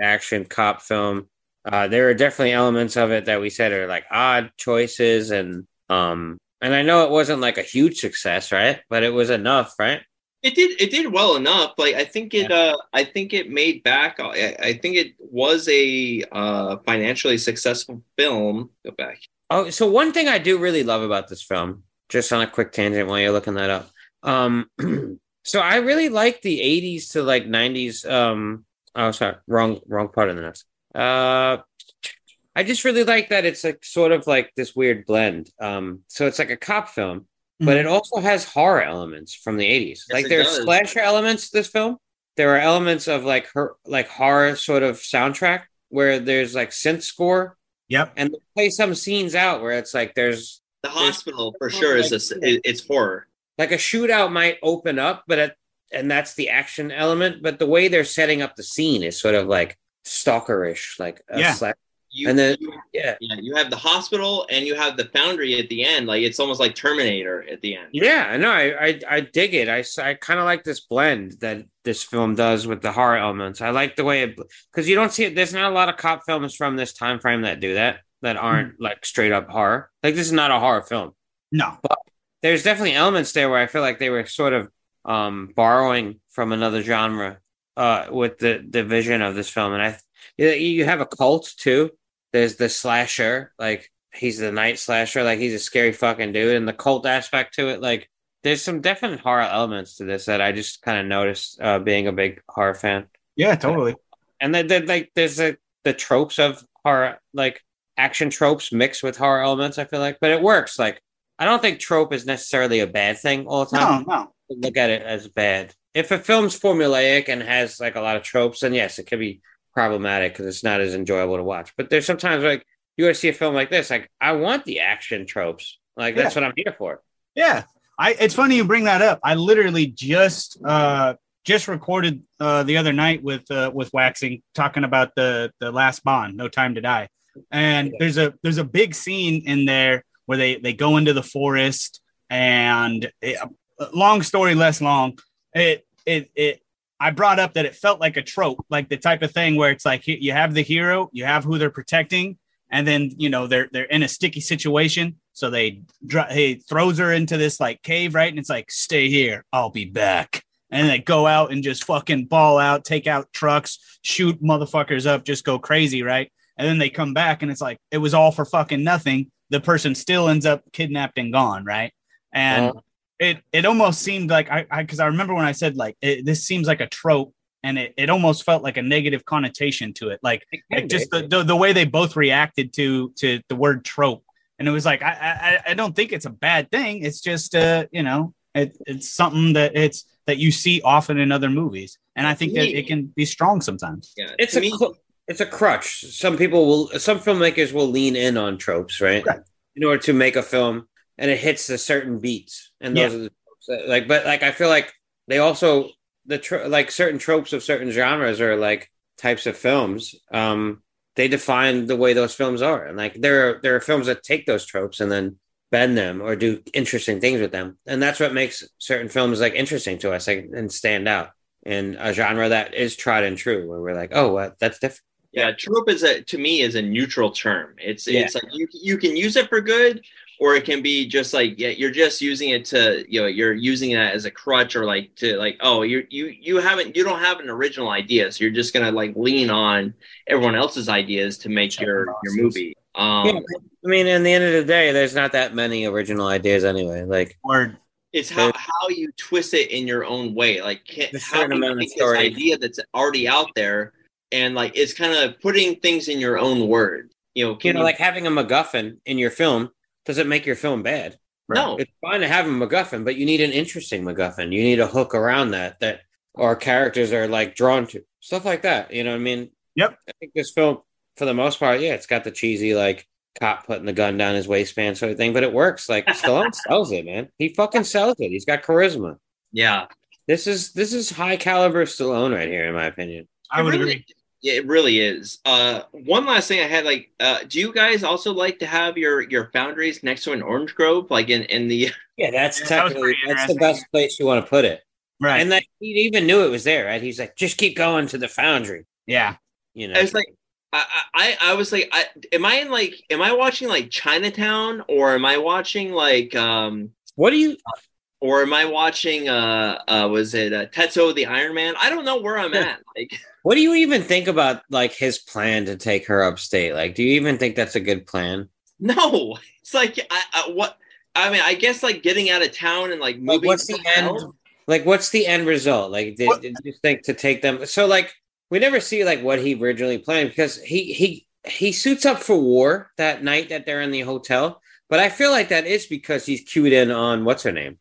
action cop film. Uh, there are definitely elements of it that we said are like odd choices, and um, and I know it wasn't like a huge success, right? But it was enough, right? It did it did well enough. Like I think it uh I think it made back I, I think it was a uh financially successful film. Go back. Oh, so one thing I do really love about this film, just on a quick tangent while you're looking that up. Um, so I really like the 80s to like 90s. Um, oh, sorry, wrong, wrong part of the notes. Uh, I just really like that it's like sort of like this weird blend. Um, so it's like a cop film, but it also has horror elements from the 80s. like it there's does. slasher elements to this film. There are elements of like her like horror sort of soundtrack where there's like synth score Yep. and they play some scenes out where it's like there's The hospital for sure is a it- it's horror. like a shootout might open up, but at, and that's the action element. But the way they're setting up the scene is sort of like stalkerish, like a Yeah. sla- You, And then- you- yeah, yeah, you have the hospital and you have the foundry at the end. Like it's almost like Terminator at the end. yeah. No, I I, I dig it. i, I kind of like this blend that this film does with the horror elements. I like the way it because you don't see it. There's not a lot of cop films from this time frame that do that that aren't like straight up horror. Like this is not a horror film. No. But there's definitely elements there where I feel like they were sort of um, borrowing from another genre uh, with the the vision of this film, and I you, you have a cult too. There's the slasher, like he's the night slasher, like he's a scary fucking dude, and the cult aspect to it, like there's some definite horror elements to this that I just kind of noticed uh, being a big horror fan, Yeah, totally. and then then, like there's a, the tropes of horror, like action tropes mixed with horror elements. I feel like, but it works. Like I don't think trope is necessarily a bad thing all the time No, no. look at it as bad. If a film's formulaic and has like a lot of tropes, then yes, it could be problematic because it's not as enjoyable to watch. But there's sometimes like you want to see a film like this, like I want the action tropes. Like that's what I'm here for. Yeah. I it's funny you bring that up. I literally just uh just recorded uh the other night with uh with waxing talking about the the last bond, No Time to Die. And there's a there's a big scene in there where they they go into the forest and it, long story less long. It it it I brought up that it felt like a trope, like the type of thing where it's like you- have the hero, you have who they're protecting, and then you know they're they're in a sticky situation, so they he throws her into this like cave, right? And it's like, stay here, I'll be back. And they go out and just fucking ball out, take out trucks, shoot motherfuckers up, just go crazy, right? And then they come back and it's like it was all for fucking nothing. The person still ends up kidnapped and gone, right? And Uh, it it almost seemed like I because I, remember when I said like it, this seems like a trope, and it, it almost felt like a negative connotation to it, like like just the, the the way they both reacted to to the word trope, and it was like I I, I don't think it's a bad thing. It's just uh you know it, it's something that it's that you see often in other movies, and I think that it can be strong sometimes. Yeah, it's a me, cl- it's a crutch. Some people will, some filmmakers will lean in on tropes, right, Right. in order to make a film, and it hits the certain beats, and those Yeah. are the tropes that, like. But like, I feel like they also the tro- like certain tropes of certain genres or like types of films. Um, they define the way those films are, and like there are there are films that take those tropes and then bend them or do interesting things with them, and that's what makes certain films like interesting to us, like and stand out in a genre that is tried and true, where we're like, oh, what that's different. yeah, trope is a to me is a neutral term. It's Yeah. it's like you you can use it for good, or it can be just like yeah, you're just using it to you know you're using it as a crutch or like to like oh you you you haven't you don't have an original idea, so you're just gonna like lean on everyone else's ideas to make your your movie. Um, Yeah, I mean, in the end of the day, there's not that many original ideas anyway. Like, or It's how, how you twist it in your own way. Like, can, There's how certain can you take this idea that's already out there and like it's kind of putting things in your own words. You know, you can know, like having a MacGuffin in your film doesn't make your film bad. no, It's fine to have a MacGuffin, but you need an interesting MacGuffin. You need a hook around that that our characters are like drawn to. Stuff like that. You know what I mean? Yep. I think this film, for the most part, yeah, it's got the cheesy like cop putting the gun down his waistband sort of thing, but it works. Like Stallone sells it, man. He fucking sells it. He's got charisma. yeah, This is this is high caliber Stallone right here, in my opinion. I would really- agree. Yeah, it really is. Uh, one last thing I had, like, uh, do you guys also like to have your your foundries next to an orange grove, like in in the? Yeah, that's Yeah, that technically pretty that's the best place you want to put it. Right. And that he even knew it was there, right? He's like, just keep going to the foundry. yeah. You know, It's like I, I I was like, I, am I in like, am I watching like Chinatown or am I watching like, um, What do you? or am I watching, uh, uh, was it uh, Tetsuo the Iron Man? I don't know where I'm at. Like, What do you even think about like his plan to take her upstate? Like, do you even think that's a good plan? no, it's like, I, I what? I mean, I guess like getting out of town and like Like, moving. what's the somewhere end? else. Like, what's the end result? Like, did, did you think to take them? So, like, we never see like what he originally planned because he he he suits up for war that night that they're in the hotel. But I feel like that is because he's cued in on what's her name,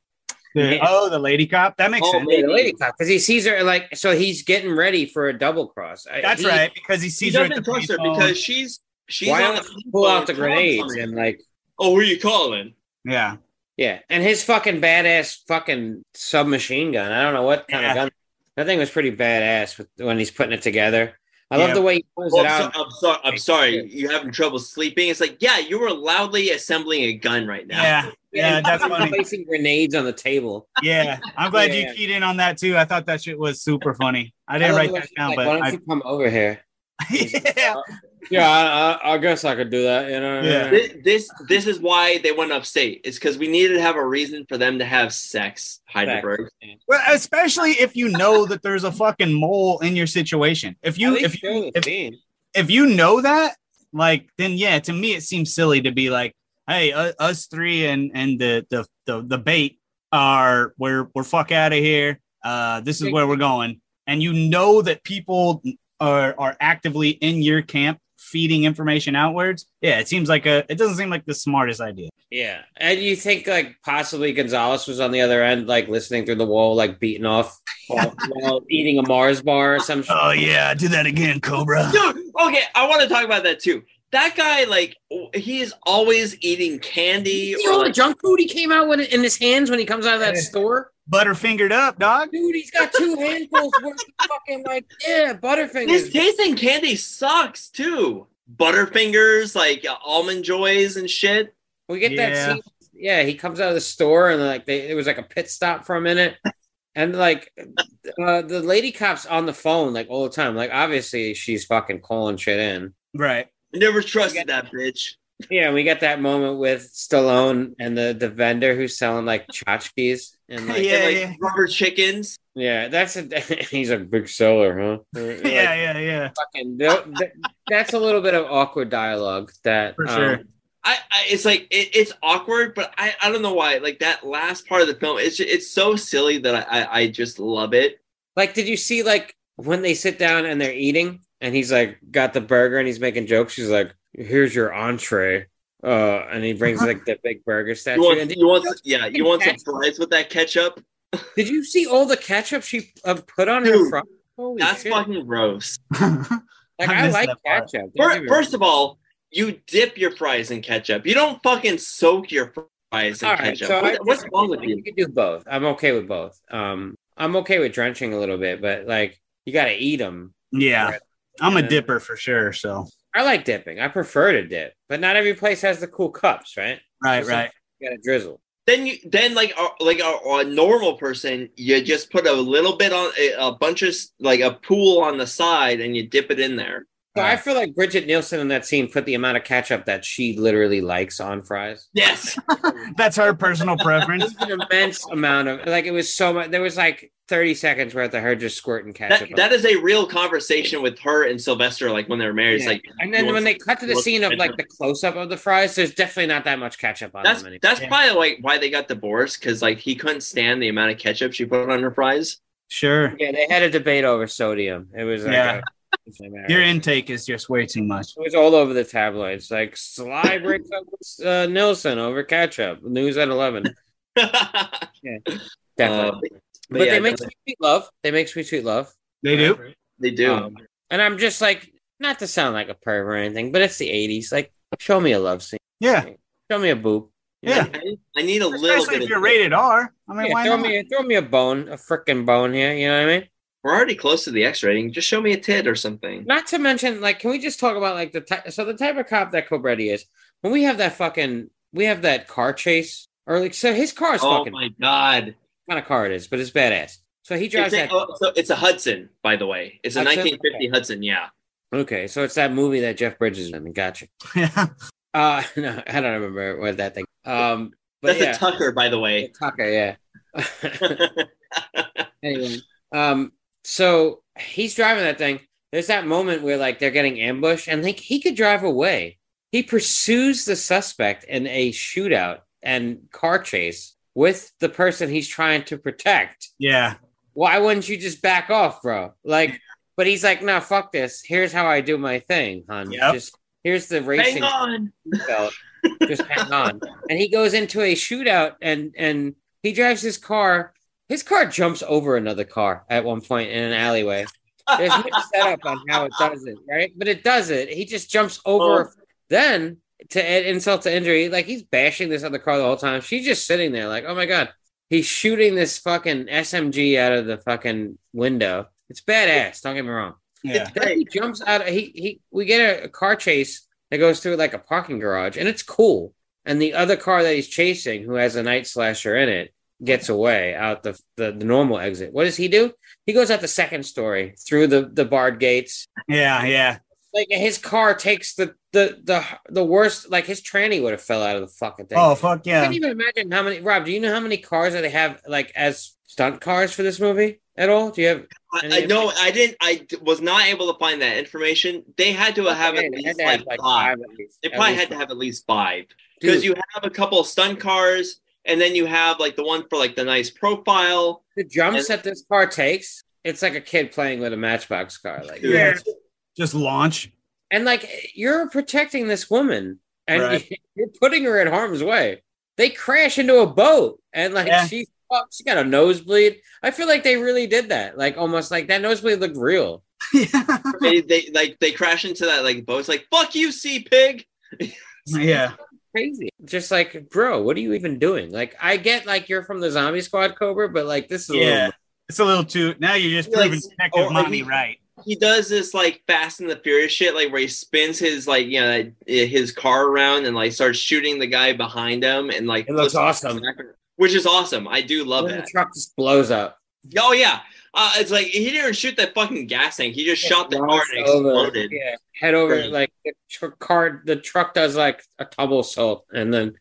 The- Yeah. oh, the lady cop. That makes Oh, sense. maybe. the lady cop, because he sees her like so he's getting ready for a double cross. That's he- right because he He sees her at the doesn't trust her because she's she's Why on don't the you pull out the grenades and like Oh, who are you calling? yeah, yeah, and his fucking badass fucking submachine gun. I don't know what kind Yeah. of gun. That thing was pretty badass with, when he's putting it together. I Yeah. love the way he pulls Well, it oh, I'm, out. so, I'm sorry. I'm sorry. You having trouble sleeping? It's like, yeah, you were loudly assembling a gun right now. yeah, yeah. and That's fucking funny. Placing grenades on the table. Yeah, I'm glad Yeah. you keyed in on that too. I thought that shit was super funny. I didn't love write that down, like, but why don't I, you come over here? yeah, oh. Yeah, I, I, I guess I could do that. You know. Yeah. This, this this is why they went upstate. It's because we needed to have a reason for them to have sex. Hydraberg. well, especially if you know that there's a fucking mole in your situation. If you if you if, if you know that, like, then yeah, to me it seems silly to be like, hey, uh, us three and and the the the, the bait are we're we're fuck out of here. Uh, this is where we're going, and you know that people are are actively in your camp feeding information outwards. Yeah, it seems like a. It doesn't seem like the smartest idea. Yeah, and you think like possibly Gonzalez was on the other end, like listening through the wall, like beating off while, while eating a Mars bar or some shit. Oh yeah, do that again, Cobra. Dude, okay, I want to talk about that too. That guy, like, he is always eating candy. See Or all the like, junk food he came out with in his hands when he comes out of that Yeah. store. Butterfingered up, dog. Dude, he's got two handfuls worth of fucking like yeah, butterfingers. his butterfingers. tasting candy sucks too. Butterfingers, like uh, almond joys and shit. We get Yeah. that scene. Yeah, he comes out of the store and like they, it was like a pit stop for a minute. And like uh, the lady cop's on the phone like all the time. Like obviously she's fucking calling shit in. Right. I never trusted that bitch. Yeah, we got that moment with Stallone and the the vendor who's selling like tchotchkes and like Yeah, and, like yeah. rubber chickens. yeah, that's a he's a big seller, huh? Like, Yeah, yeah, yeah. fucking th- th- that's a little bit of awkward dialogue that For um, sure. I, I it's like it, it's awkward, but I, I don't know why. Like that last part of the film, it's ju- it's so silly that I, I I just love it. Like, did you see like when they sit down and they're eating, and he's like got the burger and he's making jokes. She's like, "Here's your entree," uh, and he brings like the big burger statue. You want And you want yeah you want some fries with that ketchup? did you see all the ketchup she uh, put on her Dude, fries? Holy That's shit. fucking gross. like I I, like ketchup. Don't Fir- get me First of all, you dip your fries in ketchup. You don't fucking soak your fries in All right, ketchup. so What- I what's wrong with You you? can do both. I'm okay with both. Um, I'm okay with drenching a little bit, but like you got to eat them. yeah. I'm a dipper for sure. So I like dipping. I prefer to dip, but not every place has the cool cups, right? right, So right. You got to drizzle. Then you then like a, like a, a normal person, you just put a little bit on a, a bunch of like a pool on the side, and you dip it in there. So I feel like Brigitte Nielsen in that scene put the amount of ketchup that she literally likes on fries. Yes. That's her personal preference. an immense amount of like it was so much. There was like 30 seconds worth of her just squirting ketchup. That, that is a real conversation with her and Sylvester, like when they were married. It's Yeah. like, and then when they cut to the scene of like the close up of the fries, there's definitely not that much ketchup on that's them anymore. that's Yeah. probably like why they got divorced because like he couldn't stand the amount of ketchup she put on her fries. Sure. Yeah, they had a debate over sodium. It was like Yeah. a- Your intake is just way too much. It was all over the tabloids. Like Sly breaks up with uh, Nielsen over ketchup. News at eleven. Definitely. Uh, but but yeah, they make sweet sweet love. They make sweet sweet love. They do. they do. Um, and I'm just like, not to sound like a perv or anything, but it's the '80s. Like, show me a love scene. Yeah. Show me a boob. You Yeah. know? I, I need a little Especially if Of, you're rated R. I mean, Yeah, why throw not? me throw me a bone, a freaking bone here. You know what I mean? We're already close to the X rating. Just show me a tit or something. Not to mention, like, can we just talk about like the type? So the type of cop that Cobretti is. When we have that fucking, we have that car chase, or like, so his car is Oh fucking my god! what kind of car it is, but it's badass. So he drives It's a, that. oh, so it's a Hudson, by the way. It's a Hudson? 1950 Okay. Hudson. Yeah. Okay, so it's that movie that Jeff Bridges is in. Gotcha. Yeah. Uh, no, I don't remember what that thing. Um, but That's yeah, a Tucker, by the way. Tucker, yeah. anyway, um, so he's driving that thing. There's that moment where like they're getting ambushed, and like he could drive away. He pursues the suspect in a shootout and car chase with the person he's trying to protect. Yeah. Why wouldn't you just back off, bro? Like, but he's like, no, fuck this. Here's how I do my thing, hon. Yep. Just here's the racing Hang on. belt. Just hang on. And he goes into a shootout and and he drives his car. His car jumps over another car at one point in an alleyway. There's no setup on how it does it, right? But it does it. He just jumps over. Oh. Then to add insult to injury, like he's bashing this other car the whole time. She's just sitting there, like, oh my god, he's shooting this fucking SMG out of the fucking window. It's badass. Don't get me wrong. Yeah. Then he jumps out. He he. We get a, a car chase that goes through like a parking garage, and it's cool. And the other car that he's chasing, who has a night slasher in it, gets away out the, the the normal exit. What does he do? He goes out the second story through the the barred gates. Yeah. Yeah. Like his car takes the the the the worst. Like his tranny would have fell out of the fucking thing. Oh, fuck yeah! I can't even imagine how many. Rob, do you know how many cars that they have like as stunt cars for this movie at all? Do you have? I, I know I didn't. I was not able to find that information. They had to have Okay, at least like, have, like, five. five at least. They probably least had to have at least five because you have a couple of stunt cars, and then you have like the one for like the nice profile. the jumps And- that this car takes, it's like a kid playing with a matchbox car. Like, Yeah. Just launch. and like you're protecting this woman, and Right. you're putting her in harm's way. They crash into a boat, and like Yeah. she, oh, she got a nosebleed. I feel like they really did that. Like almost like that nosebleed looked real. yeah. they, they like they crash into that like boat. It's like fuck you, sea pig. Yeah. Crazy. Just like, bro, what are you even doing? Like, I get like you're from the zombie squad, Cobra, but like this is a Yeah. little It's a little too. Now you're just Like, proving Detective oh, Monty he- right. He does this like Fast and the Furious shit, like where he spins his like you know eh, his car around and like starts shooting the guy behind him, and like It looks awesome. back, which is awesome. I do love it. the that. truck just blows up. Oh yeah, uh, it's like he didn't shoot that fucking gas tank. He just shot the car and exploded. Yeah, head over like the tr- car. The truck does like a tumble salt and then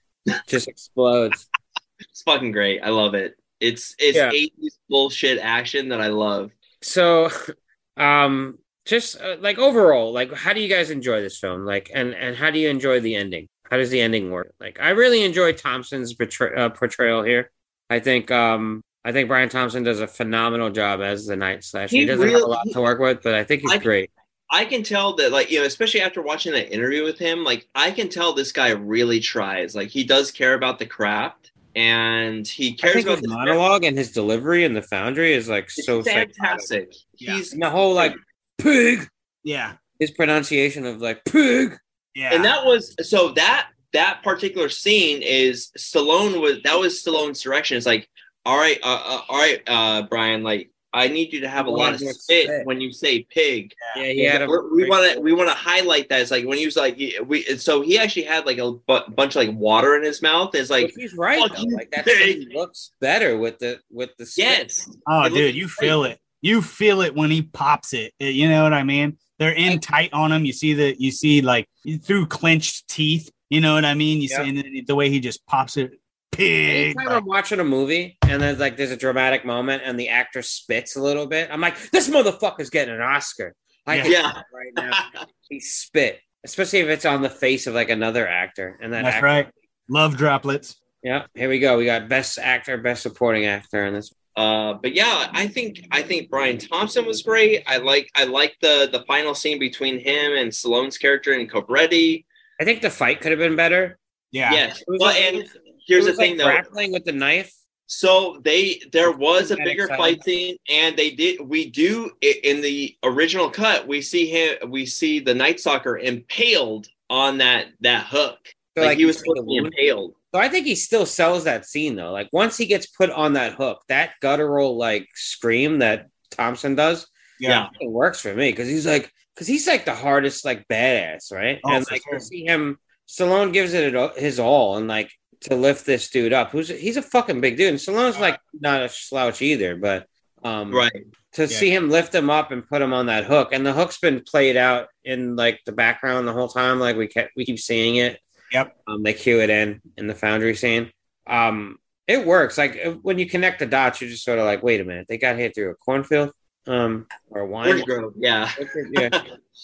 just explodes. It's fucking great. I love it. It's it's Yeah. 80s bullshit action that I love. So, um, just uh, like overall, like how do you guys enjoy this film? Like, and and how do you enjoy the ending? How does the ending work? Like, I really enjoy Thompson's betray- uh, portrayal here. I think um. I think Brian Thompson does a phenomenal job as the night slash. He, He doesn't have a lot to work with, but I think he's I- great. I can tell that, like, you know, especially after watching that interview with him, like, I can tell this guy really tries. Like, he does care about the craft and he I cares think about his the monologue and his delivery in the Foundry is like It's so fantastic. Yeah. He's And the whole like pig, Yeah. his pronunciation of like pig. Yeah. and that was so that that particular scene is Stallone was that was Stallone's direction. It's like, all right, uh, uh, all right, uh, Brian, like, I need you to have a lot of spit spit. when you say pig. Yeah, he had a We're- want to we want to highlight that. It's like when he was like we. So he actually had like a bu- bunch of like water in his mouth. It's But like he's right fuck though. you, Like that pig. looks better with the with the spit. yes, Oh, It dude, you great. feel it. You feel it when he pops it. Uh, You know what I mean? They're in tight on him. You see the you see like through clenched teeth. You know what I mean? You Yeah. see and then the way he just pops it. Pig. Anytime I'm watching a movie and there's like there's a dramatic moment and the actor spits a little bit, I'm like, this motherfucker's getting an Oscar. I Yeah. Yeah. right now. He spit, especially if it's on the face of like another actor. And that That's actor, right. Love droplets. Yeah, here we go. We got best actor, best supporting actor in this. Uh, but yeah, I think I think Brian Thompson was great. I like I like the the final scene between him and Stallone's character and Cobretti. I think the fight could have been better. Yeah. Yes, well, and it here's the was like thing though. grappling with the knife. So they there was a bigger exciting. fight scene, and they did we do in the original cut. We see him. We see the Night Stalker impaled on that that hook. So, like, like, he was supposed to be impaled. So I think he still sells that scene though. Like once he gets put on that hook, that guttural like scream that Thompson does, Yeah. it works for me because he's like because he's like the hardest like badass, right? Oh, and like sure. to see him, Stallone gives it his all and like to lift this dude up. Who's he's a fucking big dude, and Stallone's like not a slouch either, but Um, Right. to Yeah. see him lift him up and put him on that hook, and the hook's been played out in like the background the whole time. Like we kept, we keep seeing it. Yep. Um, they cue it in in the foundry scene. Um, it works. Like uh, when you connect the dots, you're just sort of like, wait a minute, they got hit through a cornfield, um, or a wine. Grove. Yeah. yeah.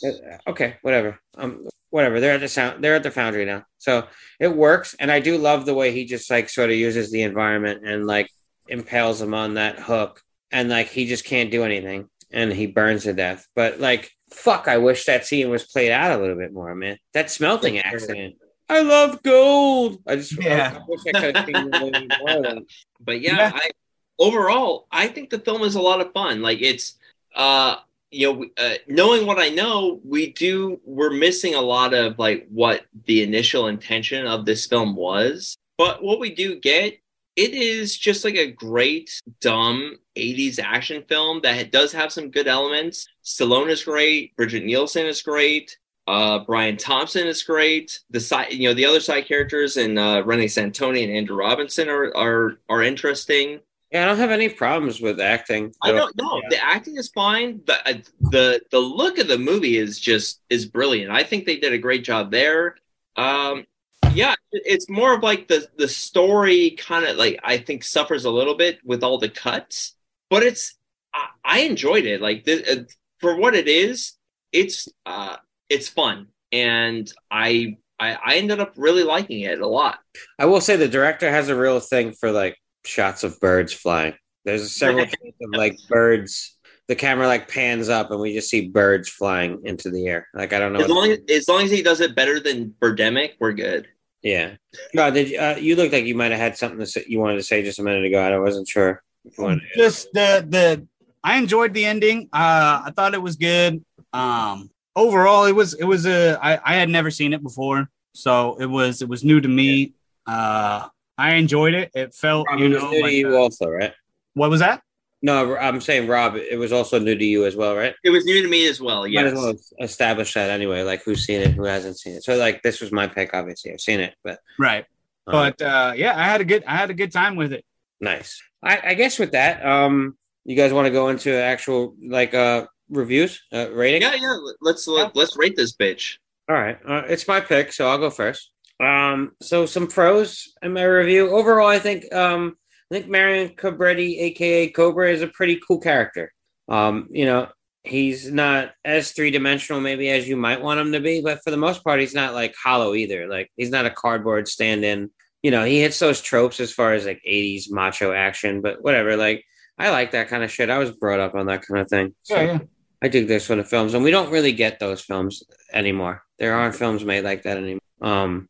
Uh, okay, whatever. Um, whatever. They're at the sound. They're at the foundry now, so it works. And I do love the way he just like sort of uses the environment and like impales him on that hook, and like he just can't do anything, and he burns to death. But like, fuck, I wish that scene was played out a little bit more, man. That smelting accident. I love gold. I just Yeah. I wish I could have seen a little bit more of but yeah, Yeah. I overall I think the film is a lot of fun. Like it's uh you know uh, knowing what I know, we do we're missing a lot of like what the initial intention of this film was. But what we do get it is just like a great dumb 80s action film that does have some good elements. Stallone is great, Brigitte Nielsen is great. Uh, Brian Thompson is great. The side, you know, the other side characters and uh, Reni Santoni and Andrew Robinson are are are interesting. Yeah, I don't have any problems with acting. I don't know. Yeah. The acting is fine. The uh, the the look of the movie is just is brilliant. I think they did a great job there. Um, yeah, it's more of like the the story kind of like I think suffers a little bit with all the cuts, but it's I, I enjoyed it. Like this, uh, for what it is, it's uh it's fun, and I I, I ended up really liking it a lot. I will say the director has a real thing for like shots of birds flying. There's several shots of like birds. The camera like pans up and we just see birds flying into the air. Like I don't know. As long as, as long as he does it better than Birdemic, we're good. yeah. No, did you, uh, you look like you might have had something to say, you wanted to say just a minute ago. I wasn't sure. If you wanted to- Just the the I enjoyed the ending. Uh, I thought it was good. Um, overall, it was it was a I, I had never seen it before, so it was it was new to me. Uh, I enjoyed it. It felt Rob, you know new to you a- also, right? what was that? No, I'm saying Rob. It was also new to you as well, right? It was new to me as well. Might Yes. as well establish that anyway. Like who's seen it, who hasn't seen it. So like this was my pick. Obviously, I've seen it, but Right. uh, But uh, yeah, I had a good I had a good time with it. Nice. I, I guess with that, um, you guys want to go into actual like uh reviews, uh, rating? Yeah, yeah. Let's let, let's rate this bitch. All right, uh, it's my pick, so I'll go first. Um, so some pros in my review. Overall, I think um, I think Marion Cobretti, aka Cobra, is a pretty cool character. Um, you know, he's not as three dimensional maybe as you might want him to be, but for the most part, he's not like hollow either. Like he's not a cardboard stand-in. You know, he hits those tropes as far as like '80s macho action, but whatever. Like I like that kind of shit. I was brought up on that kind of thing. So Yeah, yeah. I dig those sort of films, and we don't really get those films anymore. There aren't films made like that anymore. Um,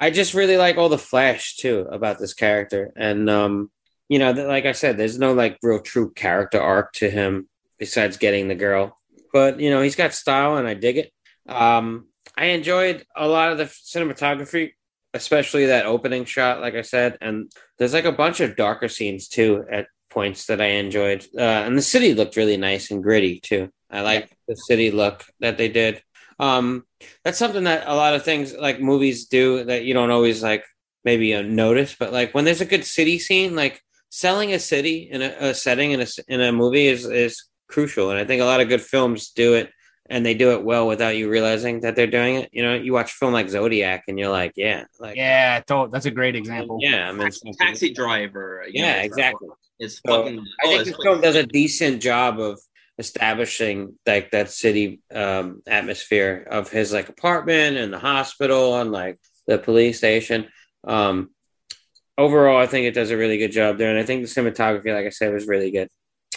I just really like all the flash too about this character, and um, you know, like I said, there's no like real true character arc to him besides getting the girl. But you know, he's got style, and I dig it. Um, I enjoyed a lot of the cinematography, especially that opening shot, like I said, and there's like a bunch of darker scenes too at points that I enjoyed. Uh, and the city looked really nice and gritty too. I like the city look that they did. Um, that's something that a lot of things like movies do that you don't always like maybe uh, notice, but like when there's a good city scene, like selling a city in a, a setting in a s- in a movie is is crucial. And I think a lot of good films do it, and they do it well without you realizing that they're doing it. You know, you watch a film like Zodiac, and you're like, yeah, like Yeah, I thought that's a great example. yeah, I mean, Taxi, taxi driver. yeah, know, exactly. It's So, fucking. I oh, think it's this film does a decent job of establishing like that city um, atmosphere of his like apartment and the hospital and like the police station. Um, overall, I think it does a really good job there, and I think the cinematography, like I said, was really good.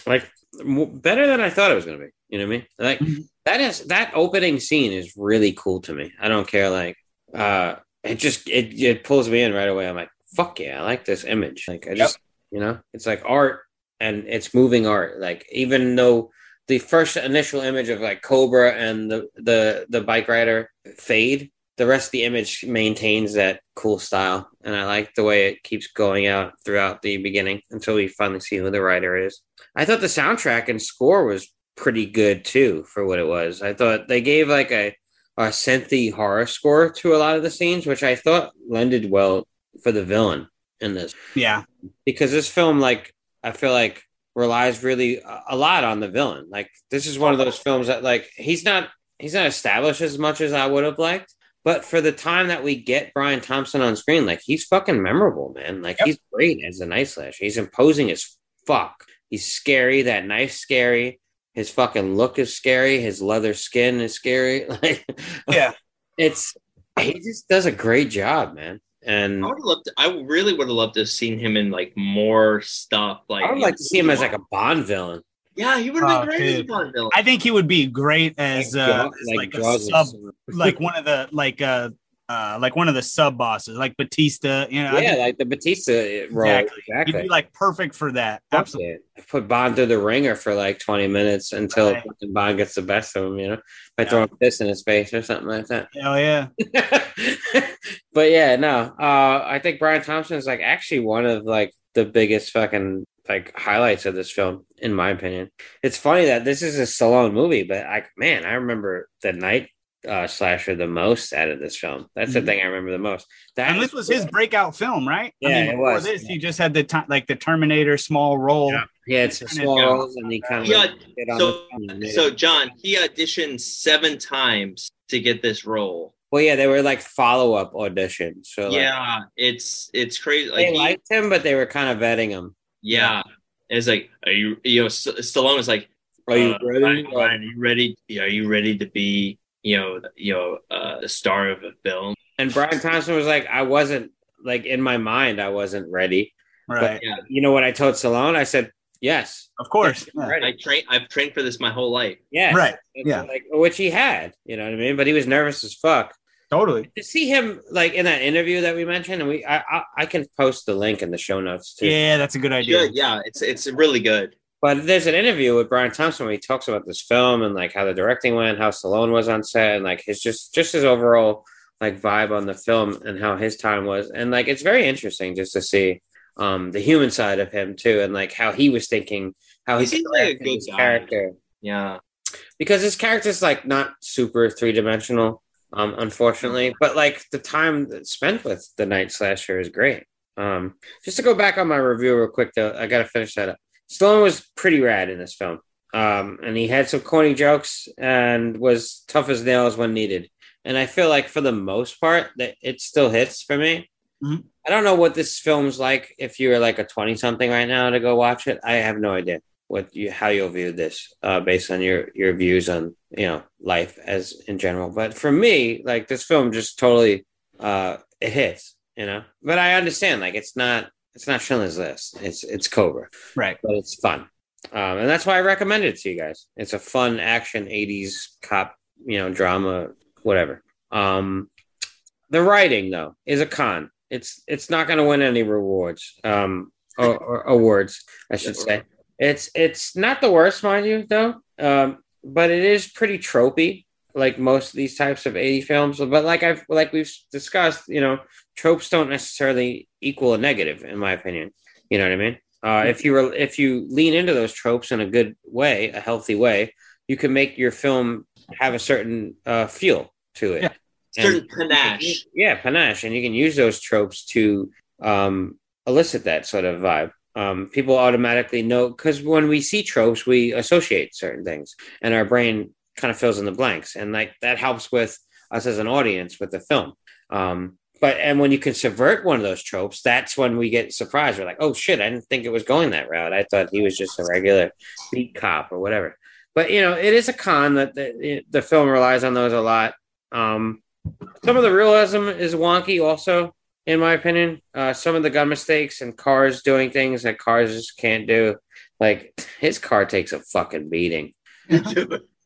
Like m- better than I thought it was going to be. You know what I mean? Like Mhm. that is that opening scene is really cool to me. I don't care like uh it just it it pulls me in right away. I'm like, fuck yeah, I like this image. Like I just you know, it's like art and it's moving art. Like even though the first initial image of like Cobra and the the the bike rider fade, the rest of the image maintains that cool style. And I like the way it keeps going out throughout the beginning until we finally see who the writer is. I thought the soundtrack and score was pretty good too for what it was. I thought they gave like a a synthy horror score to a lot of the scenes, which I thought lended well for the villain in this Yeah. because this film, like, I feel like relies really a, lot on the villain. Like this is one of those films that like he's not he's not established as much as I would have liked. But for the time that we get Brian Thompson on screen, like he's fucking memorable, man. Like Yep. he's great as a night slash. He's imposing as fuck. He's scary. That knife's scary. His fucking look is scary. His leather skin is scary. Like, Yeah. it's he just does a great job, man. And I would have loved. I really would have loved to have seen him in like more stuff. Like I would like to see him as like a Bond villain. yeah, he would have Oh, been great as a. Bond villain. I think he would be great as uh, as like, a sub, like one of the like uh, uh like one of the sub bosses, like Batista. You know, yeah, like the Batista role. Exactly. Exactly. he'd be like perfect for that. Absolutely. Absolutely. Put Bond through the ringer for like 20 minutes until Right. Bond gets the best of him, you know, by Yeah. throwing a fist in his face or something like that. Hell yeah. but yeah, no, uh, I think Brian Thompson is like actually one of like the biggest fucking like highlights of this film, in my opinion. It's funny that this is a Stallone movie, but like, man, I remember the night uh, slasher the most out of this film. That's Mhm. the thing I remember the most. That And this was his breakout film, right? Yeah, it before was. This, he just had the time, like the Terminator small role. Yeah. He had some small Yeah. roles, and he kind of Yeah, hit on so- the film and made it. So Jon, he auditioned seven times to get this role. Well, yeah, they were like follow up auditions. So like, yeah, it's it's crazy. Like they he- liked him, but they were kind of vetting him. yeah, it's like are you you know S- Stallone was like, Are you uh, ready? Ryan, Ryan, are you ready? Are you ready to be you know you know uh, the star of a film? And Brian Thompson was like, I wasn't like in my mind, I wasn't ready. Right. Yeah, You know what I told Stallone? I said, yes, Of course. I'm Yeah. ready. I train. I've trained for this my whole life. yes, Right. It's Yeah. like which he had. You know what I mean? But he was nervous as fuck. Totally. To see him like in that interview that we mentioned, and we, I, I, I can post the link in the show notes too. Yeah, that's a good idea. Good. Yeah, it's it's really good. But there's an interview with Brian Thompson where he talks about this film and like how the directing went, how Stallone was on set, and like his just just his overall like vibe on the film and how his time was, and like it's very interesting just to see um the human side of him too, and like how he was thinking, how He he like a good guy. character Yeah. because his character's like not super three dimensional, um, unfortunately. But like the time spent with the night slasher is great. Um, just to go back on my review real quick, though, I gotta finish that up. Stallone was pretty rad in this film, um, and he had some corny jokes and was tough as nails when needed. And I feel like for the most part, that it still hits for me. Mhm. I don't know what this film's like if you're like a twenty something right now to go watch it. I have no idea what you how you'll view this uh, based on your your views on you know life as in general. But for me, like this film just totally uh, it hits, you know. But I understand like it's not it's not Schindler's List. It's it's Cobra, Right. but it's fun, um, and that's why I recommend it to you guys. It's a fun action '80s cop you know drama whatever. Um, the writing though is a con. It's it's not going to win any rewards um, or, or awards, I should say. It's it's not the worst, mind you, though. Um, but it is pretty tropey, like most of these types of 80 films. But like I've like we've discussed, you know, tropes don't necessarily equal a negative, in my opinion. You know what I mean? Uh, if you were if you lean into those tropes in a good way, a healthy way, you can make your film have a certain uh, feel to it. Yeah. Certain And- panache. yeah, panache, and you can use those tropes to um, elicit that sort of vibe. Um, people automatically know because when we see tropes, we associate certain things, and our brain kind of fills in the blanks, and like that helps with us as an audience with the film. Um, but and when you can subvert one of those tropes, that's when we get surprised. We're like, oh shit, I didn't think it was going that route. I thought he was just a regular beat cop or whatever. But you know, it is a con that the, the film relies on those a lot. Um, some of the realism is wonky, also, in my opinion. Uh, some of the gun mistakes and cars doing things that cars just can't do. Like his car takes a fucking beating.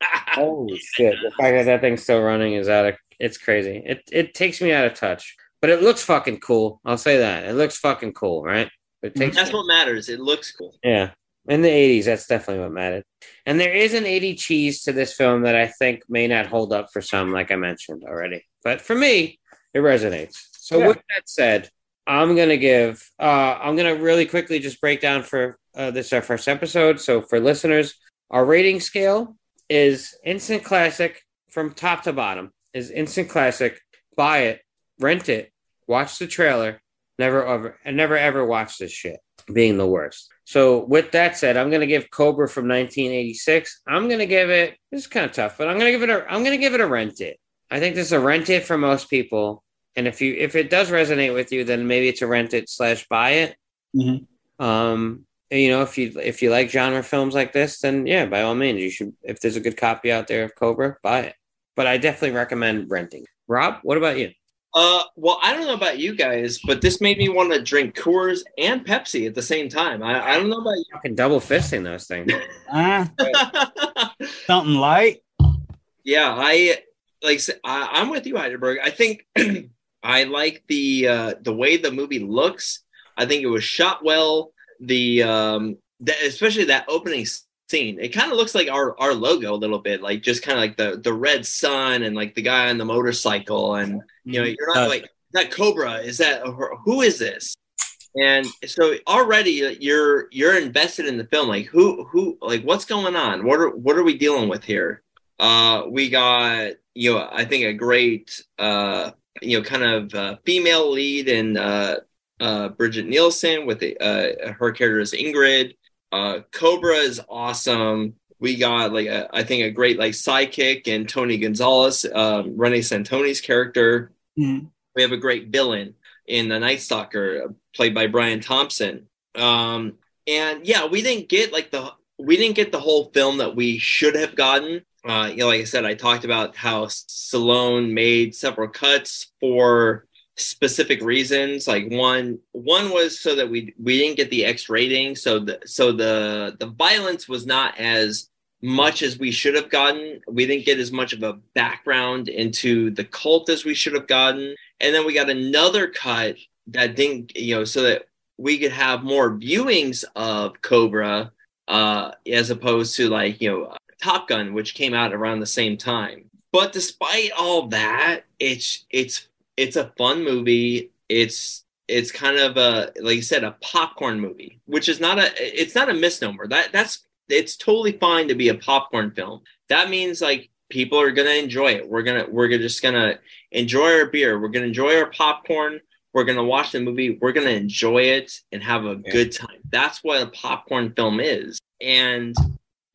Holy shit! The fact that that thing's still running is out of it's crazy. It it takes me out of touch, but it looks fucking cool. I'll say that it looks fucking cool, right? It takes That's what matters. It looks cool. yeah. In the 80s, that's definitely what mattered. And there is an 80 cheese to this film that I think may not hold up for some, like I mentioned already. But for me, it resonates. So Yeah. with that said, I'm gonna give uh I'm gonna really quickly just break down for uh, this our first episode. So for listeners, our rating scale is instant classic from top to bottom. Is instant classic. Buy it, rent it, watch the trailer, never ever and never ever watch this shit. being the worst. So with that said, I'm going to give Cobra from 1986. I'm going to give it. This is kind of tough, but I'm going to give it a. I'm to give it a rent it. I think this is a rent it for most people. And if you if it does resonate with you, then maybe it's a rent it slash buy it. Mhm. Um, and, you know, if you if you like genre films like this, then yeah, by all means, you should. If there's a good copy out there of Cobra, buy it. But I definitely recommend renting. Rob, what about you? Uh, well, I don't know about you guys, but this made me want to drink Coors and Pepsi at the same time. I, I don't know about you. Fucking double fisting those things. You. something light. yeah, I like. I said, I, I'm with you, Hydraberg. I think I like the uh, the way the movie looks. I think it was shot well. The um, the, especially that opening scene, it kind of looks like our our logo a little bit, like just kind of like the the red sun and like the guy on the motorcycle, and you know, you're not Uh, like that Cobra. Is that who is this? And so already you're you're invested in the film. Like who who like what's going on? What are what are we dealing with here? Uh, we got you know I think a great uh you know kind of uh, female lead in uh, uh, Brigitte Nielsen with the, uh, her character is Ingrid. Uh, Cobra is awesome. We got like a, I think a great like sidekick and Tony Gonzalez, um, Reni Santoni's character. Mhm. We have a great villain in the Night Stalker, played by Brian Thompson. Um, and yeah, we didn't get like the we didn't get the whole film that we should have gotten. Uh, you know, like I said, I talked about how Stallone made several cuts for specific reasons. Like one, one was so that we we didn't get the X rating, so the so the the violence was not as much as we should have gotten. We didn't get as much of a background into the cult as we should have gotten, and then we got another cut that didn't, you know, so that we could have more viewings of Cobra uh, as opposed to like you know Top Gun, which came out around the same time. But despite all that, it's it's it's a fun movie. It's it's kind of a like you said a popcorn movie, which is not a it's not a misnomer. That that's it's totally fine to be a popcorn film. That means like people are gonna enjoy it. We're gonna we're just gonna enjoy our beer. We're gonna enjoy our popcorn. We're gonna watch the movie. We're gonna enjoy it and have a Yeah. good time. That's what a popcorn film is. And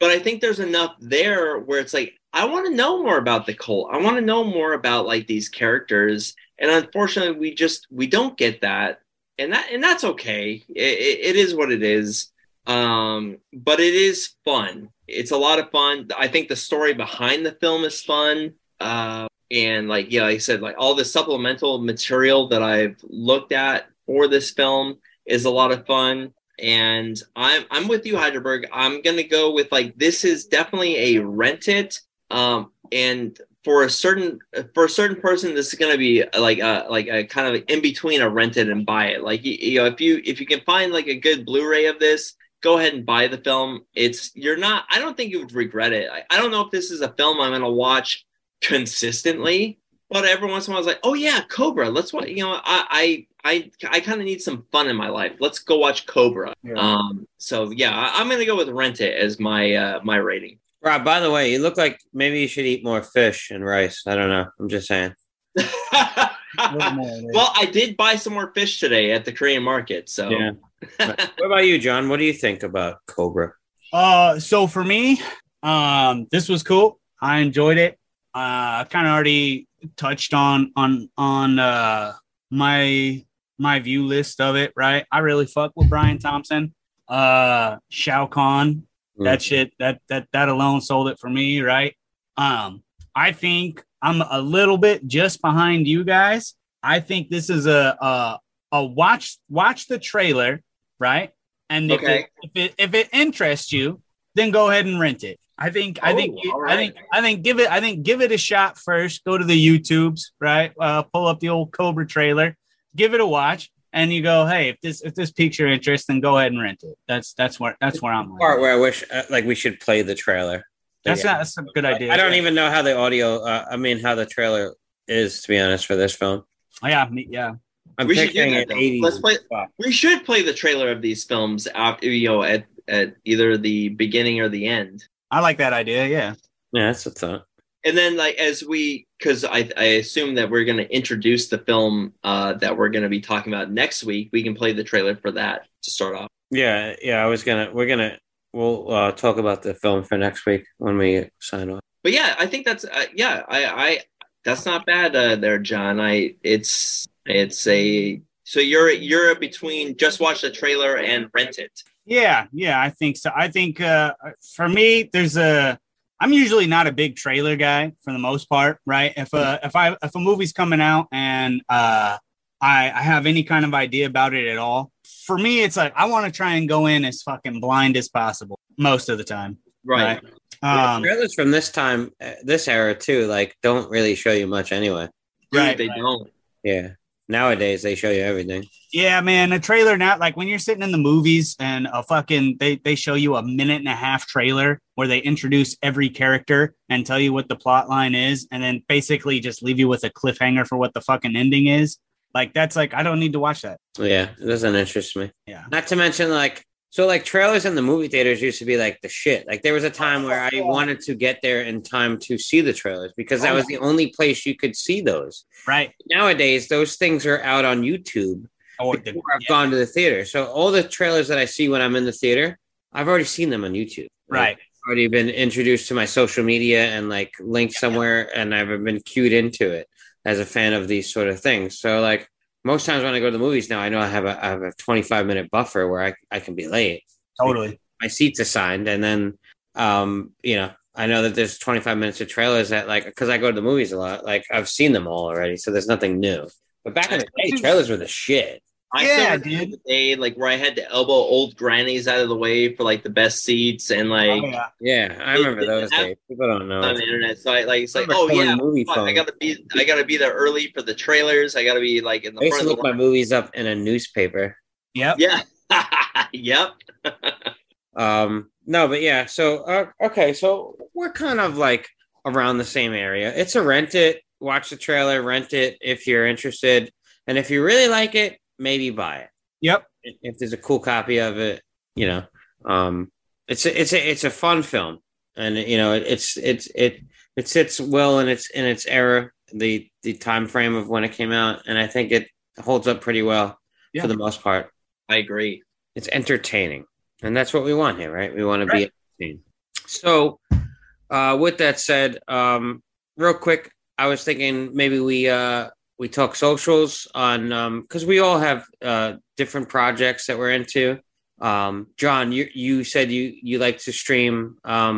but I think there's enough there where it's like I want to know more about the cult. I want to know more about like these characters. And unfortunately, we just we don't get that, and that and that's okay. It, it, it is what it is. Um, but it is fun. It's a lot of fun. I think the story behind the film is fun. Uh, and like yeah, like I said, like all the supplemental material that I've looked at for this film is a lot of fun. And I'm I'm with you, Hydraberg. I'm gonna go with like this is definitely a rent it. Um, and for a certain for a certain person, this is gonna be like a like a kind of in between a rent it and buy it. Like you, you know, if you if you can find like a good Blu-ray of this, go ahead and buy the film. It's you're not. I don't think you would regret it. I, I don't know if this is a film I'm gonna watch consistently, but every once in a while, I was like, oh yeah, Cobra. Let's watch. You know, I I I, I kind of need some fun in my life. Let's go watch Cobra. Yeah. Um. So yeah, I, I'm gonna go with Rent It as my uh my rating. Rob, by the way, you look like maybe you should eat more fish and rice. I don't know. I'm just saying. A little more, yeah. well, I did buy some more fish today at the Korean market. So Yeah. What about you, Jon? What do you think about Cobra? Uh, so for me, um, this was cool. I enjoyed it. Uh, I kind of already touched on on on uh my my view list of it. Right, I really fuck with Brian Thompson. Uh, Shao Kahn. Mm. That shit. That that that alone sold it for me. Right. Um, I think I'm a little bit just behind you guys. I think this is a a, a watch watch the trailer, right? And if Okay. it, if it if it interests you, then go ahead and rent it. I think I think Oh, all I think. I think give it I think give it a shot first. Go to the YouTubes, right? Uh, pull up the old Cobra trailer, give it a watch, and you go, hey, if this if this piques your interest, then go ahead and rent it. That's that's where that's where I'm. Part where I wish uh, like we should play the trailer. That's Yeah. not that's a good idea. I don't yeah. even know how the audio. Uh, I mean, how the trailer is to be honest for this film. Oh, yeah, me, yeah. I'm We should picturing that, it though. 80s. Let's play- Fuck. we should play the trailer of these films after you know at at either the beginning or the end. I like that idea. Yeah. Yeah, that's a thought. and then like as we because I, I assume that we're going to introduce the film uh, that we're going to be talking about next week we can play the trailer for that to start off Yeah, yeah. I was gonna. We're gonna. We'll uh, talk about the film for next week when we sign off. But yeah, I think that's uh, yeah. I I that's not bad uh, there, Jon. I it's it's a so you're you're between just watch the trailer and rent it. Yeah, yeah, I think so. I think uh, for me, there's a. I'm usually not a big trailer guy for the most part, right? If a if I if a movie's coming out and uh, I I have any kind of idea about it at all, for me, it's like I want to try and go in as fucking blind as possible most of the time. Right. Yeah, Um, trailers from this time, uh, this era too, like don't really show you much anyway. Right, they right. don't. Yeah. Nowadays they show you everything. Yeah, man, a trailer now, like when you're sitting in the movies and a fucking they they show you a minute and a half trailer where they introduce every character and tell you what the plot line is, and then basically just leave you with a cliffhanger for what the fucking ending is. Like that's like I don't need to watch that. Yeah, it doesn't interest me. Yeah. Not to mention like so like trailers in the movie theaters used to be like the shit. Like there was a time where I wanted to get there in time to see the trailers because that oh, was the only place you could see those. Right. Nowadays those things are out on YouTube Or the, before I've gone to the theater. So all the trailers that I see when I'm in the theater, I've already seen them on YouTube. Like, right. already been introduced to my social media and like linked somewhere and I've been cued into it as a fan of these sort of things. So like most times when I go to the movies now, I know I have a I have a 25 minute buffer where I, I can be late. Totally. My seat's assigned and then um, you know, I know that there's 25 minutes of trailers that like because I go to the movies a lot, like I've seen them all already, so there's nothing new. But back in the day, trailers were the shit. I Yeah, still dude. remember the day like where I had to elbow old grannies out of the way for like the best seats and like Oh, yeah. Yeah, I remember those days. People don't know. on the internet. So I like it's like, oh yeah, movie fuck, I gotta be I gotta be there early for the trailers. I gotta be like in the. I the used to front of look the my movies up in a newspaper. Yep. Yeah. yep. Um, no, but yeah. So uh, okay, so we're kind of like around the same area. It's a rent it, watch the trailer, rent it if you're interested, and if you really like it, maybe buy it. Yep. If there's a cool copy of it, you know, um, it's a, it's a it's a fun film, and you know, it, it's it's it it sits well in its in its era, the the time frame of when it came out, and I think it holds up pretty well Yeah. for the most part. I agree. it's entertaining and that's what we want here right we want to be entertained so uh with that said um real quick i was thinking maybe we uh we talk socials on um because we all have uh different projects that we're into um jon you you said you you like to stream um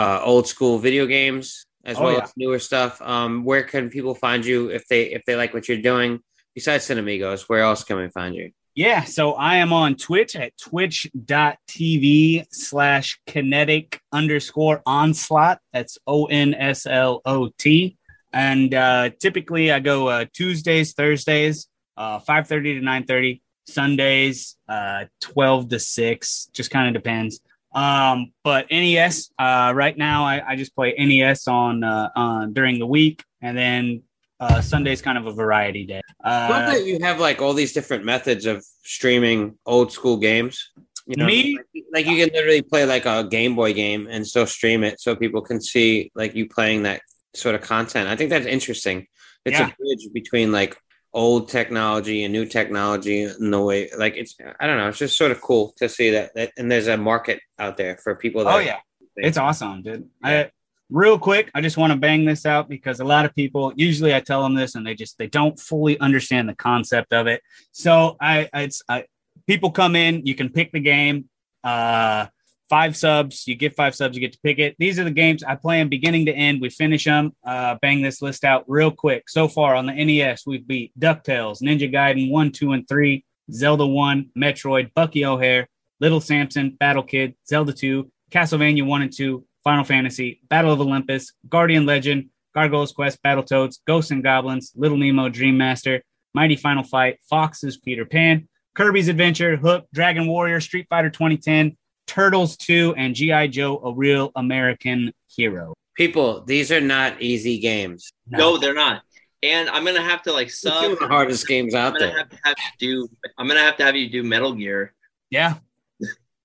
uh old school video games as Oh, well yeah. as newer stuff um where can people find you if they if they like what you're doing besides cinemigos where else can we find you Yeah, so I am on Twitch at twitch.tv slash kinetic underscore onslaught. That's O N S L O T. And uh, typically I go uh, Tuesdays, Thursdays, uh, 5.30 to 9.30, Sundays, uh, 12 to 6, just kind of depends. Um, but NES, uh, right now I, I just play NES on, uh, on during the week. And then uh, Sunday's kind of a variety day. Uh, that you have like all these different methods of streaming old school games. You know, Me? like, like you can literally play like a Game Boy game and still stream it, so people can see like you playing that sort of content. I think that's interesting. It's Yeah. a bridge between like old technology and new technology in the way like it's I don't know. It's just sort of cool to see that, that and there's a market out there for people. That Oh yeah, it's awesome, dude. I real quick, I just want to bang this out because a lot of people usually I tell them this and they just they don't fully understand the concept of it. So I it's I people come in, you can pick the game. Uh five subs, you get five subs, you get to pick it. These are the games I play them beginning to end. We finish them. Uh, bang this list out real quick. So far on the NES, we've beat DuckTales, Ninja Gaiden 1, 2, and 3, Zelda 1, Metroid, Bucky O'Hare, Little Samson, Battle Kid, Zelda 2, Castlevania 1 and 2, Final Fantasy, Battle of Olympus, Guardian Legend, Gargoyle's Quest, Battletoads, Ghosts and Goblins, Little Nemo, Dream Master, Mighty Final Fight, Fox's Peter Pan, Kirby's Adventure, Hook, Dragon Warrior, Street Fighter 2010, Turtles 2, and G.I. Joe, A Real American Hero. People, these are not easy games. No, they're not. And I'm gonna have to like It's sub. of the hardest games I'm out there. have to have you do. I'm gonna have to have you do Metal Gear. Yeah.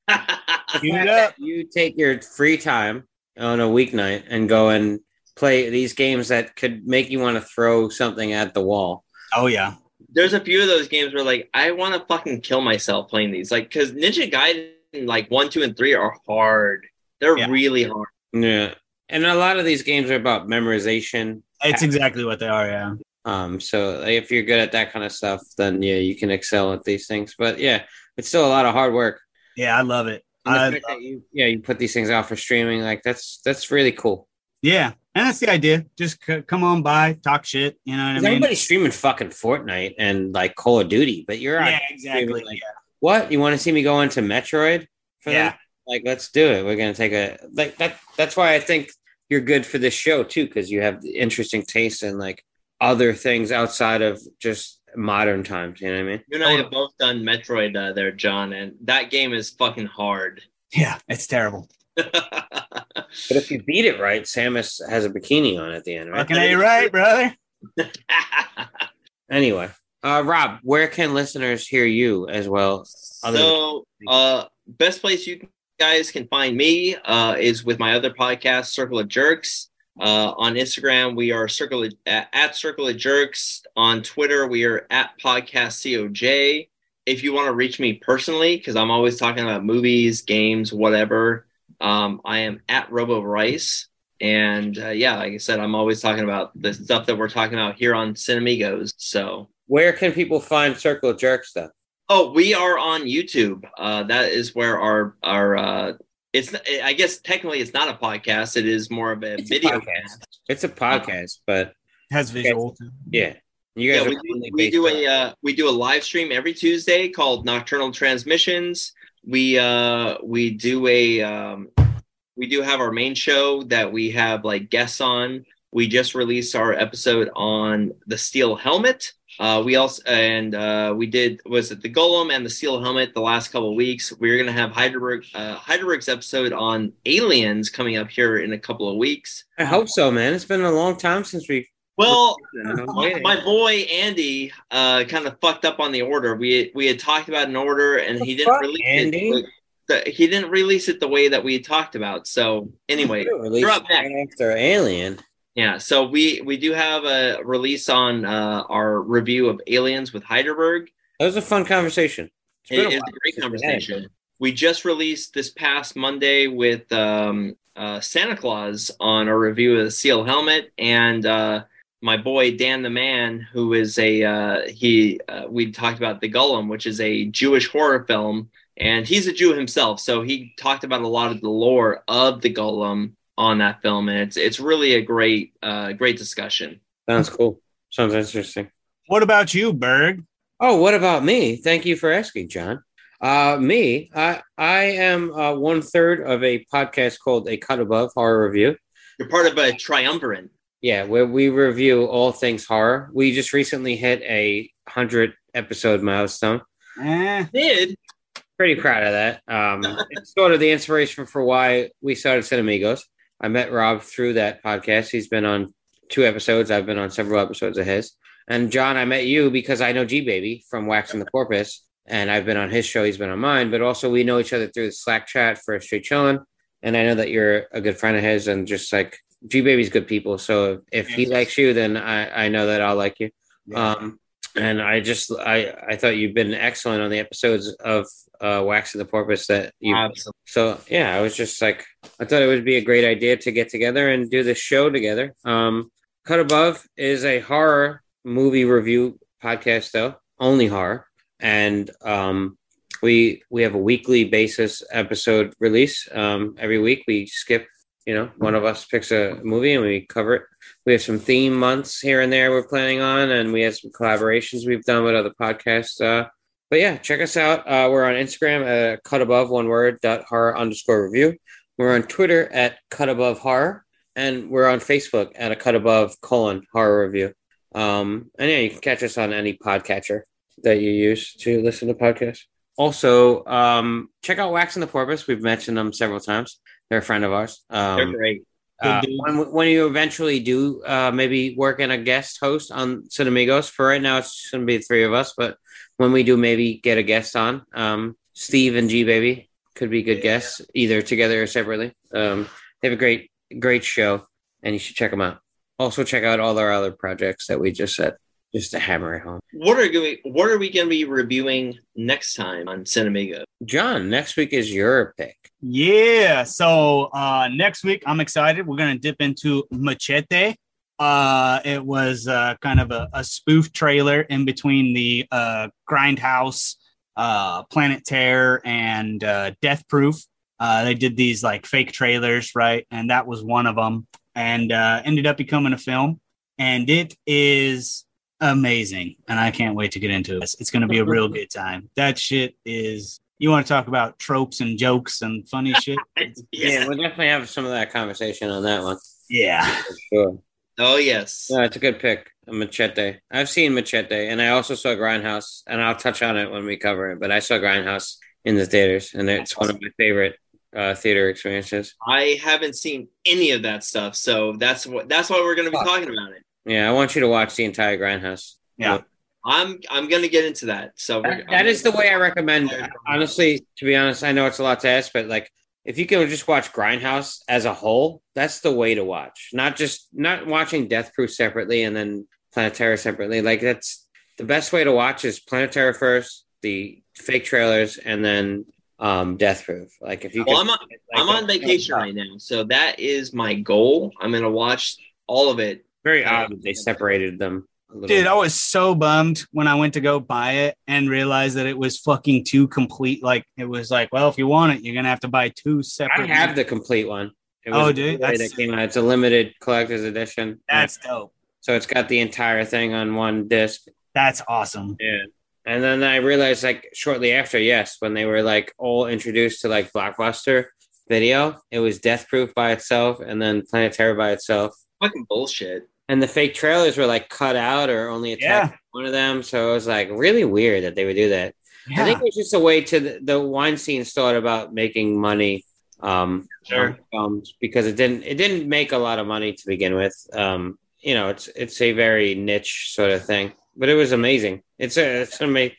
Shoot you take your free time on a weeknight and go and play these games that could make you want to throw something at the wall. Oh, yeah. there's a few of those games where like I want to fucking kill myself playing these. Like because Ninja Gaiden like one, two, and three are hard. They're Yeah. really hard. Yeah. And a lot of these games are about memorization. It's exactly what they are. Yeah. Um, so if you're good at that kind of stuff, then yeah, you can excel at these things. But yeah, it's still a lot of hard work. Yeah, I love it. I, fact that you, yeah, you put these things out for streaming, like that's that's really cool. yeah, and that's the idea. Just c- come on by, talk shit. You know what I mean? everybody streaming fucking Fortnite and like Call of Duty? But you're yeah, exactly. streaming, like, what? You want to see me go into Metroid? For Yeah. that? Like, let's do it. We're gonna take a like that. That's why I think you're good for this show too, because you have interesting taste in like other things outside of just modern times. You know what I mean? You and I have both done Metroid uh, there, Jon, and that game is fucking hard. yeah, it's terrible. But if you beat it right, Samus has a bikini on at the end, right? Fucking a right, brother. Anyway, uh, Rob, where can listeners hear you as well? Other so, uh, best place you guys can find me uh, is with my other podcast, Circle of Jerks. Uh, on Instagram, we are Circle of, at, at Circle of Jerks. On Twitter, we are at Podcast COJ. If you want to reach me personally, because I'm always talking about movies, games, whatever, um, I am at Robo Rice. And uh, yeah, like I said, I'm always talking about the stuff that we're talking about here on Cinemigos. So where can people find Circle of Jerk stuff? Oh, we are on YouTube. Uh, that is where our our uh, it's. I guess technically it's not a podcast. It is more of a It's a video. podcast. cast. It's a podcast, but Has visual. yeah, you guys Yeah, are we do, we do a uh, we do a live stream every Tuesday called Nocturnal Transmissions. We uh we do a um, we do have our main show that we have like guests on. We just released our episode on the steel helmet. Uh, we also and uh, we did was it the golem and the Steel helmet the last couple of weeks. We're gonna have Hydraberg uh, Hydraberg's episode on aliens coming up here in a couple of weeks. I hope so, man. It's been a long time since we. Well, my, my boy Andy uh, kind of fucked up on the order. We we had talked about an order and he didn't release Andy? it. The, he didn't release it the way that we had talked about. So anyway, you're up next. after Alien. Yeah, so we we do have a release on uh, our review of Aliens with Hydraberg. That was a fun conversation. It's It a is a great conversation. We just released this past Monday with um, uh, Santa Claus on a review of the Steel Helmet, and uh, my boy Dan the Man, who is a uh, he. Uh, we talked about the Golem, which is a Jewish horror film, and he's a Jew himself, so he talked about a lot of the lore of the Golem on that film, and it's it's really a great uh, great discussion. Sounds cool. Sounds interesting. What about you, Berg? Oh, what about me? Thank you for asking, Jon. Uh, me, I I am uh, one third of a podcast called A Cut Above Horror Review. You're part of a triumvirate. Yeah, where we review all things horror. We just recently hit a hundred episode milestone. Eh, Did Pretty proud of that. Um, it's sort of the inspiration for why we started Cinemigos. I met Rob through that podcast. He's been on two episodes. I've been on several episodes of his. And Jon, I met you because I know G Baby from Waxing the Porpoise, and I've been on his show. He's been on mine, but also we know each other through the Slack chat for Straight Chillin'. And I know that you're a good friend of his, and just like G Baby's good people. So if he likes you, then I I know that I'll like you. Um, and I just I I thought you've been excellent on the episodes of uh, Waxing the Porpoise that you. absolutely. So yeah, I was just like I thought it would be a great idea to get together and do this show together. Um, Cut Above is a horror movie review podcast, though only horror, and um, we we have a weekly basis episode release. Um, every week we skip. You know, one of us picks a movie and we cover it. We have some theme months here and there we're planning on, and we have some collaborations we've done with other podcasts. Uh, but yeah, check us out. Uh, we're on Instagram at cut above one word dot horror underscore review. We're on Twitter at cut above horror, and we're on Facebook at a cut above colon horror review. Um, and yeah, you can catch us on any podcatcher that you use to listen to podcasts. Also, um, check out Waxing the Porpoise. We've mentioned them several times. They're a friend of ours. They're Um, great. uh, when, when you eventually do uh, maybe work in a guest host on Cinemigos, for right now it's going to be the three of us, but when we do maybe get a guest on, um, Steve and G Baby could be good guests, either together or separately. Um, they have a great, great show, and you should check them out. Also, check out all our other projects that we just said. Just to hammer it home. What are we what are we gonna be reviewing next time on Cinemigo? Jon, next week is your pick. Yeah. So uh, next week, I'm excited. We're gonna dip into Machete. Uh, it was uh, kind of a, a spoof trailer in between the uh, Grindhouse, uh, Planet Terror, and uh, Death Proof. Uh, they did these like fake trailers, right? And that was one of them, and uh, ended up becoming a film. And it is amazing, and I can't wait to get into it. It's going to be a real good time. That shit is. You want to talk about tropes and jokes and funny shit? Yeah, we'll definitely have some of that conversation on that one. Yeah. For sure. Oh yes. No, it's a good pick. Machete. I've seen Machete, and I also saw Grindhouse, and I'll touch on it when we cover it. But I saw Grindhouse in the theaters, and it's one of my favorite uh, theater experiences. I haven't seen any of that stuff, so that's what that's why we're gonna be talking about it. Yeah, I want you to watch the entire Grindhouse. Yeah. I'm I'm gonna get into that. So That, that is the way I recommend. Honestly, to be honest, I know it's a lot to ask, but like if you can just watch Grindhouse as a whole, that's the way to watch. Not just not watching Death Proof separately and then Planet Terror separately. Like that's the best way to watch is Planet Terror first, the fake trailers, and then um Death Proof. Like if you Well, can, I'm on, like, I'm on vacation right now, so that is my goal. I'm gonna watch all of it. Very odd that they separated them. A little Dude, I was so bummed when I went to go buy it and realized that it was fucking too complete. Like it was like, well, if you want it, you're gonna have to buy two separate. I separate. have the complete one. It Oh, dude, that's- that came out. It's a limited collector's edition. That's dope. so it's got the entire thing on one disc. That's awesome. Yeah. And then I realized, like, shortly after, yes, when they were like all introduced to like Blockbuster video, it was Death Proof by itself and then Planet Terror by itself. Fucking bullshit. And the fake trailers were like cut out or only attached Yeah. one of them. So it was like really weird that they would do that. I think it was just a way to the, the Weinstein's thought about making money um Sure. on films because it didn't it didn't make a lot of money to begin with. Um, you know, it's it's a very niche sort of thing, but it was amazing. It's a it's an ama-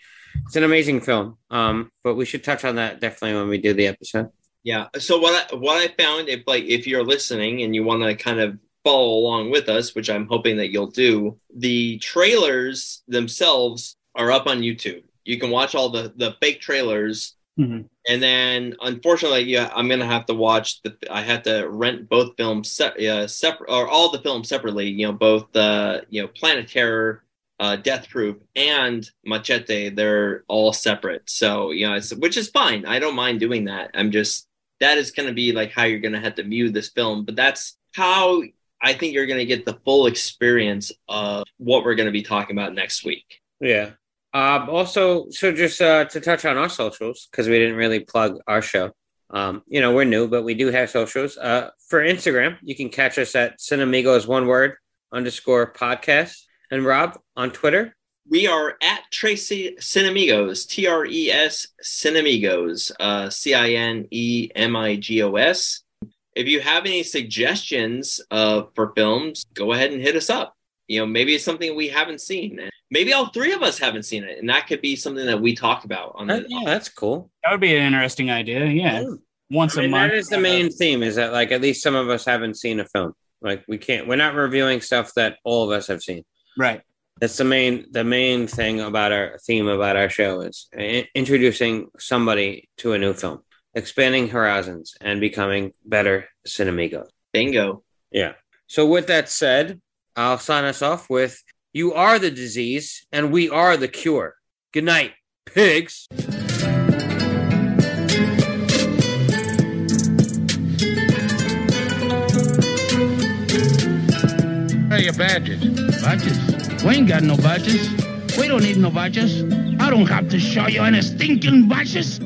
it's an amazing film. Um, but we should touch on that definitely when we do the episode. Yeah. So what I what I found if like if you're listening and you want to kind of follow along with us, which I'm hoping that you'll do, the trailers themselves are up on YouTube. You can watch all the the fake trailers. Mhm. and then unfortunately yeah i'm gonna have to watch the i had to rent both films se- uh, separate or all the films separately you know both the you know planet terror uh, death proof and machete. They're all separate. So you know it's, which is fine. I don't mind doing that. I'm just that is going to be like how you're going to have to view this film. But that's how i think you're going to get the full experience of what we're going to be talking about next week Yeah. Um, also, so just uh, to touch on our socials because we didn't really plug our show. Um, you know, we're new, but we do have socials. Uh, for Instagram, you can catch us at Cinemigos one word underscore podcast. And Rob on Twitter. We are at Tres Cinemigos, T R E S Cinemigos, uh, C I N E M I G O S. If you have any suggestions uh, for films, go ahead and hit us up. You know, maybe it's something we haven't seen. And maybe all three of us haven't seen it, and that could be something that we talk about on Uh, the. yeah, that's cool. That would be an interesting idea. Yeah. Once I mean, a month. that is the main theme. Is that like at least some of us haven't seen a film. Like we can't. We're not reviewing stuff that all of us have seen. Right. That's the main the main thing about our theme about our show is introducing somebody to a new film, expanding horizons, and becoming better cinemigos. Bingo. Yeah. So with that said, I'll sign us off with "You are the disease, and we are the cure." Good night, pigs. Where are your badges? Badges? We ain't got no badges. We don't need no badges. I don't have to show you any stinking badges.